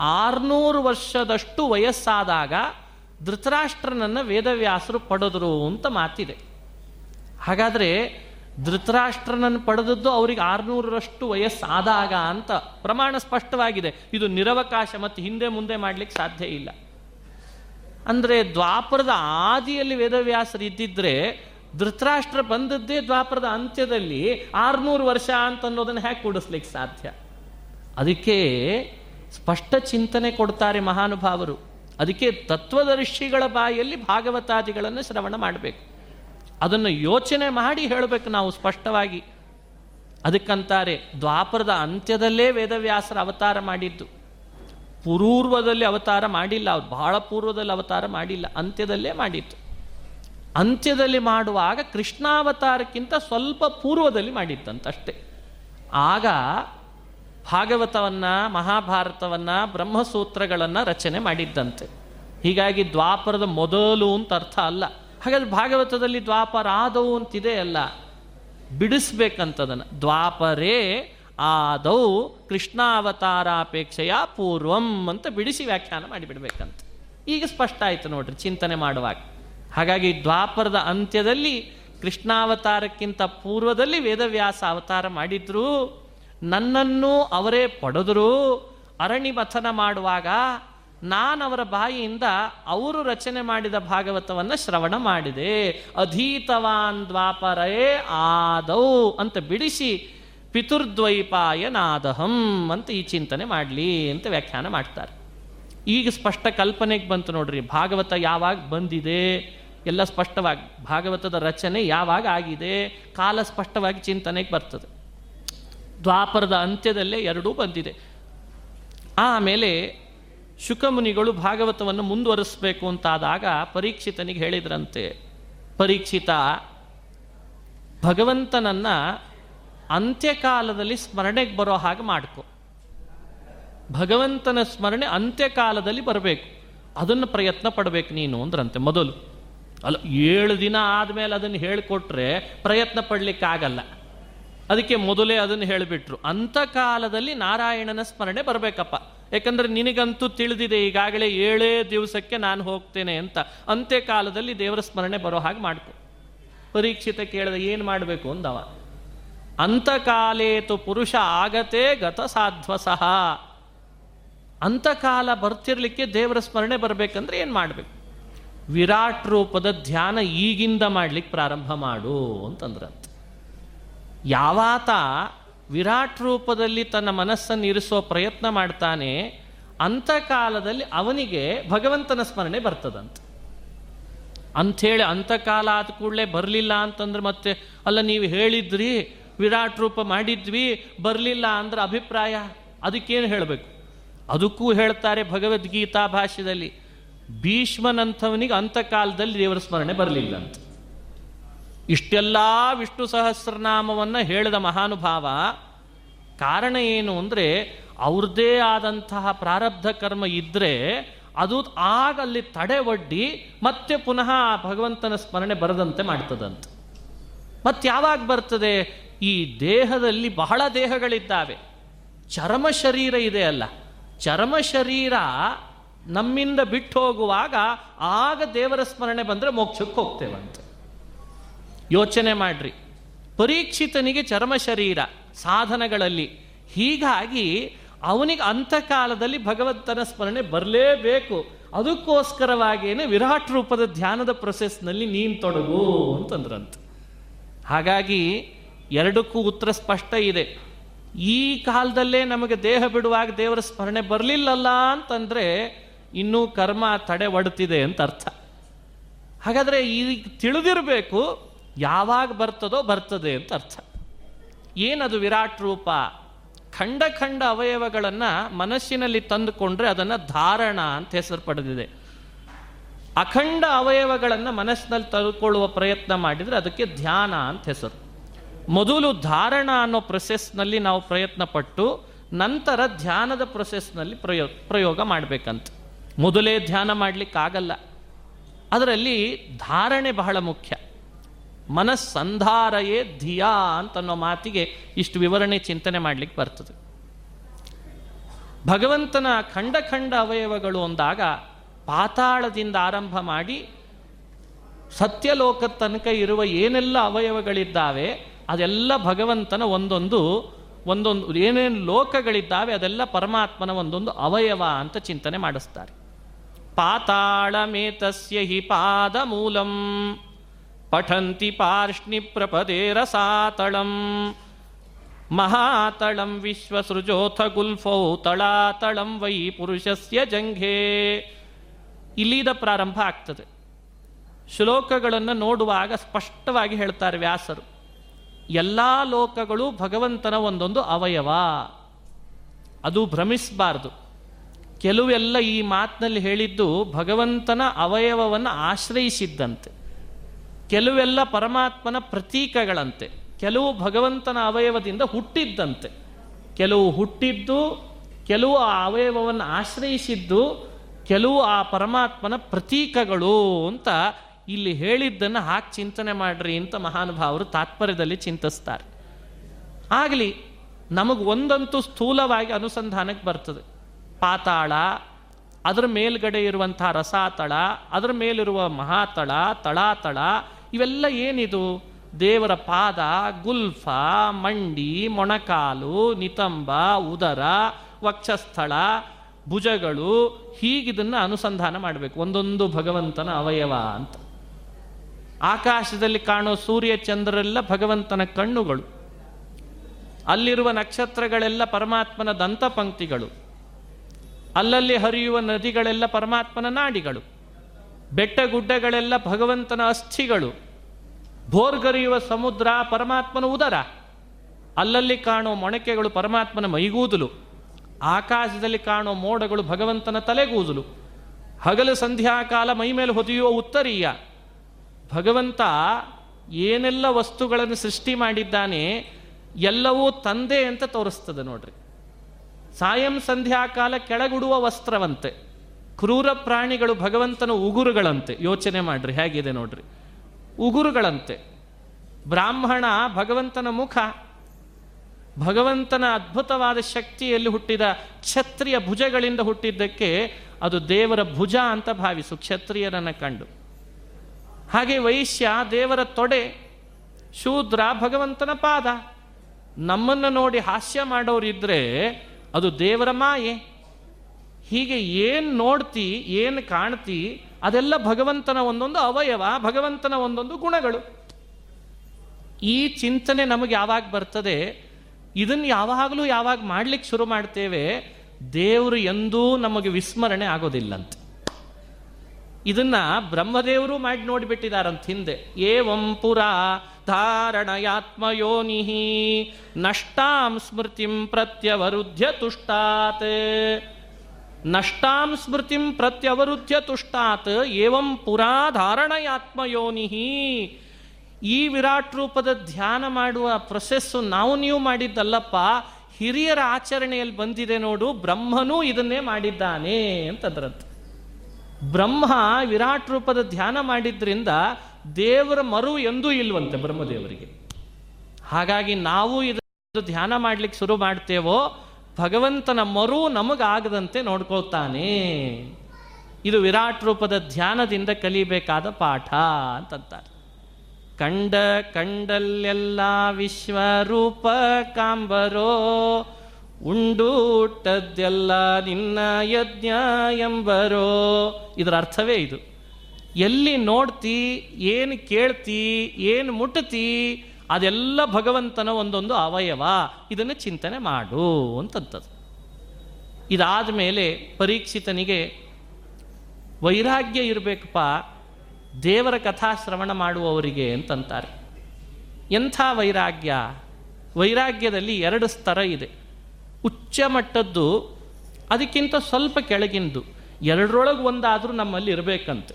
ಆರ್ನೂರು ವರ್ಷದಷ್ಟು ವಯಸ್ಸಾದಾಗ ಧೃತರಾಷ್ಟ್ರನನ್ನು ವೇದವ್ಯಾಸರು ಪಡೆದರು ಅಂತ ಮಾತಿದೆ. ಹಾಗಾದರೆ ಧೃತರಾಷ್ಟ್ರನನ್ನು ಪಡೆದದ್ದು ಅವರಿಗೆ ಆರುನೂರರಷ್ಟು ವಯಸ್ಸಾದಾಗ ಅಂತ ಪ್ರಮಾಣ ಸ್ಪಷ್ಟವಾಗಿದೆ. ಇದು ನಿರವಕಾಶ ಮತ್ತು ಹಿಂದೆ ಮುಂದೆ ಮಾಡಲಿಕ್ಕೆ ಸಾಧ್ಯ ಇಲ್ಲ. ಅಂದರೆ ದ್ವಾಪರದ ಆದಿಯಲ್ಲಿ ವೇದವ್ಯಾಸರು ಇದ್ದಿದ್ರೆ ಧೃತರಾಷ್ಟ್ರ ಬಂದದ್ದೇ ದ್ವಾಪರದ ಅಂತ್ಯದಲ್ಲಿ ಆರ್ನೂರು ವರ್ಷ ಅಂತ ಅನ್ನೋದನ್ನು ಹೇಗೆ ಕೂಡಿಸ್ಲಿಕ್ಕೆ ಸಾಧ್ಯ? ಅದಕ್ಕೆ ಸ್ಪಷ್ಟ ಚಿಂತನೆ ಕೊಡ್ತಾರೆ ಮಹಾನುಭಾವರು. ಅದಕ್ಕೆ ತತ್ವದರ್ಶಿಗಳ ಬಾಯಲ್ಲಿ ಭಾಗವತಾದಿಗಳನ್ನು ಶ್ರವಣ ಮಾಡಬೇಕು. ಅದನ್ನು ಯೋಚನೆ ಮಾಡಿ ಹೇಳಬೇಕು ನಾವು ಸ್ಪಷ್ಟವಾಗಿ. ಅದಕ್ಕಂತಾರೆ ದ್ವಾಪರದ ಅಂತ್ಯದಲ್ಲೇ ವೇದವ್ಯಾಸರ ಅವತಾರ ಮಾಡಿದ್ದು. ಪೂರ್ವದಲ್ಲಿ ಅವತಾರ ಮಾಡಿಲ್ಲ, ಅವ್ರು ಬಹಳ ಪೂರ್ವದಲ್ಲಿ ಅವತಾರ ಮಾಡಿಲ್ಲ, ಅಂತ್ಯದಲ್ಲೇ ಮಾಡಿತ್ತು ಅಂತ್ಯದಲ್ಲಿ ಮಾಡುವಾಗ ಕೃಷ್ಣಾವತಾರಕ್ಕಿಂತ ಸ್ವಲ್ಪ ಪೂರ್ವದಲ್ಲಿ ಮಾಡಿತ್ತಂತಷ್ಟೇ ಆಗ ಭಾಗವತವನ್ನು, ಮಹಾಭಾರತವನ್ನು, ಬ್ರಹ್ಮಸೂತ್ರಗಳನ್ನು ರಚನೆ ಮಾಡಿದ್ದಂತೆ. ಹೀಗಾಗಿ ದ್ವಾಪರದ ಮೊದಲು ಅಂತ ಅರ್ಥ ಅಲ್ಲ. ಹಾಗಾದ್ರೆ ಭಾಗವತದಲ್ಲಿ ದ್ವಾಪರ ಆದವು ಅಂತಿದೆ ಅಲ್ಲ. ಬಿಡಿಸ್ಬೇಕಂತದನ್ನು. ದ್ವಾಪರೇ ಆದೌ ಕೃಷ್ಣಾವತಾರಾಪೇಕ್ಷೆಯ ಪೂರ್ವಂ ಅಂತ ಬಿಡಿಸಿ ವ್ಯಾಖ್ಯಾನ ಮಾಡಿಬಿಡ್ಬೇಕಂತ. ಈಗ ಸ್ಪಷ್ಟ ಆಯಿತು ನೋಡ್ರಿ ಚಿಂತನೆ ಮಾಡುವಾಗ. ಹಾಗಾಗಿ ದ್ವಾಪರದ ಅಂತ್ಯದಲ್ಲಿ ಕೃಷ್ಣಾವತಾರಕ್ಕಿಂತ ಪೂರ್ವದಲ್ಲಿ ವೇದವ್ಯಾಸ ಅವತಾರ ಮಾಡಿದ್ರು. ನನ್ನನ್ನು ಅವರೇ ಪಡೆದರು. ಅರಣಿ ಮಥನ ಮಾಡುವಾಗ ನಾನವರ ಬಾಯಿಯಿಂದ ಅವರು ರಚನೆ ಮಾಡಿದ ಭಾಗವತವನ್ನು ಶ್ರವಣ ಮಾಡಿದೆ. ಅಧೀತವಾನ್ ದ್ವಾಪರೇ ಆದೌ ಅಂತ ಬಿಡಿಸಿ ಪಿತುರ್ದ್ವೈಪಾಯನಾದಹಂ ಅಂತ ಈ ಚಿಂತನೆ ಮಾಡಲಿ ಅಂತ ವ್ಯಾಖ್ಯಾನ ಮಾಡ್ತಾರೆ. ಈಗ ಸ್ಪಷ್ಟ ಕಲ್ಪನೆಗೆ ಬಂತು ನೋಡ್ರಿ, ಭಾಗವತ ಯಾವಾಗ ಬಂದಿದೆ? ಎಲ್ಲ ಸ್ಪಷ್ಟವಾಗಿ, ಭಾಗವತದ ರಚನೆ ಯಾವಾಗ ಆಗಿದೆ? ಕಾಲ ಸ್ಪಷ್ಟವಾಗಿ ಚಿಂತನೆಗೆ ಬರ್ತದೆ. ದ್ವಾಪರದ ಅಂತ್ಯದಲ್ಲೇ ಎರಡೂ ಬಂದಿದೆ. ಆಮೇಲೆ ಶುಕಮುನಿಗಳು ಭಾಗವತವನ್ನು ಮುಂದುವರಿಸಬೇಕು ಅಂತಾದಾಗ ಪರೀಕ್ಷಿತನಿಗೆ ಹೇಳಿದ್ರಂತೆ, ಪರೀಕ್ಷಿತ, ಭಗವಂತನನ್ನು ಅಂತ್ಯಕಾಲದಲ್ಲಿ ಸ್ಮರಣೆಗೆ ಬರೋ ಹಾಗೆ ಮಾಡ್ಕೊ. ಭಗವಂತನ ಸ್ಮರಣೆ ಅಂತ್ಯಕಾಲದಲ್ಲಿ ಬರಬೇಕು. ಅದನ್ನು ಪ್ರಯತ್ನ ಪಡಬೇಕು ನೀನು ಅಂದ್ರಂತೆ ಮೊದಲು. ಅಲ್ಲ, ಏಳು ದಿನ ಆದಮೇಲೆ ಅದನ್ನು ಹೇಳಿಕೊಟ್ರೆ ಪ್ರಯತ್ನ ಪಡಲಿಕ್ಕಾಗಲ್ಲ. ಅದಕ್ಕೆ ಮೊದಲೇ ಅದನ್ನು ಹೇಳಿಬಿಟ್ರು. ಕಾಲದಲ್ಲಿ ನಾರಾಯಣನ ಸ್ಮರಣೆ ಬರಬೇಕಪ್ಪ. ಯಾಕಂದ್ರೆ ನಿನಗಂತೂ ತಿಳಿದಿದೆ, ಈಗಾಗಲೇ ಏಳೇ ದಿವಸಕ್ಕೆ ನಾನು ಹೋಗ್ತೇನೆ ಅಂತ. ಅಂತ್ಯಕಾಲದಲ್ಲಿ ದೇವರ ಸ್ಮರಣೆ ಬರೋ ಹಾಗೆ ಮಾಡ್ಕೊ. ಪರೀಕ್ಷಿತ ಕೇಳಿದ, ಏನು ಮಾಡಬೇಕು ಅಂದವ. ಅಂತಕಾಲೇತು ಪುರುಷ ಆಗತೆ ಗತ ಸಾಧ್ವ ಸಹ ಅಂತಕಾಲ ಬರ್ತಿರ್ಲಿಕ್ಕೆ ದೇವರ ಸ್ಮರಣೆ ಬರಬೇಕಂದ್ರೆ ಏನು ಮಾಡಬೇಕು? ವಿರಾಟ್ ರೂಪದ ಧ್ಯಾನ ಈಗಿಂದ ಮಾಡ್ಲಿಕ್ಕೆ ಪ್ರಾರಂಭ ಮಾಡು ಅಂತಂದ್ರಂತ. ಯಾವಾತ ವಿರಾಟ್ ರೂಪದಲ್ಲಿ ತನ್ನ ಮನಸ್ಸನ್ನು ಇರಿಸೋ ಪ್ರಯತ್ನ ಮಾಡ್ತಾನೆ ಅಂತಕಾಲದಲ್ಲಿ ಅವನಿಗೆ ಭಗವಂತನ ಸ್ಮರಣೆ ಬರ್ತದಂತೆ. ಅಂಥೇಳಿ ಅಂತಕಾಲ ಆದ ಕೂಡಲೇ ಬರಲಿಲ್ಲ ಅಂತಂದ್ರೆ ಮತ್ತೆ, ಅಲ್ಲ ನೀವು ಹೇಳಿದ್ರಿ, ವಿರಾಟ್ ರೂಪ ಮಾಡಿದ್ವಿ, ಬರಲಿಲ್ಲ ಅಂದ್ರೆ ಅಭಿಪ್ರಾಯ? ಅದಕ್ಕೇನು ಹೇಳಬೇಕು? ಅದಕ್ಕೂ ಹೇಳ್ತಾರೆ ಭಗವದ್ಗೀತಾ ಭಾಷ್ಯದಲ್ಲಿ, ಭೀಷ್ಮನಂಥವನಿಗೆ ಅಂತಕಾಲದಲ್ಲಿ ದೇವರ ಸ್ಮರಣೆ ಬರಲಿಲ್ಲ ಅಂತ ಇಷ್ಟೆಲ್ಲ ವಿಷ್ಣು ಸಹಸ್ರನಾಮವನ್ನು ಹೇಳಿದ ಮಹಾನುಭಾವ, ಕಾರಣ ಏನು ಅಂದರೆ ಅವ್ರದ್ದೇ ಆದಂತಹ ಪ್ರಾರಬ್ಧ ಕರ್ಮ ಇದ್ದರೆ ಅದು ಆಗ ಅಲ್ಲಿ ತಡೆ ಒಡ್ಡಿ ಮತ್ತೆ ಪುನಃ ಭಗವಂತನ ಸ್ಮರಣೆ ಬರದಂತೆ ಮಾಡ್ತದಂತೆ. ಮತ್ತೆ ಯಾವಾಗ ಬರ್ತದೆ? ಈ ದೇಹದಲ್ಲಿ ಬಹಳ ದೇಹಗಳಿದ್ದಾವೆ. ಚರ್ಮ ಶರೀರ ಇದೆ ಅಲ್ಲ. ಚರ್ಮ ಶರೀರ ನಮ್ಮಿಂದ ಬಿಟ್ಟು ಹೋಗುವಾಗ ಆಗ ದೇವರ ಸ್ಮರಣೆ ಬಂದರೆ ಮೋಕ್ಷಕ್ಕೆ ಹೋಗ್ತೇವಂತೆ. ಯೋಚನೆ ಮಾಡ್ರಿ. ಪರೀಕ್ಷಿತನಿಗೆ ಚರ್ಮ ಶರೀರ ಸಾಧನಗಳಲ್ಲಿ ಹೀಗಾಗಿ ಅವನಿಗೆ ಅಂತಕಾಲದಲ್ಲಿ ಭಗವಂತನ ಸ್ಮರಣೆ ಬರಲೇಬೇಕು. ಅದಕ್ಕೋಸ್ಕರವಾಗಿಯೇ ವಿರಾಟ್ ರೂಪದ ಧ್ಯಾನದ ಪ್ರೊಸೆಸ್ನಲ್ಲಿ ನೀನು ತೊಡಗು ಅಂತಂದ್ರಂತ. ಹಾಗಾಗಿ ಎರಡಕ್ಕೂ ಉತ್ತರ ಸ್ಪಷ್ಟ ಇದೆ. ಈ ಕಾಲದಲ್ಲೇ ನಮಗೆ ದೇಹ ಬಿಡುವಾಗ ದೇವರ ಸ್ಮರಣೆ ಬರಲಿಲ್ಲಲ್ಲ ಅಂತಂದ್ರೆ ಇನ್ನೂ ಕರ್ಮ ತಡೆ ಒಡ್ತಿದೆ ಅಂತ ಅರ್ಥ. ಹಾಗಾದರೆ ಈಗ ತಿಳಿದಿರಬೇಕು ಯಾವಾಗ ಬರ್ತದೋ ಬರ್ತದೆ ಅಂತ ಅರ್ಥ. ಏನದು ವಿರಾಟ್ ರೂಪ? ಖಂಡ ಖಂಡ ಅವಯವಗಳನ್ನು ಮನಸ್ಸಿನಲ್ಲಿ ತಂದುಕೊಂಡ್ರೆ ಅದನ್ನು ಧಾರಣ ಅಂತ ಹೆಸರು ಪಡೆದಿದೆ. ಅಖಂಡ ಅವಯವಗಳನ್ನು ಮನಸ್ಸಿನಲ್ಲಿ ತಂದುಕೊಳ್ಳುವ ಪ್ರಯತ್ನ ಮಾಡಿದರೆ ಅದಕ್ಕೆ ಧ್ಯಾನ ಅಂತ ಹೆಸರು. ಮೊದಲು ಧಾರಣ ಅನ್ನೋ ಪ್ರೊಸೆಸ್ನಲ್ಲಿ ನಾವು ಪ್ರಯತ್ನ ಪಟ್ಟು ನಂತರ ಧ್ಯಾನದ ಪ್ರೊಸೆಸ್ನಲ್ಲಿ ಪ್ರಯೋ, ಪ್ರಯೋಗ ಮಾಡಬೇಕಂತ. ಮೊದಲೇ ಧ್ಯಾನ ಮಾಡಲಿಕ್ಕಾಗಲ್ಲ. ಅದರಲ್ಲಿ ಧಾರಣೆ ಬಹಳ ಮುಖ್ಯ. ಮನಸ್ಸಂಧಾರಯೇ ಧಿಯಾ ಅಂತನ್ನೋ ಮಾತಿಗೆ ಇಷ್ಟು ವಿವರಣೆ ಚಿಂತನೆ ಮಾಡಲಿಕ್ಕೆ ಬರ್ತದೆ. ಭಗವಂತನ ಖಂಡ ಖಂಡ ಅವಯವಗಳು ಅಂದಾಗ ಪಾತಾಳದಿಂದ ಆರಂಭ ಮಾಡಿ ಸತ್ಯಲೋಕದ ತನಕ ಇರುವ ಏನೆಲ್ಲ ಅವಯವಗಳಿದ್ದಾವೆ, ಅದೆಲ್ಲ ಭಗವಂತನ ಒಂದೊಂದು ಒಂದೊಂದು ಏನೇನು ಲೋಕಗಳಿದ್ದಾವೆ, ಅದೆಲ್ಲ ಪರಮಾತ್ಮನ ಒಂದೊಂದು ಅವಯವ ಅಂತ ಚಿಂತನೆ ಮಾಡಿಸ್ತಾರೆ. ಪಾತಾಳಮೇತಸ್ಯ ಹಿ ಪಾದ ಮೂಲಂ. ಪಠಂತಿ ಪಾರ್ಷ್ಣಿ ಪ್ರಪದೇ ರಸಾತಳಂ ಮಹಾತಳಂ ವಿಶ್ವಸೃಜೋಥ ಗುಲ್ಫೌ ತಳಾತಳಂ ವೈ ಪುರುಷಸ್ಯ ಜಂಘೆ ಇಲ್ಲಿದ ಪ್ರಾರಂಭ ಆಗ್ತದೆ. ಶ್ಲೋಕಗಳನ್ನು ನೋಡುವಾಗ ಸ್ಪಷ್ಟವಾಗಿ ಹೇಳ್ತಾರೆ ವ್ಯಾಸರು. ಎಲ್ಲ ಲೋಕಗಳು ಭಗವಂತನ ಒಂದೊಂದು ಅವಯವ. ಅದು ಭ್ರಮಿಸಬಾರ್ದು. ಕೆಲವೆಲ್ಲ ಈ ಮಾತಿನಲ್ಲಿ ಹೇಳಿದ್ದು ಭಗವಂತನ ಅವಯವವನ್ನು ಆಶ್ರಯಿಸಿದ್ದಂತೆ. ಕೆಲವೆಲ್ಲ ಪರಮಾತ್ಮನ ಪ್ರತೀಕಗಳಂತೆ, ಕೆಲವು ಭಗವಂತನ ಅವಯವದಿಂದ ಹುಟ್ಟಿದ್ದಂತೆ. ಕೆಲವು ಹುಟ್ಟಿದ್ದು, ಕೆಲವು ಆ ಅವಯವವನ್ನು ಆಶ್ರಯಿಸಿದ್ದು, ಕೆಲವು ಆ ಪರಮಾತ್ಮನ ಪ್ರತೀಕಗಳು ಅಂತ ಇಲ್ಲಿ ಹೇಳಿದ್ದನ್ನು ಹಾಕಿ ಚಿಂತನೆ ಮಾಡ್ರಿ ಅಂತ ಮಹಾನುಭಾವರು ತಾತ್ಪರ್ಯದಲ್ಲಿ ಚಿಂತಿಸ್ತಾರೆ. ಆಗಲಿ, ನಮಗೆ ಒಂದಂತೂ ಸ್ಥೂಲವಾಗಿ ಅನುಸಂಧಾನಕ್ಕೆ ಬರ್ತದೆ. ಪಾತಾಳ, ಅದರ ಮೇಲ್ಗಡೆ ಇರುವಂತಹ ರಸಾತಳ, ಅದರ ಮೇಲಿರುವ ಮಹಾತಳ, ತಳಾತಳ ಇವೆಲ್ಲ ಏನಿದು? ದೇವರ ಪಾದ, ಗುಲ್ಫ, ಮಂಡಿ, ಮೊಣಕಾಲು, ನಿತಂಬ, ಉದರ, ವಕ್ಷಸ್ಥಳ, ಭುಜಗಳು, ಹೀಗಿದನ್ನು ಅನುಸಂಧಾನ ಮಾಡಬೇಕು. ಒಂದೊಂದು ಭಗವಂತನ ಅವಯವ ಅಂತ. ಆಕಾಶದಲ್ಲಿ ಕಾಣೋ ಸೂರ್ಯ, ಚಂದ್ರರೆಲ್ಲ ಭಗವಂತನ ಕಣ್ಣುಗಳು. ಅಲ್ಲಿರುವ ನಕ್ಷತ್ರಗಳೆಲ್ಲ ಪರಮಾತ್ಮನ ದಂತಪಂಕ್ತಿಗಳು. ಅಲ್ಲಲ್ಲಿ ಹರಿಯುವ ನದಿಗಳೆಲ್ಲ ಪರಮಾತ್ಮನ ನಾಡಿಗಳು. ಬೆಟ್ಟ ಗುಡ್ಡಗಳೆಲ್ಲ ಭಗವಂತನ ಅಸ್ಥಿಗಳು. ಭೋರ್ಗರಿಯುವ ಸಮುದ್ರ ಪರಮಾತ್ಮನ ಉದರ. ಅಲ್ಲಲ್ಲಿ ಕಾಣೋ ಮೊಣಕೆಗಳು ಪರಮಾತ್ಮನ ಮೈಗೂದಲು. ಆಕಾಶದಲ್ಲಿ ಕಾಣೋ ಮೋಡಗಳು ಭಗವಂತನ ತಲೆಗೂದಲು. ಹಗಲು ಸಂಧ್ಯಾಕಾಲ ಮೈ ಮೇಲೆ ಹೊದೆಯುವ ಉತ್ತರೀಯ. ಭಗವಂತ ಏನೆಲ್ಲ ವಸ್ತುಗಳನ್ನು ಸೃಷ್ಟಿ ಮಾಡಿದ್ದಾನೆ ಎಲ್ಲವೂ ತಂದೆ ಅಂತ ತೋರಿಸ್ತದೆ ನೋಡ್ರಿ. ಸಾಯಂ ಸಂಧ್ಯಾಕಾಲ ಕೆಳಗುಡುವ ವಸ್ತ್ರವಂತೆ. ಕ್ರೂರ ಪ್ರಾಣಿಗಳು ಭಗವಂತನ ಉಗುರುಗಳಂತೆ. ಯೋಚನೆ ಮಾಡ್ರಿ, ಹೇಗಿದೆ ನೋಡ್ರಿ. ಉಗುರುಗಳಂತೆ. ಬ್ರಾಹ್ಮಣ ಭಗವಂತನ ಮುಖ, ಭಗವಂತನ ಅದ್ಭುತವಾದ ಶಕ್ತಿಯಲ್ಲಿ ಹುಟ್ಟಿದ ಕ್ಷತ್ರಿಯ ಭುಜಗಳಿಂದ ಹುಟ್ಟಿದ್ದಕ್ಕೆ ಅದು ದೇವರ ಭುಜ ಅಂತ ಭಾವಿಸು, ಕ್ಷತ್ರಿಯರನ್ನು ಕಂಡು. ಹಾಗೆ ವೈಶ್ಯ ದೇವರ ತೊಡೆ, ಶೂದ್ರ ಭಗವಂತನ ಪಾದ. ನಮ್ಮನ್ನು ನೋಡಿ ಹಾಸ್ಯ ಮಾಡೋರಿದ್ರೆ ಅದು ದೇವರ ಮಾಯೆ. ಹೀಗೆ ಏನು ನೋಡ್ತಿ, ಏನು ಕಾಣ್ತಿ, ಅದೆಲ್ಲ ಭಗವಂತನ ಒಂದೊಂದು ಅವಯವ, ಭಗವಂತನ ಒಂದೊಂದು ಗುಣಗಳು. ಈ ಚಿಂತನೆ ನಮಗೆ ಯಾವಾಗ ಬರ್ತದೆ ಇದನ್ನು ಯಾವಾಗಲೂ ಯಾವಾಗ ಮಾಡ್ಲಿಕ್ಕೆ ಶುರು ಮಾಡ್ತೇವೆ, ದೇವರು ಎಂದೂ ನಮಗೆ ವಿಸ್ಮರಣೆ ಆಗೋದಿಲ್ಲಂತೆ. ಇದನ್ನ ಬ್ರಹ್ಮದೇವರು ಮಾಡಿ ನೋಡಿಬಿಟ್ಟಿದಾರಂತ ಹಿಂದೆ. ಏವಂ ಪುರ ಧಾರಣಯಾತ್ಮಯೋನಿಹಿ ನಷ್ಟಾಂ ಸ್ಮೃತಿಂ ಪ್ರತ್ಯವರುಧ್ಯ ತುಷ್ಟಾತ್ ನಷ್ಟಾಂ ಸ್ಮೃತಿಂ ಪ್ರತ್ಯವೃತ್ಯ ತುಷ್ಟಾತ್, ಏವಂ ಪುರಾ ಧಾರಣಯಾತ್ಮಯೋನಿ ಈ ವಿರಾಟ್ ರೂಪದ ಧ್ಯಾನ ಮಾಡುವ ಪ್ರೊಸೆಸ್ಸು ನಾವು ನೀವು ಮಾಡಿದ್ದಲ್ಲಪ್ಪ, ಹಿರಿಯರ ಆಚರಣೆಯಲ್ಲಿ ಬಂದಿದೆ ನೋಡು, ಬ್ರಹ್ಮನೂ ಇದನ್ನೇ ಮಾಡಿದ್ದಾನೆ ಅಂತದ್ರಂತೆ ಬ್ರಹ್ಮ ವಿರಾಟ್ ರೂಪದ ಧ್ಯಾನ ಮಾಡಿದ್ರಿಂದ ದೇವರ ಮರು ಎಂದೂ ಇಲ್ವಂತೆ ಬ್ರಹ್ಮದೇವರಿಗೆ. ಹಾಗಾಗಿ ನಾವು ಇದು ಧ್ಯಾನ ಮಾಡ್ಲಿಕ್ಕೆ ಶುರು ಮಾಡ್ತೇವೋ ಭಗವಂತನ ಮರು ನಮಗಾಗದಂತೆ ನೋಡ್ಕೊಳ್ತಾನೆ. ಇದು ವಿರಾಟ್ ರೂಪದ ಧ್ಯಾನದಿಂದ ಕಲಿಬೇಕಾದ ಪಾಠ ಅಂತಂತಾರೆ. ಕಂಡ ಕಂಡಲ್ಲೆಲ್ಲ ವಿಶ್ವರೂಪ ಕಾಂಬರೋ, ಉಂಡೂಟದ್ದೆಲ್ಲ ನಿನ್ನ ಯಜ್ಞ ಎಂಬರೋ. ಇದರ ಅರ್ಥವೇ ಇದು. ಎಲ್ಲಿ ನೋಡ್ತಿ, ಏನು ಕೇಳ್ತಿ, ಏನು ಮುಟ್ತಿ ಅದೆಲ್ಲ ಭಗವಂತನ ಒಂದೊಂದು ಅವಯವ. ಇದನ್ನು ಚಿಂತನೆ ಮಾಡು ಅಂತಂತದ್ದು. ಇದಾದ ಮೇಲೆ ಪರೀಕ್ಷಿತನಿಗೆ ವೈರಾಗ್ಯ ಇರಬೇಕಪ್ಪ, ದೇವರ ಕಥಾಶ್ರವಣ ಮಾಡುವವರಿಗೆ ಅಂತಂತಾರೆ. ಎಂಥ ವೈರಾಗ್ಯ? ವೈರಾಗ್ಯದಲ್ಲಿ ಎರಡು ಸ್ತರ ಇದೆ. ಉಚ್ಚ ಮಟ್ಟದ್ದು, ಅದಕ್ಕಿಂತ ಸ್ವಲ್ಪ ಕೆಳಗಿಂದು. ಎರಡರೊಳಗೆ ಒಂದಾದರೂ ನಮ್ಮಲ್ಲಿ ಇರಬೇಕಂತೆ.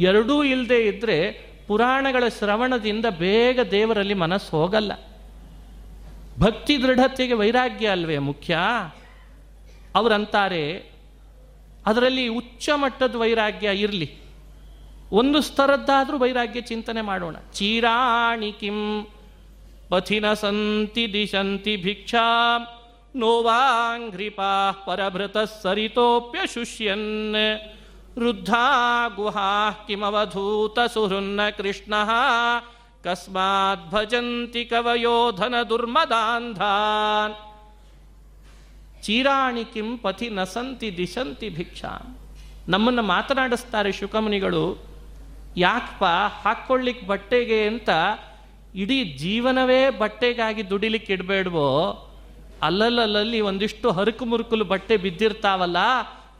ಎರಡೂ ಇಲ್ಲದೆ ಇದ್ದರೆ ಪುರಾಣಗಳ ಶ್ರವಣದಿಂದ ಬೇಗ ದೇವರಲ್ಲಿ ಮನಸ್ಸು ಹೋಗಲ್ಲ. ಭಕ್ತಿ ದೃಢತೆಗೆ ವೈರಾಗ್ಯ ಅಲ್ವೇ ಮುಖ್ಯ? ಅವರಂತಾರೆ, ಅದರಲ್ಲಿ ಉಚ್ಚ ಮಟ್ಟದ ವೈರಾಗ್ಯ ಇರಲಿ. ಒಂದು ಸ್ತರದ್ದಾದರೂ ವೈರಾಗ್ಯ ಚಿಂತನೆ ಮಾಡೋಣ. ಚೀರಾಣಿ ಕಿಂ ಪಥಿನ ಸಂತಿ ದಿಶಂತಿ ಭಿಕ್ಷಾ ನೋವಾಂಘ್ರಿಪಾ ಪರಭೃತ ಸರಿತೋಪ್ಯ ಶುಷ್ಯನ್ ವೃದ್ಧಾ ಗುಹಾ ಕಿಮವಧೂತ ಸುಹೃನ್ನ ಕೃಷ್ಣ ಕಸ್ಮಾತ್ ಭಜಂತಿ ಕವಯೋಧನ ದುರ್ಮದಾಂಧಾನ್ ಚೀರಾಣಿ ಕಿಂ ಪಥಿ ನಸಂತಿ ದಿಶಂತಿ ಭಿಕ್ಷಾ ನಮ್ಮನ್ನು ಮಾತನಾಡಿಸ್ತಾರೆ ಶುಕಮುನಿಗಳು, ಯಾಕಪ್ಪ ಹಾಕ್ಕೊಳ್ಳಿಕ್ಕೆ ಬಟ್ಟೆಗೆ ಅಂತ ಇಡೀ ಜೀವನವೇ ಬಟ್ಟೆಗಾಗಿ ದುಡಿಲಿಕ್ಕೆ ಇಡಬೇಡ್ವೋ ಅಲ್ಲಲ್ಲಲ್ಲಿ ಒಂದಿಷ್ಟು ಹರಕು ಮುರುಕುಲು ಬಟ್ಟೆ ಬಿದ್ದಿರ್ತಾವಲ್ಲ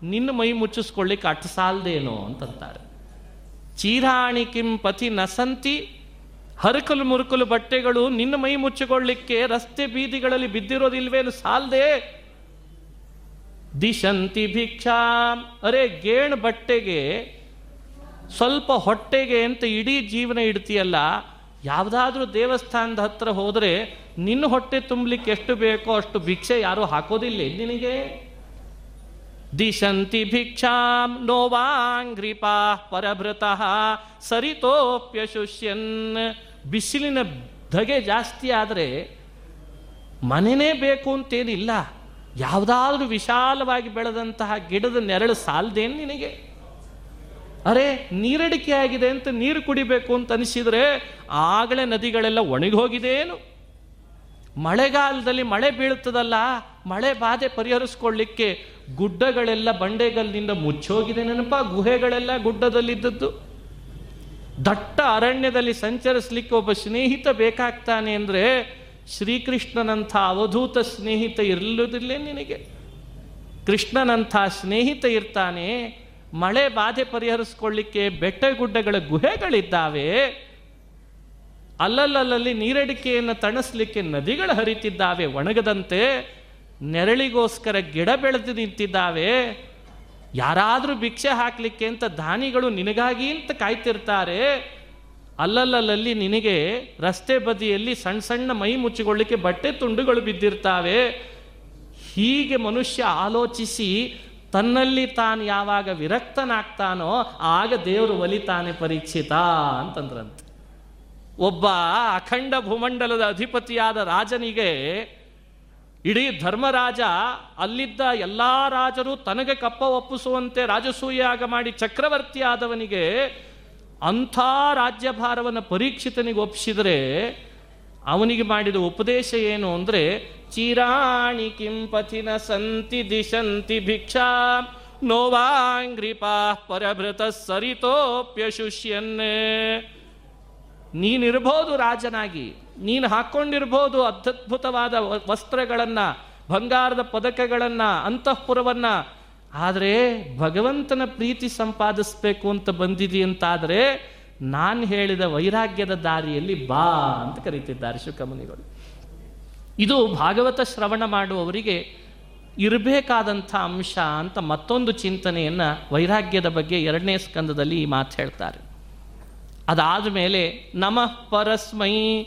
ನಿನ್ನ ಮೈ ಮುಚ್ಚಿಸ್ಕೊಳ್ಳಿಕ್ಕೆ ಅಟ್ ಸಾಲ್ದೇನೋ ಅಂತಂತಾರೆ. ಚೀರಾಣಿ ಕಿಂ ಪತಿ ನಸಂತಿ, ಹರಕಲು ಮುರುಕಲು ಬಟ್ಟೆಗಳು ನಿನ್ನ ಮೈ ಮುಚ್ಚಿಕೊಳ್ಳಿಕ್ಕೆ ರಸ್ತೆ ಬೀದಿಗಳಲ್ಲಿ ಬಿದ್ದಿರೋದಿಲ್ವೇನು ಸಾಲ್ದೆ? ದಿಶಂತಿ ಭಿಕ್ಷಾ, ಅರೆ ಗೇಣ್ ಬಟ್ಟೆಗೆ ಸ್ವಲ್ಪ ಹೊಟ್ಟೆಗೆ ಅಂತ ಇಡೀ ಜೀವನ ಇಡ್ತೀಯಲ್ಲ, ಯಾವುದಾದ್ರೂ ದೇವಸ್ಥಾನದ ಹತ್ರ ಹೋದರೆ ನಿನ್ನ ಹೊಟ್ಟೆ ತುಂಬಲಿಕ್ಕೆ ಎಷ್ಟು ಬೇಕೋ ಅಷ್ಟು ಭಿಕ್ಷೆ ಯಾರೂ ಹಾಕೋದಿಲ್ಲ ನಿನಗೆ? ದಿಶಂತಿ ಭಿಕ್ಷಾಂ ನೋವಾಂಗ್ರಿಪಾ ಪರಭೃತಃ ಸರಿತೋಪ್ಯ ಶುಷ್ಯನ್ ಬಿಸಿಲಿನ ಧಗೆ ಜಾಸ್ತಿ ಆದರೆ ಮನೆಯೇ ಬೇಕು ಅಂತೇನಿಲ್ಲ. ಯಾವುದಾದ್ರೂ ವಿಶಾಲವಾಗಿ ಬೆಳೆದಂತಹ ಗಿಡದ ನೆರಳು ಸಾಲದೇನು ನಿನಗೆ? ಅರೆ, ನೀರಡಿಕೆ ಆಗಿದೆ ಅಂತ ನೀರು ಕುಡಿಬೇಕು ಅಂತ ಅನಿಸಿದ್ರೆ ಆಗಲೇ ನದಿಗಳೆಲ್ಲ ಒಣಗಿ ಹೋಗಿದೇನು ಮಳೆಗಾಲದಲ್ಲಿ ಮಳೆ ಬೀಳ್ತದಲ್ಲ ಮಳೆ ಬಾಧೆ ಪರಿಹರಿಸ್ಕೊಳ್ಳಿಕ್ಕೆ ಗುಡ್ಡಗಳೆಲ್ಲ ಬಂಡೆಗಲ್ಲಿಂದ ಮುಚ್ಚೋಗಿದೆ ನೆನಪ? ಗುಹೆಗಳೆಲ್ಲ ಗುಡ್ಡದಲ್ಲಿದ್ದದ್ದು? ದಟ್ಟ ಅರಣ್ಯದಲ್ಲಿ ಸಂಚರಿಸ್ಲಿಕ್ಕೆ ಒಬ್ಬ ಸ್ನೇಹಿತ ಬೇಕಾಗ್ತಾನೆ ಅಂದರೆ ಶ್ರೀಕೃಷ್ಣನಂಥ ಅವಧೂತ ಸ್ನೇಹಿತ ಇರಲುದಿಲ್ಲೇ ನಿನಗೆ. ಕೃಷ್ಣನಂಥ ಸ್ನೇಹಿತ ಇರ್ತಾನೆ, ಮಳೆ ಬಾಧೆ ಪರಿಹರಿಸ್ಕೊಳ್ಳಿಕ್ಕೆ ಬೆಟ್ಟ ಗುಡ್ಡಗಳ ಗುಹೆಗಳಿದ್ದಾವೆ. ಅಲ್ಲಲ್ಲಲ್ಲಿ ನೀರಡಿಕೆಯನ್ನು ತಣಿಸ್ಲಿಕ್ಕೆ ನದಿಗಳು ಹರಿತಿದ್ದಾವೆ. ಒಣಗದಂತೆ ನೆರಳಿಗೋಸ್ಕರ ಗಿಡ ಬೆಳೆದು ನಿಂತಿದ್ದಾವೆ. ಯಾರಾದರೂ ಭಿಕ್ಷೆ ಹಾಕಲಿಕ್ಕೆ ಅಂತ ದಾನಿಗಳು ನಿನಗಾಗಿ ಅಂತ ಕಾಯ್ತಿರ್ತಾರೆ. ಅಲ್ಲಲ್ಲಲ್ಲಿ ನಿನಗೆ ರಸ್ತೆ ಬದಿಯಲ್ಲಿ ಸಣ್ಣ ಸಣ್ಣ ಮೈ ಮುಚ್ಚಿಕೊಳ್ಳಿಕ್ಕೆ ಬಟ್ಟೆ ತುಂಡುಗಳು ಬಿದ್ದಿರ್ತಾವೆ. ಹೀಗೆ ಮನುಷ್ಯ ಆಲೋಚಿಸಿ ತನ್ನಲ್ಲಿ ತಾನು ಯಾವಾಗ ವಿರಕ್ತನಾಗ್ತಾನೋ ಆಗ ದೇವರು ಒಲಿತಾನೆ ಪರೀಕ್ಷಿತ ಅಂತಂದ್ರಂತೆ. ಒಬ್ಬ ಅಖಂಡ ಭೂಮಂಡಲದ ಅಧಿಪತಿಯಾದ ರಾಜನಿಗೆ ಇಡೀ ಧರ್ಮರಾಜ ಅಲ್ಲಿದ್ದ ಎಲ್ಲ ರಾಜರು ತನಗೆ ಕಪ್ಪ ಒಪ್ಪಿಸುವಂತೆ ರಾಜಸೂಯಾಗ ಮಾಡಿ ಚಕ್ರವರ್ತಿ ಆದವನಿಗೆ ಅಂಥ ರಾಜ್ಯಭಾರವನ್ನು ಪರೀಕ್ಷಿತನಿಗೆ ಒಪ್ಪಿಸಿದರೆ ಅವನಿಗೆ ಮಾಡಿದ ಉಪದೇಶ ಏನು ಅಂದರೆ, ಚಿರಾಣಿ ಕಿಂಪಥಿನ ಸಂತಿ ದಿಶಂತಿ ಭಿಕ್ಷಾ, ನೋವಾಂಗ್ರಿಪಾ ಪರಭೃತ ಸರಿತೋಪ್ಯಶುಷ್ಯನ್ನೇ. ನೀನಿರ್ಬೋದು ರಾಜನಾಗಿ. ನೀನು ಹಾಕ್ಕೊಂಡಿರ್ಬೋದು ಅದ್ಭುತವಾದ ವಸ್ತ್ರಗಳನ್ನು, ಬಂಗಾರದ ಪದಕಗಳನ್ನು, ಅಂತಃಪುರವನ್ನು. ಆದರೆ ಭಗವಂತನ ಪ್ರೀತಿ ಸಂಪಾದಿಸ್ಬೇಕು ಅಂತ ಬಂದಿದೆಯಂತಾದರೆ ನಾನು ಹೇಳಿದ ವೈರಾಗ್ಯದ ದಾರಿಯಲ್ಲಿ ಬಾ ಅಂತ ಕರೀತಿದ್ದಾರೆ ಶುಕಮುನಿಗಳು ಇದು ಭಾಗವತ ಶ್ರವಣ ಮಾಡುವವರಿಗೆ ಇರಬೇಕಾದಂಥ ಅಂಶ ಅಂತ ಮತ್ತೊಂದು ಚಿಂತನೆಯನ್ನು ವೈರಾಗ್ಯದ ಬಗ್ಗೆ ಎರಡನೇ ಸ್ಕಂದದಲ್ಲಿ ಈ ಮಾತು ಹೇಳ್ತಾರೆ. ಅದಾದ ಮೇಲೆ ನಮಃ ಪರಸ್ಮೈ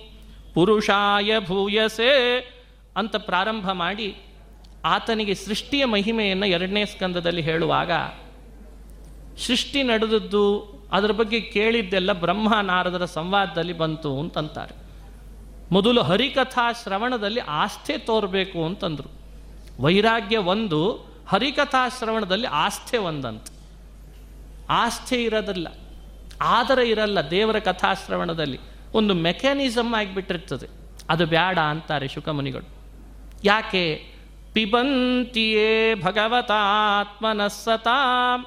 ಪುರುಷಾಯ ಭೂಯಸೆ ಅಂತ ಪ್ರಾರಂಭ ಮಾಡಿ ಆತನಿಗೆ ಸೃಷ್ಟಿಯ ಮಹಿಮೆಯನ್ನು ಎರಡನೇ ಸ್ಕಂದದಲ್ಲಿ ಹೇಳುವಾಗ, ಸೃಷ್ಟಿ ನಡೆದದ್ದು ಅದರ ಬಗ್ಗೆ ಕೇಳಿದ್ದೆಲ್ಲ ಬ್ರಹ್ಮ ನಾರದರ ಸಂವಾದದಲ್ಲಿ ಬಂತು ಅಂತಂತಾರೆ. ಮೊದಲು ಹರಿಕಥಾ ಶ್ರವಣದಲ್ಲಿ ಆಸ್ಥೆ ತೋರಬೇಕು ಅಂತಂದರು. ವೈರಾಗ್ಯ ಒಂದು, ಹರಿಕಥಾ ಶ್ರವಣದಲ್ಲಿ ಆಸ್ಥೆ ಒಂದಂತ. ಆಸ್ಥೆ ಇರೋದಿಲ್ಲ, ಆದರ ಇರಲ್ಲ ದೇವರ ಕಥಾಶ್ರವಣದಲ್ಲಿ. ಒಂದು ಮೆಕ್ಯಾನಿಸಮ್ ಆಗಿಬಿಟ್ಟಿರ್ತದೆ. ಅದು ಬೇಡ ಅಂತಾರೆ ಶುಕಮುನಿಗಳು. ಯಾಕೆ? ಪಿಬಂತಿಯೇ ಭಗವತಾತ್ಮನಸ್ಸತಾಂ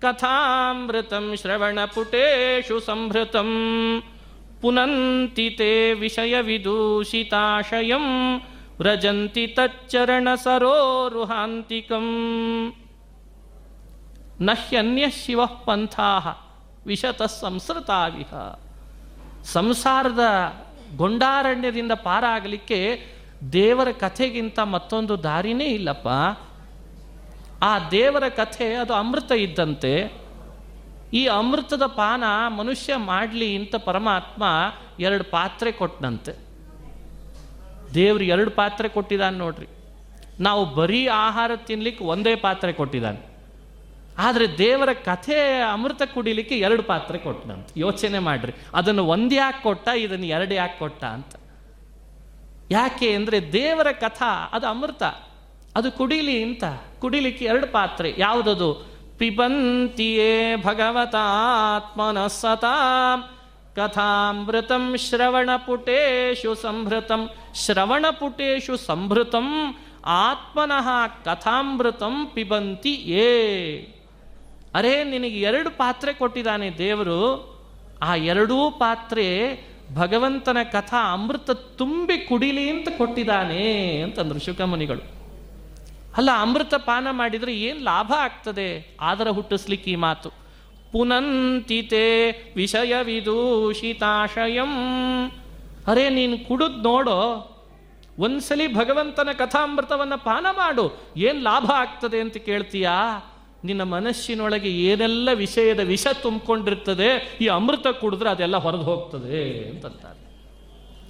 ಕಥಾಮೃತಂ ಶ್ರವಣಪುಟೇಶು ಸಂಭೃತಂ ಪುನಂತಿ ತೇ ವಿಷಯ ವಿದೂಷಿತಾಶಯಂ, ವ್ರಜಂತಿ ತಚ್ಚರಣ ಸರೋರುಹಾಂತಿಕಂ ನಹ್ಯನ್ಯ ಶಿವ ಪಂಥಾ, ವಿಶತ ಸಂಸ್ಕೃತಾವಿಹ ಸಂಸಾರದ ಗೊಂಡಾರಣ್ಯದಿಂದ ಪಾರಾಗಲಿಕ್ಕೆ ದೇವರ ಕಥೆಗಿಂತ ಮತ್ತೊಂದು ದಾರಿನೇ ಇಲ್ಲಪ್ಪ. ಆ ದೇವರ ಕಥೆ ಅದು ಅಮೃತ ಇದ್ದಂತೆ. ಈ ಅಮೃತದ ಪಾನ ಮನುಷ್ಯ ಮಾಡಲಿ ಅಂತ ಪರಮಾತ್ಮ ಎರಡು ಪಾತ್ರೆ ಕೊಟ್ಟನಂತೆ ದೇವ್ರು ಎರಡು ಪಾತ್ರೆ ಕೊಟ್ಟಿದ್ದಾನೆ ನೋಡ್ರಿ. ನಾವು ಬರೀ ಆಹಾರ ತಿನ್ಲಿಕ್ಕೆ ಒಂದೇ ಪಾತ್ರೆ ಕೊಟ್ಟಿದ್ದಾನೆ ಆದರೆ ದೇವರ ಕಥೆ ಅಮೃತ ಕುಡಿಲಿಕ್ಕೆ ಎರಡು ಪಾತ್ರೆ ಕೊಟ್ಟನಂತ. ಯೋಚನೆ ಮಾಡ್ರಿ. ಅದನ್ನು ಒಂದು ಯಾಕೆ ಕೊಟ್ಟ, ಇದನ್ನು ಎರಡು ಯಾಕೆ ಕೊಟ್ಟ ಅಂತ. ಯಾಕೆ ಅಂದರೆ ದೇವರ ಕಥಾ, ಅದು ಅಮೃತ. ಅದು ಕುಡಿಲಿ ಅಂತ. ಕುಡಿಲಿಕ್ಕೆ ಎರಡು ಪಾತ್ರೆ. ಯಾವುದದು? ಪಿಬಂತಿಯೇ ಭಗವತಾತ್ಮನ ಸತಾಂ. ಕಥಾಮೃತಂ ಶ್ರವಣಪುಟೇಶು ಸಂಭೃತಂ. ಶ್ರವಣಪುಟೇಶು ಸಂಭೃತಂ. ಆತ್ಮನಃ ಕಥಾಮೃತಂ ಪಿಬಂತಿ ಏ ಅರೇ, ನಿನಗೆ ಎರಡು ಪಾತ್ರೆ ಕೊಟ್ಟಿದ್ದಾನೆ ದೇವರು. ಆ ಎರಡೂ ಪಾತ್ರೆ ಭಗವಂತನ ಕಥಾ ಅಮೃತ ತುಂಬಿ ಕುಡಿಲಿ ಅಂತ ಕೊಟ್ಟಿದ್ದಾನೆ ಅಂತಂದ್ರು ಶುಕಮುನಿಗಳು ಅಲ್ಲ, ಅಮೃತ ಪಾನ ಮಾಡಿದರೆ ಏನು ಲಾಭ ಆಗ್ತದೆ? ಆದರ ಹುಟ್ಟಿಸ್ಲಿಕ್ಕೆ ಈ ಮಾತು. ಪುನಂತಿತೆ ವಿಷಯ ಅರೆ ಅರೇ, ನೀನು ಕುಡಿದ್ ನೋಡೋ, ಒಂದ್ಸಲಿ ಭಗವಂತನ ಕಥಾಮೃತವನ್ನು ಪಾನ ಮಾಡು. ಏನು ಲಾಭ ಆಗ್ತದೆ ಅಂತ ಕೇಳ್ತೀಯಾ? ನಿನ್ನ ಮನಸ್ಸಿನೊಳಗೆ ಏನೆಲ್ಲ ವಿಷಯದ ವಿಷ ತುಂಬಿಕೊಂಡಿರ್ತದೆ, ಈ ಅಮೃತ ಕುಡಿದ್ರೆ ಅದೆಲ್ಲ ಹೊರದು ಹೋಗ್ತದೆ ಅಂತಂತಾರೆ.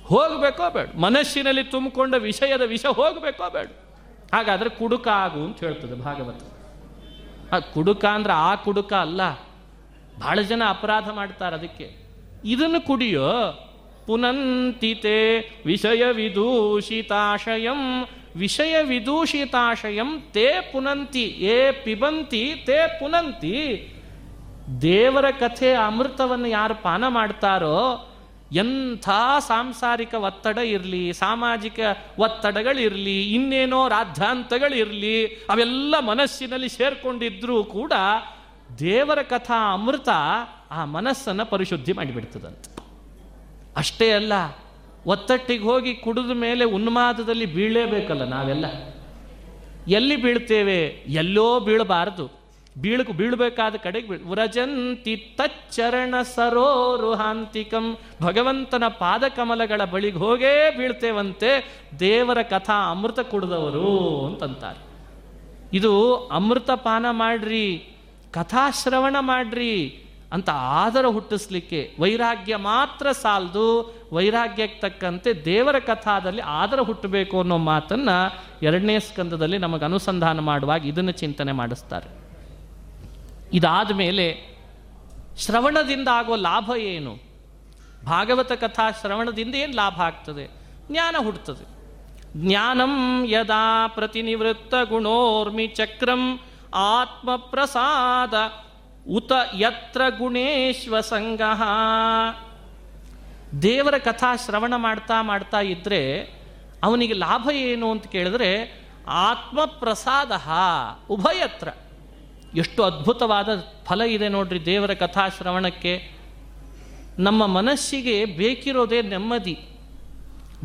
ಹೋಗಬೇಕೋ ಬೇಡ. ಮನಸ್ಸಿನಲ್ಲಿ ತುಂಬಿಕೊಂಡ ವಿಷಯದ ವಿಷ ಹೋಗಬೇಕೋ ಬೇಡ. ಹಾಗಾದರೆ ಕುಡುಕ ಆಗು ಅಂತ ಹೇಳ್ತದೆ ಭಾಗವತ. ಆ ಕುಡುಕ ಅಂದ್ರೆ ಆ ಕುಡುಕ ಅಲ್ಲ, ಬಹಳ ಜನ ಅಪರಾಧ ಮಾಡ್ತಾರೆ ಅದಕ್ಕೆ. ಇದನ್ನು ಕುಡಿಯೋ, ಪುನಂತಿತೆ ವಿಷಯ ವಿದೂಷಿತಾಶಯಂ ವಿಷಯ ವಿದೂಷಿತಾಶಯಂ ತೇ ಪುನಂತಿ, ಏ ಪಿಬಂತಿ ತೇ ಪುನಂತಿ. ದೇವರ ಕಥೆ ಅಮೃತವನ್ನು ಯಾರು ಪಾನ ಮಾಡ್ತಾರೋ, ಎಂಥ ಸಾಂಸಾರಿಕ ಒತ್ತಡ ಇರಲಿ, ಸಾಮಾಜಿಕ ಒತ್ತಡಗಳಿರಲಿ, ಇನ್ನೇನೋ ರಾದ್ಧಾಂತಗಳಿರಲಿ ಅವೆಲ್ಲ ಮನಸ್ಸಿನಲ್ಲಿ ಸೇರ್ಕೊಂಡಿದ್ರೂ ಕೂಡ ದೇವರ ಕಥಾ ಅಮೃತ ಆ ಮನಸ್ಸನ್ನು ಪರಿಶುದ್ಧಿ ಮಾಡಿಬಿಡ್ತದಂತೆ. ಅಷ್ಟೇ ಅಲ್ಲ ಒತ್ತಟ್ಟಿಗೆ ಹೋಗಿ ಕುಡಿದ ಮೇಲೆ ಉನ್ಮಾದದಲ್ಲಿ ಬೀಳಲೇಬೇಕಲ್ಲ ನಾವೆಲ್ಲ? ಎಲ್ಲಿ ಬೀಳ್ತೇವೆ? ಎಲ್ಲೋ ಬೀಳಬಾರದು. ಬೀಳಕು ಬೀಳಬೇಕಾದ ಕಡೆಗೆ ಬೀಳ್ ವ್ರಜಂತಿ ತಚ್ಚರಣ ಸರೋರುಹಾಂತಿಕಂ ಭಗವಂತನ ಪಾದಕಮಲಗಳ ಬಳಿಗೆ ಹೋಗೇ ಬೀಳ್ತೇವಂತೆ ದೇವರ ಕಥಾ ಅಮೃತ ಕುಡಿದವರು ಅಂತಂತಾರೆ. ಇದು ಅಮೃತ ಪಾನ ಮಾಡ್ರಿ, ಕಥಾಶ್ರವಣ ಮಾಡ್ರಿ ಅಂತ ಆದರ ಹುಟ್ಟಿಸ್ಲಿಕ್ಕೆ ವೈರಾಗ್ಯ ಮಾತ್ರ ಸಾಲದು, ವೈರಾಗ್ಯಕ್ಕೆ ತಕ್ಕಂತೆ ದೇವರ ಕಥಾದಲ್ಲಿ ಆದರ ಹುಟ್ಟಬೇಕು ಅನ್ನೋ ಮಾತನ್ನು ಎರಡನೇ ಸ್ಕಂದದಲ್ಲಿ ನಮಗೆ ಅನುಸಂಧಾನ ಮಾಡುವಾಗ ಇದನ್ನು ಚಿಂತನೆ ಮಾಡಿಸ್ತಾರೆ. ಇದಾದ ಮೇಲೆ ಶ್ರವಣದಿಂದ ಆಗೋ ಲಾಭ ಏನು? ಭಾಗವತ ಕಥಾ ಶ್ರವಣದಿಂದ ಏನು ಲಾಭ ಆಗ್ತದೆ? ಜ್ಞಾನ ಹುಡ್ತದೆ ಜ್ಞಾನಂ ಯದಾ ಪ್ರತಿನಿವೃತ್ತ ಗುಣೋರ್ಮಿ ಚಕ್ರಂ ಆತ್ಮಪ್ರಸಾದ ಉತ ಯತ್ರ ಗುಣೇಶ್ವ ಸಂಗಹ ದೇವರ ಕಥಾ ಶ್ರವಣ ಮಾಡ್ತಾ ಮಾಡ್ತಾ ಇದ್ರೆ ಅವನಿಗೆ ಲಾಭ ಏನು ಅಂತ ಕೇಳಿದ್ರೆ ಆತ್ಮಪ್ರಸಾದ ಉಭಯತ್ರ. ಎಷ್ಟು ಅದ್ಭುತವಾದ ಫಲ ಇದೆ ನೋಡ್ರಿ ದೇವರ ಕಥಾ ಶ್ರವಣಕ್ಕೆ. ನಮ್ಮ ಮನಸ್ಸಿಗೆ ಬೇಕಿರೋದೇ ನೆಮ್ಮದಿ.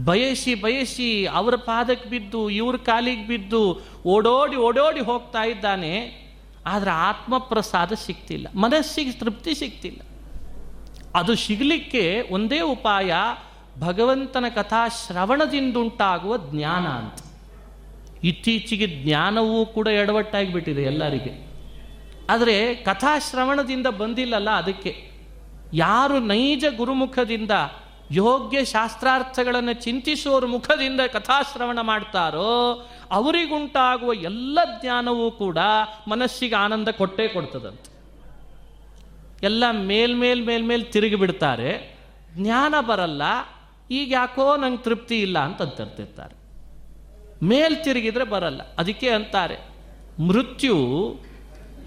ಬಯಸಿ ಬಯಸಿ ಅವರ ಪಾದಕ್ಕೆ ಬಿದ್ದು ಇವ್ರ ಕಾಲಿಗೆ ಬಿದ್ದು ಓಡೋಡಿ ಓಡೋಡಿ ಹೋಗ್ತಾ ಇದ್ದಾನೆ. ಆದರೆ ಆತ್ಮಪ್ರಸಾದ ಸಿಗ್ತಿಲ್ಲ ಮನಸ್ಸಿಗೆ ತೃಪ್ತಿ ಸಿಗ್ತಿಲ್ಲ ಅದು ಸಿಗಲಿಕ್ಕೆ ಒಂದೇ ಉಪಾಯ ಭಗವಂತನ ಕಥಾ ಶ್ರವಣದಿಂದುಂಟಾಗುವ ಜ್ಞಾನ ಅಂತ. ಇತ್ತೀಚೆಗೆ ಜ್ಞಾನವೂ ಕೂಡ ಎಡವಟ್ಟಾಗಿಬಿಟ್ಟಿದೆ ಎಲ್ಲರಿಗೆ. ಆದರೆ ಕಥಾಶ್ರವಣದಿಂದ ಬಂದಿಲ್ಲಲ್ಲ ಅದಕ್ಕೆ. ಯಾರು ನೈಜ ಗುರುಮುಖದಿಂದ ಯೋಗ್ಯ ಶಾಸ್ತ್ರಾರ್ಥಗಳನ್ನು ಚಿಂತಿಸುವವರ ಮುಖದಿಂದ ಕಥಾಶ್ರವಣ ಮಾಡ್ತಾರೋ ಅವರಿಗುಂಟಾಗುವ ಎಲ್ಲ ಜ್ಞಾನವೂ ಕೂಡ ಮನಸ್ಸಿಗೆ ಆನಂದ ಕೊಟ್ಟೇ ಕೊಡ್ತದಂತ ಎಲ್ಲ ಮೇಲ್ಮೇಲ್ ಮೇಲ್ಮೇಲ್ ತಿರುಗಿ ಬಿಡ್ತಾರೆ. ಜ್ಞಾನ ಬರಲ್ಲ, ಈಗ ಯಾಕೋ ನಂಗೆ ತೃಪ್ತಿ ಇಲ್ಲ ಅಂತ ಅಂತಿರ್ತಿರ್ತಾರೆ. ಮೇಲ್ ತಿರುಗಿದ್ರೆ ಬರಲ್ಲ, ಅದಕ್ಕೆ ಅಂತಾರೆ, ಮೃತ್ಯು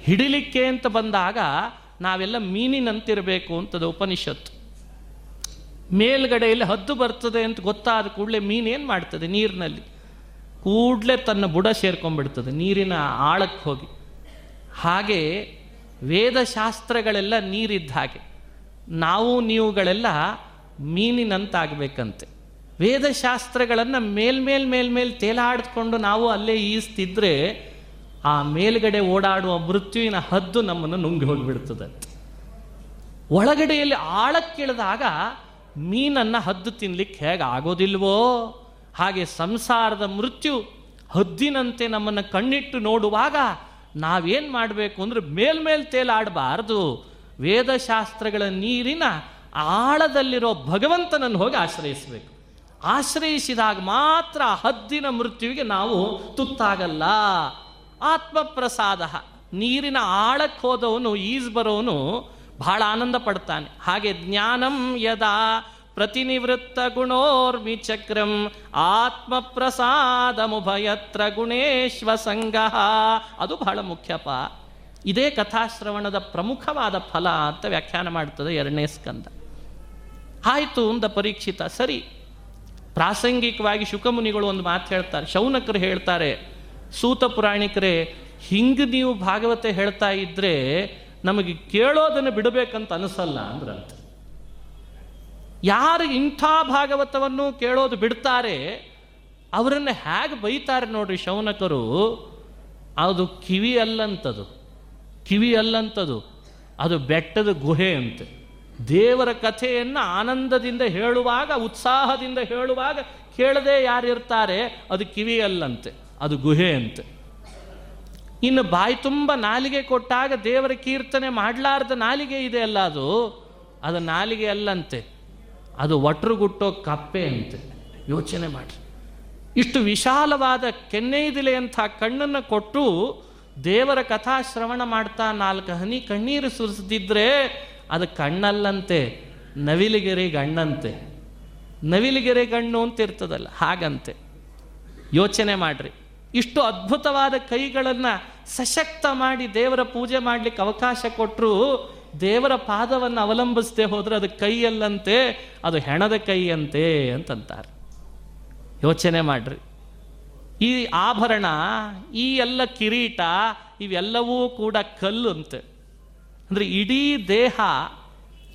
ಹಿಡಿಲಿಕ್ಕೆ ಅಂತ ಬಂದಾಗ ನಾವೆಲ್ಲ ಮೀನಿನಂತಿರಬೇಕು ಅಂತದ ಉಪನಿಷತ್ತು. ಮೇಲ್ಗಡೆಯಲ್ಲಿ ಹದ್ದು ಬರ್ತದೆ ಅಂತ ಗೊತ್ತಾದ ಕೂಡಲೇ ಮೀನೇನು ಮಾಡ್ತದೆ ನೀರಿನಲ್ಲಿ? ಕೂಡಲೇ ತನ್ನ ಬುಡ ಸೇರ್ಕೊಂಡ್ಬಿಡ್ತದೆ, ನೀರಿನ ಆಳಕ್ಕೆ ಹೋಗಿ. ಹಾಗೆ ವೇದಶಾಸ್ತ್ರಗಳೆಲ್ಲ ನೀರಿದ್ದ ಹಾಗೆ. ನಾವು ನೀವುಗಳೆಲ್ಲ ಮೀನಿನಂತಾಗಬೇಕಂತೆ. ವೇದಶಾಸ್ತ್ರಗಳನ್ನು ಮೇಲ್ಮೇಲ್ ಮೇಲ್ಮೇಲ್ ತೇಲಾಡಿಕೊಂಡು ನಾವು ಅಲ್ಲೇ ಈಸ್ತಿದ್ರೆ ಆ ಮೇಲ್ಗಡೆ ಓಡಾಡುವ ಮೃತ್ಯುವಿನ ಹದ್ದು ನಮ್ಮನ್ನು ನುಂಗಿ ಹೋಗಿಬಿಡ್ತದೆ ಒಳಗಡೆಯಲ್ಲಿ ಆಳಕ್ಕಿಳಿದಾಗ ಮೀನನ್ನು ಹದ್ದು ತಿನ್ಲಿಕ್ಕೆ ಹೇಗೆ ಆಗೋದಿಲ್ವೋ ಹಾಗೆ ಸಂಸಾರದ ಮೃತ್ಯು ಹದ್ದಿನಂತೆ ನಮ್ಮನ್ನು ಕಣ್ಣಿಟ್ಟು ನೋಡುವಾಗ ನಾವೇನು ಮಾಡಬೇಕು ಅಂದ್ರೆ ಮೇಲ್ಮೇಲ್ ತೇಲಾಡಬಾರ್ದು. ವೇದಶಾಸ್ತ್ರಗಳ ನೀರಿನ ಆಳದಲ್ಲಿರೋ ಭಗವಂತನನ್ನು ಹೋಗಿ ಆಶ್ರಯಿಸಬೇಕು. ಆಶ್ರಯಿಸಿದಾಗ ಮಾತ್ರ ಹದ್ದಿನ ಮೃತ್ಯುವಿಗೆ ನಾವು ತುತ್ತಾಗಲ್ಲ. ಆತ್ಮಪ್ರಸಾದ. ನೀರಿನ ಆಳಕ್ಕೆ ಹೋದವನು, ಈಜ್ ಬರೋನು ಬಹಳ ಆನಂದ ಪಡ್ತಾನೆ. ಹಾಗೆ ಜ್ಞಾನಂ ಯದಾ ಪ್ರತಿನಿವೃತ್ತ ಗುಣೋರ್ಮಿ ಚಕ್ರಂ ಮುಭಯತ್ರ ಗುಣೇಶ್ವ ಸಂಗಹ ಅದು ಬಹಳ ಮುಖ್ಯಪ ಇದೇ ಕಥಾಶ್ರವಣದ ಪ್ರಮುಖವಾದ ಫಲ ಅಂತ ವ್ಯಾಖ್ಯಾನ ಮಾಡ್ತದೆ ಎರಡನೇ ಸ್ಕಂದ. ಆಯಿತು ಅಂದ ಪರೀಕ್ಷಿತ. ಸರಿ. ಪ್ರಾಸಂಗಿಕವಾಗಿ ಶುಕಮುನಿಗಳು ಒಂದು ಮಾತು ಹೇಳ್ತಾರೆ. ಶೌನಕರು ಹೇಳ್ತಾರೆ, ಸೂತ ಪುರಾಣಿಕರೇ, ಹಿಂಗೆ ನೀವು ಭಾಗವತ ಹೇಳ್ತಾ ಇದ್ರೆ ನಮಗೆ ಕೇಳೋದನ್ನು ಬಿಡಬೇಕಂತ ಅನಿಸಲ್ಲ ಅಂದ್ರಂತೆ. ಯಾರು ಇಂಥ ಭಾಗವತವನ್ನು ಕೇಳೋದು ಬಿಡ್ತಾರೆ? ಅವರನ್ನು ಹೇಗೆ ಬೈತಾರೆ ನೋಡ್ರಿ ಶೌನಕರು? ಅದು ಕಿವಿ ಅಲ್ಲಂತದು. ಕಿವಿ ಅಲ್ಲಂತದು. ಅದು ಬೆಟ್ಟದ ಗುಹೆ ಅಂತೆ. ದೇವರ ಕಥೆಯನ್ನು ಆನಂದದಿಂದ ಹೇಳುವಾಗ, ಉತ್ಸಾಹದಿಂದ ಹೇಳುವಾಗ ಕೇಳದೆ ಯಾರಿರ್ತಾರೆ? ಅದು ಕಿವಿ ಅಲ್ಲಂತೆ. ಅದು ಗುಹೆ ಅಂತೆ. ಇನ್ನು ಬಾಯಿ ತುಂಬ ನಾಲಿಗೆ ಕೊಟ್ಟಾಗ ದೇವರ ಕೀರ್ತನೆ ಮಾಡಲಾರ್ದ ನಾಲಿಗೆ ಇದೆ ಅಲ್ಲ ಅದು? ಅದು ನಾಲಿಗೆ ಅಲ್ಲಂತೆ. ಅದು ಒಟ್ರುಗುಟ್ಟೋ ಕಪ್ಪೆ ಅಂತೆ ಯೋಚನೆ ಮಾಡಿ. ಇಷ್ಟು ವಿಶಾಲವಾದ ಕೆನ್ನೆಯಿದಿಲೆ ಅಂತ ಕಣ್ಣನ್ನು ಕೊಟ್ಟು ದೇವರ ಕಥಾ ಶ್ರವಣ ಮಾಡ್ತಾ ನಾಲ್ಕು ಹನಿ ಕಣ್ಣೀರು ಸುರಿಸದಿದ್ರೆ ಅದು ಕಣ್ಣಲ್ಲಂತೆ, ನವಿಲಿಗೆರೆ ಗಣ್ಣಂತೆ. ನವಿಲಿಗೆರೆ ಗಣ್ಣು ಅಂತ ಇರ್ತದಲ್ಲ ಹಾಗಂತೆ. ಯೋಚನೆ ಮಾಡ್ರಿ. ಇಷ್ಟು ಅದ್ಭುತವಾದ ಕೈಗಳನ್ನು ಸಶಕ್ತ ಮಾಡಿ ದೇವರ ಪೂಜೆ ಮಾಡಲಿಕ್ಕೆ ಅವಕಾಶ ಕೊಟ್ಟರು ದೇವರ ಪಾದವನ್ನು ಅವಲಂಬಿಸದೆ ಹೋದರೆ ಅದು ಕೈಯಲ್ಲಂತೆ, ಅದು ಹೆಣದ ಕೈಯಂತೆ ಅಂತಂತಾರೆ. ಯೋಚನೆ ಮಾಡ್ರಿ. ಈ ಆಭರಣ, ಈ ಎಲ್ಲ ಕಿರೀಟ, ಇವೆಲ್ಲವೂ ಕೂಡ ಕಲ್ಲು ಅಂತೆ. ಅಂದರೆ ಇಡೀ ದೇಹ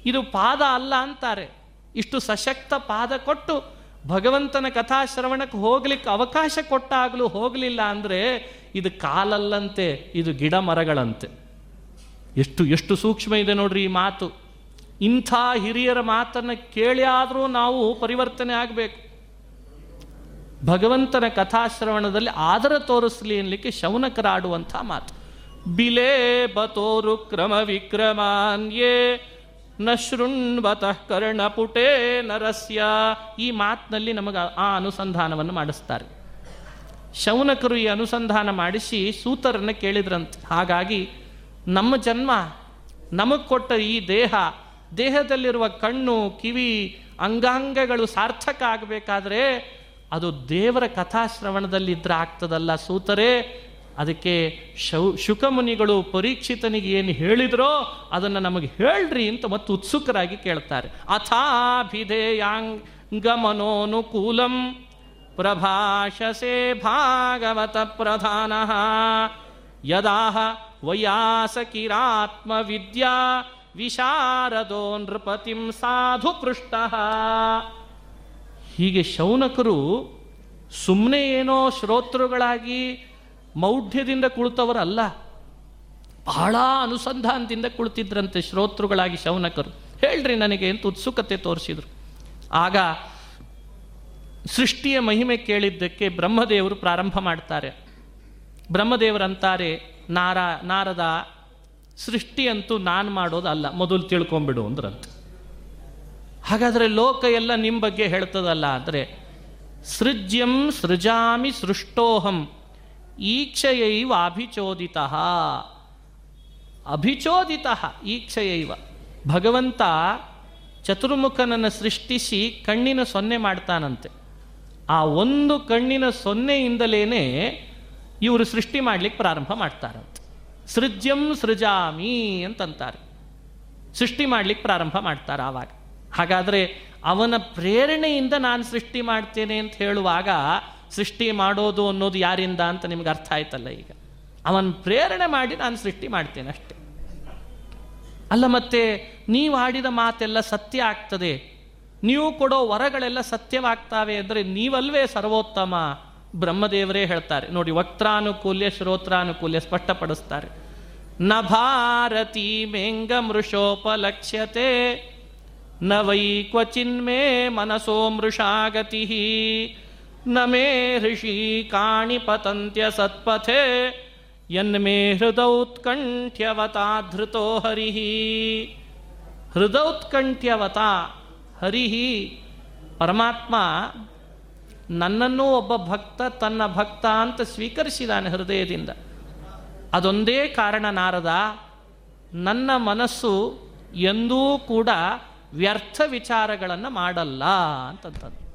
ಇದು ಪಾದ ಅಲ್ಲ ಅಂತಾರೆ. ಇಷ್ಟು ಸಶಕ್ತ ಪಾದ ಕೊಟ್ಟು ಭಗವಂತನ ಕಥಾಶ್ರವಣಕ್ಕೆ ಹೋಗ್ಲಿಕ್ಕೆ ಅವಕಾಶ ಕೊಟ್ಟಾಗಲೂ ಹೋಗಲಿಲ್ಲ ಅಂದರೆ ಇದು ಕಾಲಲ್ಲಂತೆ, ಇದು ಗಿಡ ಮರಗಳಂತೆ ಎಷ್ಟು ಎಷ್ಟು ಸೂಕ್ಷ್ಮ ಇದೆ ನೋಡ್ರಿ ಈ ಮಾತು. ಇಂಥ ಹಿರಿಯರ ಮಾತನ್ನು ಕೇಳಿ ಆದರೂ ನಾವು ಪರಿವರ್ತನೆ ಆಗಬೇಕು. ಭಗವಂತನ ಕಥಾಶ್ರವಣದಲ್ಲಿ ಆದರ ತೋರಿಸಲಿ ಎನ್ಲಿಕ್ಕೆ ಶೌನಕರಾಡುವಂಥ ಮಾತು. ಬಿಲೇ ಬತೋರು ಕ್ರಮ ವಿಕ್ರಮಾನ್ಯೇ, ನ ಶೃಣ್ವತಃ ಕರ್ಣಪುಟೇ ನರಸ್ಯ. ಈ ಮಾತಿನಲ್ಲಿ ನಮಗೆ ಆ ಅನುಸಂಧಾನವನ್ನು ಮಾಡಿಸ್ತಾರೆ. ಶೌನಕರು ಈ ಅನುಸಂಧಾನ ಮಾಡಿಸಿ ಸೂತರನ್ನು ಕೇಳಿದ್ರಂತೆ. ಹಾಗಾಗಿ ನಮ್ಮ ಜನ್ಮ ನಮಗೆ ಕೊಟ್ಟ ಈ ದೇಹ, ದೇಹದಲ್ಲಿರುವ ಕಣ್ಣು, ಕಿವಿ, ಅಂಗಾಂಗಗಳು ಸಾರ್ಥಕ ಆಗಬೇಕಾದ್ರೆ ಅದು ದೇವರ ಕಥಾಶ್ರವಣದಲ್ಲಿದ್ದರೆ ಆಗ್ತದಲ್ಲ ಸೂತರೇ. ಅದಕ್ಕೆ ಶೌ, ಶುಕಮುನಿಗಳು ಪರೀಕ್ಷಿತನಿಗೆ ಏನು ಹೇಳಿದ್ರೋ ಅದನ್ನು ನಮಗೆ ಹೇಳ್ರಿ ಅಂತ ಮತ್ತು ಉತ್ಸುಕರಾಗಿ ಕೇಳ್ತಾರೆ. ಅಥಾಭಿಧೇಯಾಂಗಮನೋನುಕೂಲಂ ಪ್ರಭಾಷಸೆ ಭಾಗವತ ಪ್ರಧಾನ. ಯದಾಹ ವಯಾಸಕಿರಾತ್ಮ ವಿದ್ಯಾ ವಿಶಾರದೋ ನೃಪತಿಂ ಸಾಧು ಪೃಷ್ಟ. ಹೀಗೆ ಶೌನಕರು ಸುಮ್ಮನೆ ಏನೋ ಶ್ರೋತೃಗಳಾಗಿ ಮೌಢ್ಯದಿಂದ ಕುಳಿತವರಲ್ಲ, ಬಹಳ ಅನುಸಂಧಾನದಿಂದ ಕುಳಿತಿದ್ರಂತೆ ಶ್ರೋತೃಗಳಾಗಿ ಶೌನಕರು. ಹೇಳ್ರಿ ನನಗೆ ಅಂತ ಉತ್ಸುಕತೆ ತೋರಿಸಿದ್ರು. ಆಗ ಸೃಷ್ಟಿಯ ಮಹಿಮೆ ಕೇಳಿದ್ದಕ್ಕೆ ಬ್ರಹ್ಮದೇವರು ಪ್ರಾರಂಭ ಮಾಡ್ತಾರೆ. ಬ್ರಹ್ಮದೇವರಂತಾರೆ ನಾರ, ನಾರದ ಸೃಷ್ಟಿಯಂತೂ ನಾನು ಮಾಡೋದಲ್ಲ ಮೊದಲು ತಿಳ್ಕೊಂಬಿಡು ಅಂದ್ರಂತೆ. ಹಾಗಾದರೆ ಲೋಕ ಎಲ್ಲ ನಿಮ್ಮ ಬಗ್ಗೆ ಹೇಳ್ತದಲ್ಲ ಅಂದರೆ ಸೃಜ್ಯಂ ಸೃಜಾಮಿ ಸೃಷ್ಟೋಹಂ ಈಕ್ಷಯೈವ ಅಭಿಚೋದಿತ. ಅಭಿಚೋದಿತ, ಈಕ್ಷಯೈವ. ಭಗವಂತ ಚತುರ್ಮುಖನನ್ನು ಸೃಷ್ಟಿಸಿ ಕಣ್ಣಿನ ಸೊನ್ನೆ ಮಾಡ್ತಾನಂತೆ. ಆ ಒಂದು ಕಣ್ಣಿನ ಸೊನ್ನೆಯಿಂದಲೇ ಇವರು ಸೃಷ್ಟಿ ಮಾಡ್ಲಿಕ್ಕೆ ಪ್ರಾರಂಭ ಮಾಡ್ತಾರಂತೆ. ಸೃಜ್ಯಂ ಸೃಜಾಮಿ ಅಂತಂತಾರೆ. ಸೃಷ್ಟಿ ಮಾಡ್ಲಿಕ್ಕೆ ಪ್ರಾರಂಭ ಮಾಡ್ತಾರೆ ಆವಾಗ. ಹಾಗಾದರೆ ಅವನ ಪ್ರೇರಣೆಯಿಂದ ನಾನು ಸೃಷ್ಟಿ ಮಾಡ್ತೇನೆ ಅಂತ ಹೇಳುವಾಗ ಸೃಷ್ಟಿ ಮಾಡೋದು ಅನ್ನೋದು ಯಾರಿಂದ ಅಂತ ನಿಮ್ಗೆ ಅರ್ಥ ಆಯ್ತಲ್ಲ ಈಗ? ಅವನ ಪ್ರೇರಣೆ ಮಾಡಿ ನಾನು ಸೃಷ್ಟಿ ಮಾಡ್ತೇನೆ ಅಷ್ಟೆ. ಅಲ್ಲ ಮತ್ತೆ ನೀವು ಆಡಿದ ಮಾತೆಲ್ಲ ಸತ್ಯ ಆಗ್ತದೆ. ನೀವು ಕೊಡೋ ವರಗಳೆಲ್ಲ ಸತ್ಯವಾಗ್ತಾವೆ ಅಂದರೆ ನೀವಲ್ವೇ ಸರ್ವೋತ್ತಮ. ಬ್ರಹ್ಮದೇವರೇ ಹೇಳ್ತಾರೆ. ನೋಡಿ ವಕ್ತಾನುಕೂಲ್ಯ ಶ್ರೋತ್ರಾನುಕೂಲ್ಯ ಸ್ಪಷ್ಟಪಡಿಸ್ತಾರೆ. ನ ಭಾರತಿ ಮೇಂಗ ಮೃಷೋಪಲಕ್ಷ್ಯತೆ, ನ ವೈ ಕ್ವಚಿನ್ಮೇ ಮನಸೋ ಮೃಷಾಗತಿ, ನ ಮೇ ಹೃಷಿ ಕಾಣಿ ಪತಂತ್ಯ ಸತ್ಪಥೆ ಯನ್ಮೇ ಹೃದೌತ್ಕಂಠ್ಯವತಾ ಧೃತೋ ಹರಿ. ಹೃದೌತ್ಕಂಠ್ಯವತ ಹರಿ. ಪರಮಾತ್ಮ ನನ್ನನ್ನೂ ಒಬ್ಬ ಭಕ್ತ ತನ್ನ ಭಕ್ತ ಅಂತ ಸ್ವೀಕರಿಸಿದಾನೆ ಹೃದಯದಿಂದ. ಅದೊಂದೇ ಕಾರಣ ನಾರದ, ನನ್ನ ಮನಸ್ಸು ಎಂದೂ ಕೂಡ ವ್ಯರ್ಥ ವಿಚಾರಗಳನ್ನು ಮಾಡಲ್ಲ ಅಂತಂತದ್ದು.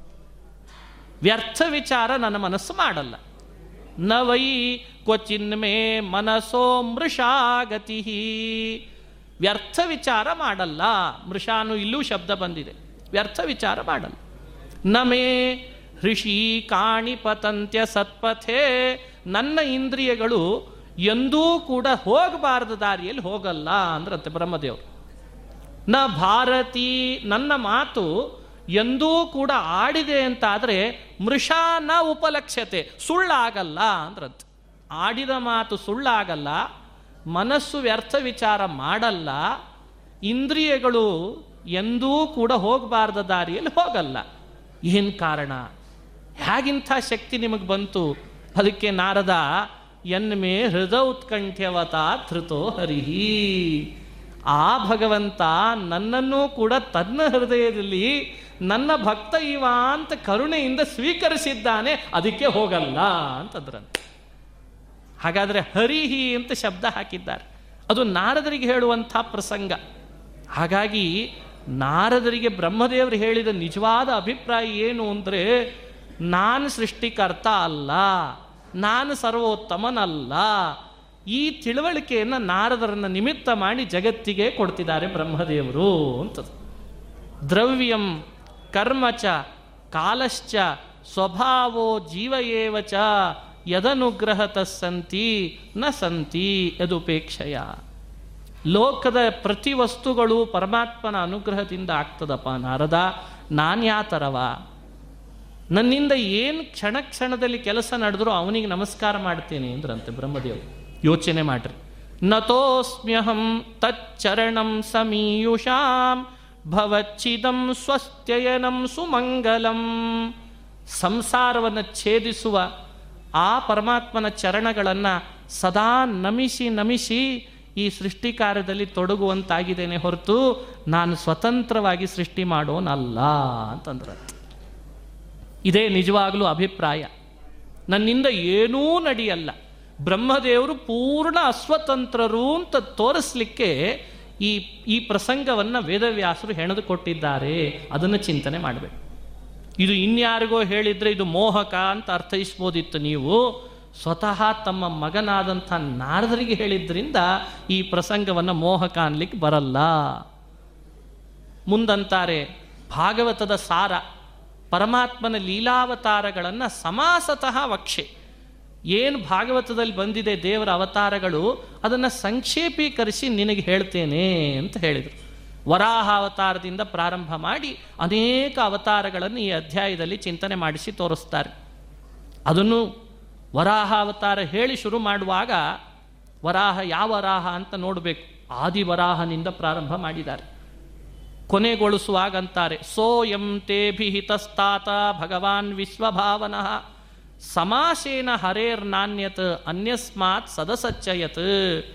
ವ್ಯರ್ಥ ವಿಚಾರ ನನ್ನ ಮನಸ್ಸು ಮಾಡಲ್ಲ. ನ ವೈ ಕ್ವಚಿನ್ಮೇ ಮನಸ್ಸೋ ಮೃಷಾಗತಿ ವ್ಯರ್ಥ ವಿಚಾರ ಮಾಡಲ್ಲ. ಮೃಷಾನು ಇಲ್ಲೂ ಶಬ್ದ ಬಂದಿದೆ. ವ್ಯರ್ಥ ವಿಚಾರ ಮಾಡಲ್ಲ. ನಮೇ ಋಷಿ ಕಾಣಿಪತಂತ್ಯ ಸತ್ಪಥೆ, ನನ್ನ ಇಂದ್ರಿಯಗಳು ಎಂದೂ ಕೂಡ ಹೋಗಬಾರದ ದಾರಿಯಲ್ಲಿ ಹೋಗಲ್ಲ ಅಂದ್ರಂತೆ ಬ್ರಹ್ಮದೇವರು. ನ ಭಾರತಿ ನನ್ನ ಮಾತು ಎಂದೂ ಕೂಡ ಆಡಿದೆ ಅಂತಾದರೆ ನ ಉಪಲಕ್ಷ್ಯತೆ, ಸುಳ್ಳಾಗಲ್ಲ ಅಂದ್ರಂತೆ. ಆಡಿದ ಮಾತು ಸುಳ್ಳಾಗಲ್ಲ, ಮನಸ್ಸು ವ್ಯರ್ಥ ವಿಚಾರ ಮಾಡಲ್ಲ, ಇಂದ್ರಿಯಗಳು ಎಂದೂ ಕೂಡ ಹೋಗಬಾರ್ದ ದಾರಿಯಲ್ಲಿ ಹೋಗಲ್ಲ. ಏನು ಕಾರಣ? ಹೇಗಿಂಥ ಶಕ್ತಿ ನಿಮಗೆ ಬಂತು? ಅದಕ್ಕೆ ನಾರದ ಎನ್ಮೆ ಹೃದ ಉತ್ಕಂಠ್ಯವತ ಧೃತೋ ಹರಿಹಿ. ಆ ಭಗವಂತ ನನ್ನನ್ನು ಕೂಡ ತನ್ನ ಹೃದಯದಲ್ಲಿ ನನ್ನ ಭಕ್ತ ಇವ ಅಂತ ಕರುಣೆಯಿಂದ ಸ್ವೀಕರಿಸಿದ್ದಾನೆ. ಅದಕ್ಕೆ ಹೋಗಲ್ಲ ಅಂತದ್ರಂತೆ. ಹಾಗಾದರೆ ಹರಿಹಿ ಅಂತ ಶಬ್ದ ಹಾಕಿದ್ದಾರೆ. ಅದು ನಾರದರಿಗೆ ಹೇಳುವಂಥ ಪ್ರಸಂಗ. ಹಾಗಾಗಿ ನಾರದರಿಗೆ ಬ್ರಹ್ಮದೇವರು ಹೇಳಿದ ನಿಜವಾದ ಅಭಿಪ್ರಾಯ ಏನು ಅಂದರೆ ನಾನು ಸೃಷ್ಟಿಕರ್ತ ಅಲ್ಲ, ನಾನು ಸರ್ವೋತ್ತಮನಲ್ಲ, ಈ ತಿಳುವಳಿಕೆಯನ್ನು ನಾರದರನ್ನು ನಿಮಿತ್ತ ಮಾಡಿ ಜಗತ್ತಿಗೆ ಕೊಡ್ತಿದ್ದಾರೆ ಬ್ರಹ್ಮದೇವರು ಅಂತ ದ್ರವ್ಯಂ ಕರ್ಮಚ ಕಾಲಶ್ಚ ಸ್ವಭಾವೋ ಜೀವಯೇವಚ ಯದನುಗ್ರಹತ ಸಂತಿ ನ ಸಂತಿ ಯದುಪೇಕ್ಷಯ. ಲೋಕದ ಪ್ರತಿ ವಸ್ತುಗಳು ಪರಮಾತ್ಮನ ಅನುಗ್ರಹದಿಂದ ಆಗ್ತದಪ್ಪ ನಾರದ ನಾನು ಯಾತರವ ನನ್ನಿಂದ ಏನು ಕ್ಷಣ ಕ್ಷಣದಲ್ಲಿ ಕೆಲಸ ನಡೆದ್ರೂ ಅವನಿಗೆ ನಮಸ್ಕಾರ ಮಾಡ್ತೇನೆ ಅಂದ್ರಂತೆ ಬ್ರಹ್ಮದೇವರು. ಯೋಚನೆ ಮಾಡ್ರಿ. ನತೋಸ್ಮ್ಯಹಂ ತಚ್ಚರಣಂ ಸಮೀಯುಷಾಂ ಭವಚ್ಚಿದಂ ಸ್ವಸ್ತ್ಯಯನಂ ಸುಮಂಗಲಂ. ಸಂಸಾರವನ್ನು ಛೇದಿಸುವ ಆ ಪರಮಾತ್ಮನ ಚರಣಗಳನ್ನು ಸದಾ ನಮಿಸಿ ನಮಿಸಿ ಈ ಸೃಷ್ಟಿ ಕಾರ್ಯದಲ್ಲಿ ತೊಡಗುವಂತಾಗಿದ್ದೇನೆ ಹೊರತು ನಾನು ಸ್ವತಂತ್ರವಾಗಿ ಸೃಷ್ಟಿ ಮಾಡೋನಲ್ಲ ಅಂತಂದ್ರೆ ಇದೇ ನಿಜವಾಗಲೂ ಅಭಿಪ್ರಾಯ. ನನ್ನಿಂದ ಏನೂ ನಡೆಯಲ್ಲ. ಬ್ರಹ್ಮದೇವರು ಪೂರ್ಣ ಅಸ್ವತಂತ್ರರು ಅಂತ ತೋರಿಸ್ಲಿಕ್ಕೆ ಈ ಈ ಪ್ರಸಂಗವನ್ನು ವೇದವ್ಯಾಸರು ಹೆಣೆದು ಕೊಟ್ಟಿದ್ದಾರೆ ಅದನ್ನು ಚಿಂತನೆ ಮಾಡಬೇಕು. ಇದು ಇನ್ಯಾರಿಗೋ ಹೇಳಿದರೆ ಇದು ಮೋಹಕ ಅಂತ ಅರ್ಥೈಸ್ಬೋದಿತ್ತು ನೀವು. ಸ್ವತಃ ತಮ್ಮ ಮಗನಾದಂಥ ನಾರದರಿಗೆ ಹೇಳಿದ್ರಿಂದ ಈ ಪ್ರಸಂಗವನ್ನು ಮೋಹಕ ಅನ್ಲಿಕ್ಕೆ ಬರಲ್ಲ. ಮುಂದಂತಾರೆ ಭಾಗವತದ ಸಾರ. ಪರಮಾತ್ಮನ ಲೀಲಾವತಾರಗಳನ್ನು ಸಮಾಸತಃ ವಕ್ಷೆ. ಏನು ಭಾಗವತದಲ್ಲಿ ಬಂದಿದೆ ದೇವರ ಅವತಾರಗಳು, ಅದನ್ನು ಸಂಕ್ಷೇಪೀಕರಿಸಿ ನಿನಗೆ ಹೇಳ್ತೇನೆ ಅಂತ ಹೇಳಿದರು. ವರಾಹ ಅವತಾರದಿಂದ ಪ್ರಾರಂಭ ಮಾಡಿ ಅನೇಕ ಅವತಾರಗಳನ್ನು ಈ ಅಧ್ಯಾಯದಲ್ಲಿ ಚಿಂತನೆ ಮಾಡಿಸಿ ತೋರಿಸ್ತಾರೆ. ಅದನ್ನು ವರಾಹ ಅವತಾರ ಹೇಳಿ ಶುರು ಮಾಡುವಾಗ ವರಾಹ ಯಾವ ವರಾಹ ಅಂತ ನೋಡಬೇಕು. ಆದಿ ವರಾಹನಿಂದ ಪ್ರಾರಂಭ ಮಾಡಿದ್ದಾರೆ. ಕೊನೆಗೊಳಿಸುವಾಗ ಅಂತಾರೆ ಸೋಯಂ ತೇಭಿಹಿತಸ್ತಾತ ಭಗವಾನ್ ವಿಶ್ವಭಾವನಃ. ಸಮಾಸೇನ ಹರೇರ್ನಾಣ್ಯತ್ ಅನ್ಯಸ್ಮಾತ್ ಸದಸಚ್ಚಯತ್.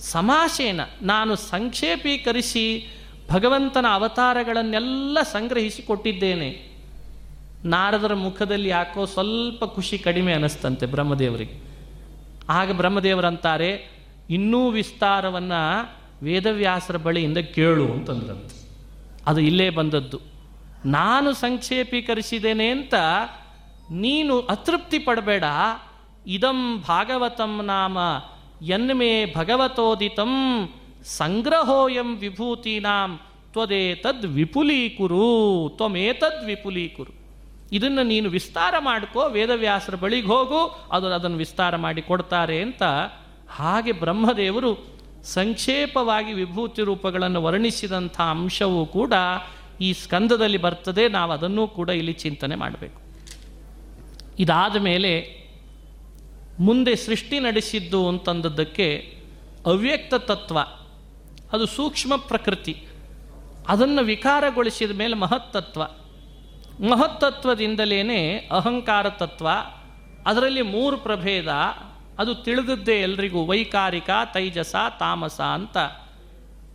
ಸಮಾಸೇನ ನಾನು ಸಂಕ್ಷೇಪೀಕರಿಸಿ ಭಗವಂತನ ಅವತಾರಗಳನ್ನೆಲ್ಲ ಸಂಗ್ರಹಿಸಿ ಕೊಟ್ಟಿದ್ದೇನೆ ನಾರದರ ಮುಖದಲ್ಲಿ ಯಾಕೋ ಸ್ವಲ್ಪ ಖುಷಿ ಕಡಿಮೆ ಅನಿಸ್ತಂತೆ ಬ್ರಹ್ಮದೇವರಿಗೆ. ಆಗ ಬ್ರಹ್ಮದೇವರಂತಾರೆ, ಇನ್ನೂ ವಿಸ್ತಾರವನ್ನು ವೇದವ್ಯಾಸರ ಬಳಿಯಿಂದ ಕೇಳು ಅಂತಂದ್ರಂತೆ. ಅದು ಇಲ್ಲೇ ಬಂದದ್ದು. ನಾನು ಸಂಕ್ಷೇಪೀಕರಿಸಿದ್ದೇನೆ ಅಂತ ನೀನು ಅತೃಪ್ತಿ ಪಡಬೇಡ. ಇದಂ ಭಾಗವತಂ ನಾಮ ಎನ್ಮೇ ಭಗವತೋದಿತಂ ಸಂಗ್ರಹೋಯಂ ವಿಭೂತೀನಾಂ ತ್ವದೇತದ್ ವಿಪುಲೀಕುರು ತ್ವಮೇತದ್ ವಿಪುಲೀಕುರು. ಇದನ್ನು ನೀನು ವಿಸ್ತಾರ ಮಾಡ್ಕೋ, ವೇದವ್ಯಾಸರ ಬಳಿಗೆ ಹೋಗು, ಅದು ಅದನ್ನು ವಿಸ್ತಾರ ಮಾಡಿ ಕೊಡ್ತಾರೆ ಅಂತ ಹಾಗೆ ಬ್ರಹ್ಮದೇವರು ಸಂಕ್ಷೇಪವಾಗಿ ವಿಭೂತಿ ರೂಪಗಳನ್ನು ವರ್ಣಿಸಿದಂಥ ಅಂಶವೂ ಕೂಡ ಈ ಸ್ಕಂದದಲ್ಲಿ ಬರ್ತದೆ. ನಾವು ಅದನ್ನೂ ಕೂಡ ಇಲ್ಲಿ ಚಿಂತನೆ ಮಾಡಬೇಕು. ಇದಾದ ಮೇಲೆ ಮುಂದೆ ಸೃಷ್ಟಿ ನಡೆಸಿದ್ದು ಅಂತಂದದ್ದಕ್ಕೆ ಅವ್ಯಕ್ತ ತತ್ವ, ಅದು ಸೂಕ್ಷ್ಮ ಪ್ರಕೃತಿ, ಅದನ್ನು ವಿಕಾರಗೊಳಿಸಿದ ಮೇಲೆ ಮಹತ್ತತ್ವ. ಮಹತ್ತತ್ವದಿಂದಲೇ ಅಹಂಕಾರ ತತ್ವ, ಅದರಲ್ಲಿ ಮೂರು ಪ್ರಭೇದ ಅದು ತಿಳಿದದ್ದೇ ಎಲ್ರಿಗೂ ವೈಕಾರಿಕ, ತೈಜಸ, ತಾಮಸ ಅಂತ.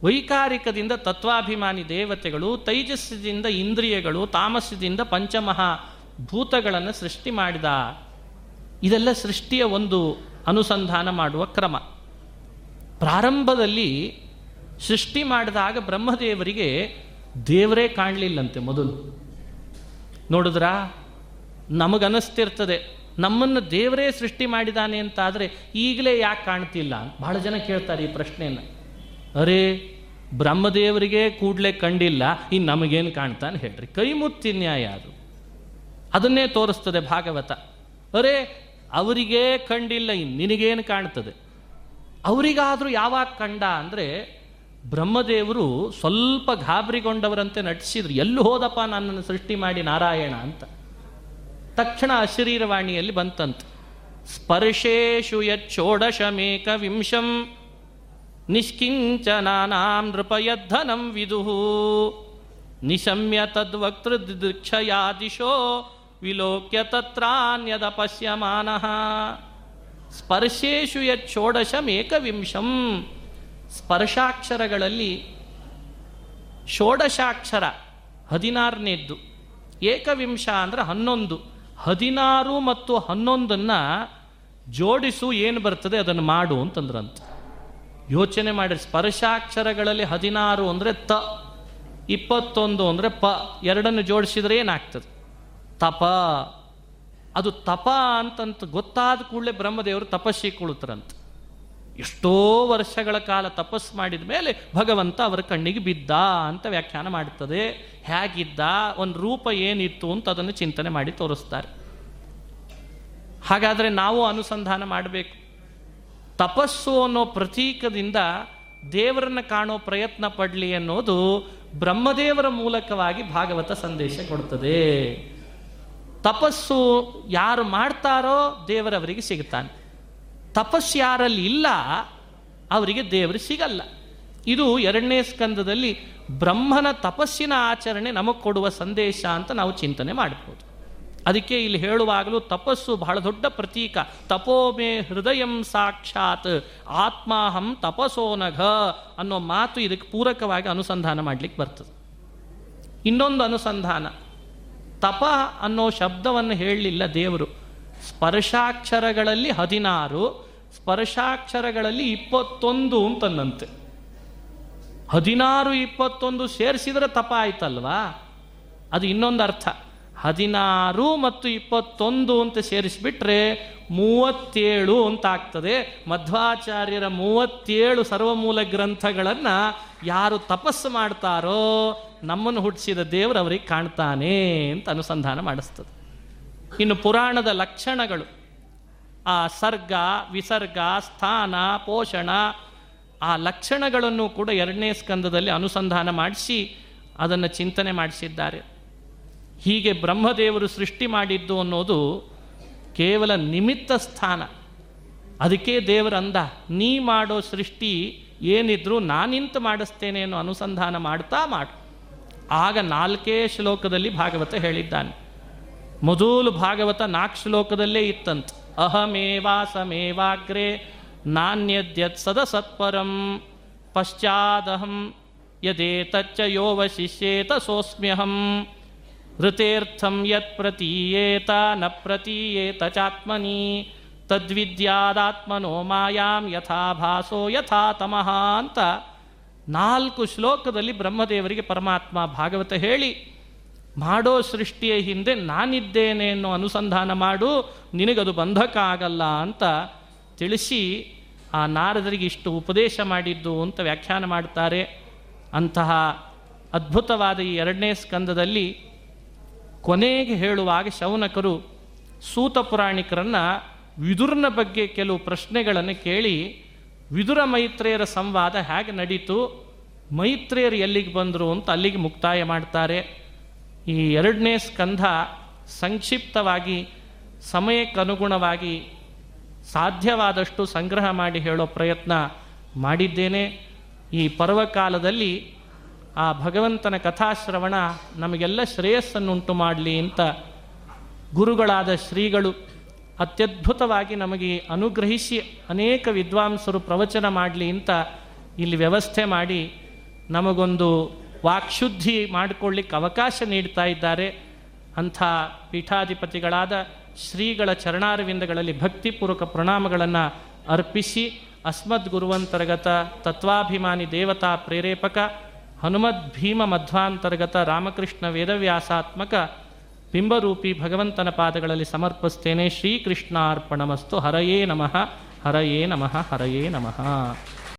ವೈಕಾರಿಕದಿಂದ ತತ್ವಾಭಿಮಾನಿ ದೇವತೆಗಳು ತೈಜಸ್ಸದಿಂದ ಇಂದ್ರಿಯಗಳು ತಾಮಸದಿಂದ ಪಂಚಮಹಾ ಭೂತಗಳನ್ನು ಸೃಷ್ಟಿ ಮಾಡಿದ. ಇದೆಲ್ಲ ಸೃಷ್ಟಿಯ ಒಂದು ಅನುಸಂಧಾನ ಮಾಡುವ ಕ್ರಮ. ಪ್ರಾರಂಭದಲ್ಲಿ ಸೃಷ್ಟಿ ಮಾಡಿದಾಗ ಬ್ರಹ್ಮದೇವರಿಗೆ ದೇವರೇ ಕಾಣಲಿಲ್ಲಂತೆ ಮೊದಲು. ನೋಡಿದ್ರ? ನಮಗನಿಸ್ತಿರ್ತದೆ. ನಮ್ಮನ್ನು ದೇವರೇ ಸೃಷ್ಟಿ ಮಾಡಿದಾನೆ ಅಂತ ಆದರೆ ಈಗಲೇ ಯಾಕೆ ಕಾಣ್ತಿಲ್ಲ? ಬಹಳ ಜನ ಕೇಳ್ತಾರೆ ಈ ಪ್ರಶ್ನೆಯನ್ನು. ಅರೇ, ಬ್ರಹ್ಮದೇವರಿಗೆ ಕೂಡಲೇ ಕಂಡಿಲ್ಲ ಇನ್ನು ನಮಗೇನು ಕಾಣ್ತಾನೆ ಹೇಳ್ರಿ. ಕೈ ಮುತ್ತಿ ನ್ಯಾಯ ಅದು. ಅದನ್ನೇ ತೋರಿಸ್ತದೆ ಭಾಗವತ. ಅರೇ, ಅವರಿಗೇ ಕಂಡಿಲ್ಲ ಇನ್ನು ನಿನಗೇನು ಕಾಣ್ತದೆ? ಅವರಿಗಾದರೂ ಯಾವಾಗ ಕಂಡ ಅಂದರೆ, ಬ್ರಹ್ಮದೇವರು ಸ್ವಲ್ಪ ಗಾಬರಿಗೊಂಡವರಂತೆ ನಟಿಸಿದ್ರು. ಎಲ್ಲೂ ಹೋದಪ್ಪ ನನ್ನನ್ನು ಸೃಷ್ಟಿ ಮಾಡಿ ನಾರಾಯಣ ಅಂತ. ತಕ್ಷಣ ಶರೀರವಾಣಿಯಲ್ಲಿ ಬಂತಂತೆ. ಸ್ಪರ್ಶೇಶು ಯಚ್ಚೋಡಶಮೇಕ ವಿಂಶಂ. ನಿಷ್ಕಿಂಚನಾನಾಂ ನೃಪಯದ್ಧನಂ ವಿದುಹು. ನಿಶಮ್ಯ ತದ್ವಕ್ತೃದೃಕ್ಷಯಾ ದೃಕ್ಷಯಾದಿಶೋ ವಿಲೋಕ್ಯ ತತ್ರಾನ್ಯದ ಪಶ್ಯಮಾನ. ಸ್ಪರ್ಶೇಶು ಯಚ್ಚೋಡಶಂ ಏಕವಿಂಶಂ ಸ್ಪರ್ಶಾಕ್ಷರಗಳಲ್ಲಿ ಷೋಡಶಾಕ್ಷರ ಹದಿನಾರನೇದ್ದು. ಏಕವಿಂಶ ಅಂದರೆ ಹನ್ನೊಂದು. ಹದಿನಾರು ಮತ್ತು ಹನ್ನೊಂದನ್ನು ಜೋಡಿಸು ಏನು ಬರ್ತದೆ ಅದನ್ನು ಮಾಡು ಅಂತಂದ್ರಂತ. ಯೋಚನೆ ಮಾಡಿ, ಸ್ಪರ್ಶಾಕ್ಷರಗಳಲ್ಲಿ ಹದಿನಾರು ಅಂದರೆ ತ, ಇಪ್ಪತ್ತೊಂದು ಅಂದರೆ ಪ, ಎರಡನ್ನು ಜೋಡಿಸಿದರೆ ಏನಾಗ್ತದೆ? ತಪ. ಅದು ತಪ ಅಂತಂತ ಗೊತ್ತಾದ ಕೂಡಲೇ ಬ್ರಹ್ಮದೇವರು ತಪಸ್ಸಿ ಕುಳಿತರಂತ. ಎಷ್ಟೋ ವರ್ಷಗಳ ಕಾಲ ತಪಸ್ಸು ಮಾಡಿದ ಮೇಲೆ ಭಗವಂತ ಅವರ ಕಣ್ಣಿಗೆ ಬಿದ್ದ ಅಂತ ವ್ಯಾಖ್ಯಾನ ಮಾಡ್ತದೆ. ಹೇಗಿದ್ದ, ಒಂದು ರೂಪ ಏನಿತ್ತು ಅಂತ ಅದನ್ನು ಚಿಂತನೆ ಮಾಡಿ ತೋರಿಸ್ತಾರೆ. ಹಾಗಾದರೆ ನಾವು ಅನುಸಂಧಾನ ಮಾಡಬೇಕು. ತಪಸ್ಸು ಅನ್ನೋ ಪ್ರತೀಕದಿಂದ ದೇವರನ್ನ ಕಾಣೋ ಪ್ರಯತ್ನ ಪಡಲಿ ಅನ್ನೋದು ಬ್ರಹ್ಮದೇವರ ಮೂಲಕವಾಗಿ ಭಾಗವತ ಸಂದೇಶ ಕೊಡ್ತದೆ. ತಪಸ್ಸು ಯಾರು ಮಾಡ್ತಾರೋ ದೇವರವರಿಗೆ ಸಿಗುತ್ತಾನೆ. ತಪಸ್ಸು ಯಾರಲ್ಲಿ ಇಲ್ಲ, ಅವರಿಗೆ ದೇವರು ಸಿಗಲ್ಲ. ಇದು ಎರಡನೇ ಸ್ಕಂದದಲ್ಲಿ ಬ್ರಹ್ಮನ ತಪಸ್ಸಿನ ಆಚರಣೆ ನಮಗೆ ಕೊಡುವ ಸಂದೇಶ ಅಂತ ನಾವು ಚಿಂತನೆ ಮಾಡ್ಬೋದು. ಅದಕ್ಕೆ ಇಲ್ಲಿ ಹೇಳುವಾಗಲೂ ತಪಸ್ಸು ಬಹಳ ದೊಡ್ಡ ಪ್ರತೀಕ. ತಪೋಮೆ ಹೃದಯಂ ಸಾಕ್ಷಾತ್, ಆತ್ಮಾಹಂ ತಪಸೋನಘ ಅನ್ನೋ ಮಾತು ಇದಕ್ಕೆ ಪೂರಕವಾಗಿ ಅನುಸಂಧಾನ ಮಾಡಲಿಕ್ಕೆ ಬರ್ತದೆ. ಇನ್ನೊಂದು ಅನುಸಂಧಾನ. ತಪ ಅನ್ನೋ ಶಬ್ದವನ್ನು ಹೇಳಲಿಲ್ಲ ದೇವರು. ಸ್ಪರ್ಶಾಕ್ಷರಗಳಲ್ಲಿ ಹದಿನಾರು, ಸ್ಪರ್ಶಾಕ್ಷರಗಳಲ್ಲಿ ಇಪ್ಪತ್ತೊಂದು ಅಂತಂದಂತೆ. ಹದಿನಾರು, ಇಪ್ಪತ್ತೊಂದು ಸೇರಿಸಿದ್ರೆ ತಪ ಆಯ್ತಲ್ವಾ ಅದು ಇನ್ನೊಂದು ಅರ್ಥ. ಹದಿನಾರು ಮತ್ತು ಇಪ್ಪತ್ತೊಂದು ಅಂತ ಸೇರಿಸಿಬಿಟ್ರೆ ಮೂವತ್ತೇಳು ಅಂತ ಆಗ್ತದೆ ಮಧ್ವಾಚಾರ್ಯರ ಮೂವತ್ತೇಳು ಸರ್ವಮೂಲ ಗ್ರಂಥಗಳನ್ನು ಯಾರು ತಪಸ್ಸು ಮಾಡ್ತಾರೋ ನಮ್ಮನ್ನು ಹುಟ್ಟಿಸಿದ ದೇವರು ಅವರಿಗೆ ಕಾಣ್ತಾನೆ ಅಂತ ಅನುಸಂಧಾನ ಮಾಡಿಸ್ತದೆ. ಇನ್ನು ಪುರಾಣದ ಲಕ್ಷಣಗಳು. ಆ ಸರ್ಗ, ವಿಸರ್ಗ, ಸ್ಥಾನ, ಪೋಷಣ, ಆ ಲಕ್ಷಣಗಳನ್ನು ಕೂಡ ಎರಡನೇ ಸ್ಕಂದದಲ್ಲಿ ಅನುಸಂಧಾನ ಮಾಡಿಸಿ ಅದನ್ನು ಚಿಂತನೆ ಮಾಡಿಸಿದ್ದಾರೆ. ಹೀಗೆ ಬ್ರಹ್ಮದೇವರು ಸೃಷ್ಟಿ ಮಾಡಿದ್ದು ಅನ್ನೋದು ಕೇವಲ ನಿಮಿತ್ತ ಸ್ಥಾನ. ಅದಕ್ಕೆ ದೇವರಂದ ನೀ ಮಾಡೋ ಸೃಷ್ಟಿ ಏನಿದ್ರು ನಾನಿಂತ ಮಾಡಿಸ್ತೇನೆ ಅನ್ನೋ ಅನುಸಂಧಾನ ಮಾಡ್ತಾ ಮಾಡು. ಆಗ ನಾಲ್ಕೇ ಶ್ಲೋಕದಲ್ಲಿ ಭಾಗವತ ಹೇಳಿದ್ದಾನೆ. ಮೊದಲು ಭಾಗವತ ನಾಲ್ಕು ಶ್ಲೋಕದಲ್ಲೇ ಇತ್ತಂತ. ಅಹಮೇವಾಸಮೇವಾಗ್ರೆ ನಾಣ್ಯದ್ಯತ್ ಸದಸತ್ಪರಂ ಪಶ್ಚಾದಹಂ ಯದೇತಚ್ಚ ಯೋವಶಿಷ್ಯೇತ ಸೋಸ್ಮ್ಯಹಂ ಋತೇರ್ಥಂ ಯತ್ ಪ್ರತೀಯೇತ ನ ಪ್ರತೀಯೇತ ಚಾತ್ಮನಿ ತದ್ವಿದ್ಯಾದಾತ್ಮನೋ ಮಾಯಾಂ ಯಥಾ ಭಾಸೋ ಯಥಾ ತಮಃ ಅಂತ ನಾಲ್ಕು ಶ್ಲೋಕದಲ್ಲಿ ಬ್ರಹ್ಮದೇವರಿಗೆ ಪರಮಾತ್ಮ ಭಾಗವತ ಹೇಳಿ ಮಾಡೋ ಸೃಷ್ಟಿಯ ಹಿಂದೆ ನಾನಿದ್ದೇನೆ ಅನ್ನೋ ಅನುಸಂಧಾನ ಮಾಡು, ನಿನಗದು ಬಂಧಕ ಆಗಲ್ಲ ಅಂತ ತಿಳಿಸಿ ಆ ನಾರದರಿಗೆ ಇಷ್ಟು ಉಪದೇಶ ಮಾಡಿದ್ದು ಅಂತ ವ್ಯಾಖ್ಯಾನ ಮಾಡ್ತಾರೆ. ಅಂತಹ ಅದ್ಭುತವಾದ ಈ ಎರಡನೇ ಸ್ಕಂದದಲ್ಲಿ ಕೊನೆಗೆ ಹೇಳುವಾಗ ಶೌನಕರು ಸೂತ ಪುರಾಣಿಕರನ್ನು ವಿದುರನ ಬಗ್ಗೆ ಕೆಲವು ಪ್ರಶ್ನೆಗಳನ್ನು ಕೇಳಿ, ವಿದುರ ಮೈತ್ರೇಯರ ಸಂವಾದ ಹೇಗೆ ನಡೀತು, ಮೈತ್ರೇಯರು ಎಲ್ಲಿಗೆ ಬಂದರು ಅಂತ ಅಲ್ಲಿಗೆ ಮುಕ್ತಾಯ ಮಾಡ್ತಾರೆ. ಈ ಎರಡನೇ ಸ್ಕಂಧ ಸಂಕ್ಷಿಪ್ತವಾಗಿ, ಸಮಯಕ್ಕನುಗುಣವಾಗಿ ಸಾಧ್ಯವಾದಷ್ಟು ಸಂಗ್ರಹ ಮಾಡಿ ಹೇಳೋ ಪ್ರಯತ್ನ ಮಾಡಿದ್ದೇನೆ. ಈ ಪರ್ವಕಾಲದಲ್ಲಿ ಆ ಭಗವಂತನ ಕಥಾಶ್ರವಣ ನಮಗೆಲ್ಲ ಶ್ರೇಯಸ್ಸನ್ನುಂಟು ಮಾಡಲಿ ಅಂತ ಗುರುಗಳಾದ ಶ್ರೀಗಳು ಅತ್ಯದ್ಭುತವಾಗಿ ನಮಗೆ ಅನುಗ್ರಹಿಸಿ ಅನೇಕ ವಿದ್ವಾಂಸರು ಪ್ರವಚನ ಮಾಡಲಿ ಅಂತ ಇಲ್ಲಿ ವ್ಯವಸ್ಥೆ ಮಾಡಿ ನಮಗೊಂದು ವಾಕ್ಶುದ್ಧಿ ಮಾಡಿಕೊಳ್ಳಿಕ್ಕೆ ಅವಕಾಶ ನೀಡ್ತಾ ಇದ್ದಾರೆ ಅಂಥ ಪೀಠಾಧಿಪತಿಗಳಾದ ಶ್ರೀಗಳ ಚರಣಾರವಿಂದಗಳಲ್ಲಿ ಭಕ್ತಿಪೂರ್ವಕ ಪ್ರಣಾಮಗಳನ್ನು ಅರ್ಪಿಸಿ ಅಸ್ಮದ್ ಗುರುವಂತರ್ಗತ ತತ್ವಾಭಿಮಾನಿ ದೇವತಾ ಪ್ರೇರೇಪಕ ಹನುಮದ್ ಭೀಮ ಮಧ್ವಾಂತರ್ಗತ ರಾಮಕೃಷ್ಣ ವೇದವ್ಯಾಸಾತ್ಮಕ ಬಿಂಬರೂಪಿ ಭಗವಂತನ ಪಾದಗಳಲ್ಲಿ ಸಮರ್ಪಿಸ್ತೇನೆ ಶ್ರೀಕೃಷ್ಣಾರ್ಪಣಮಸ್ತು ಹರಯೇ ನಮಃ ಹರಯೇ ನಮಃ ಹರಯೇ ನಮಃ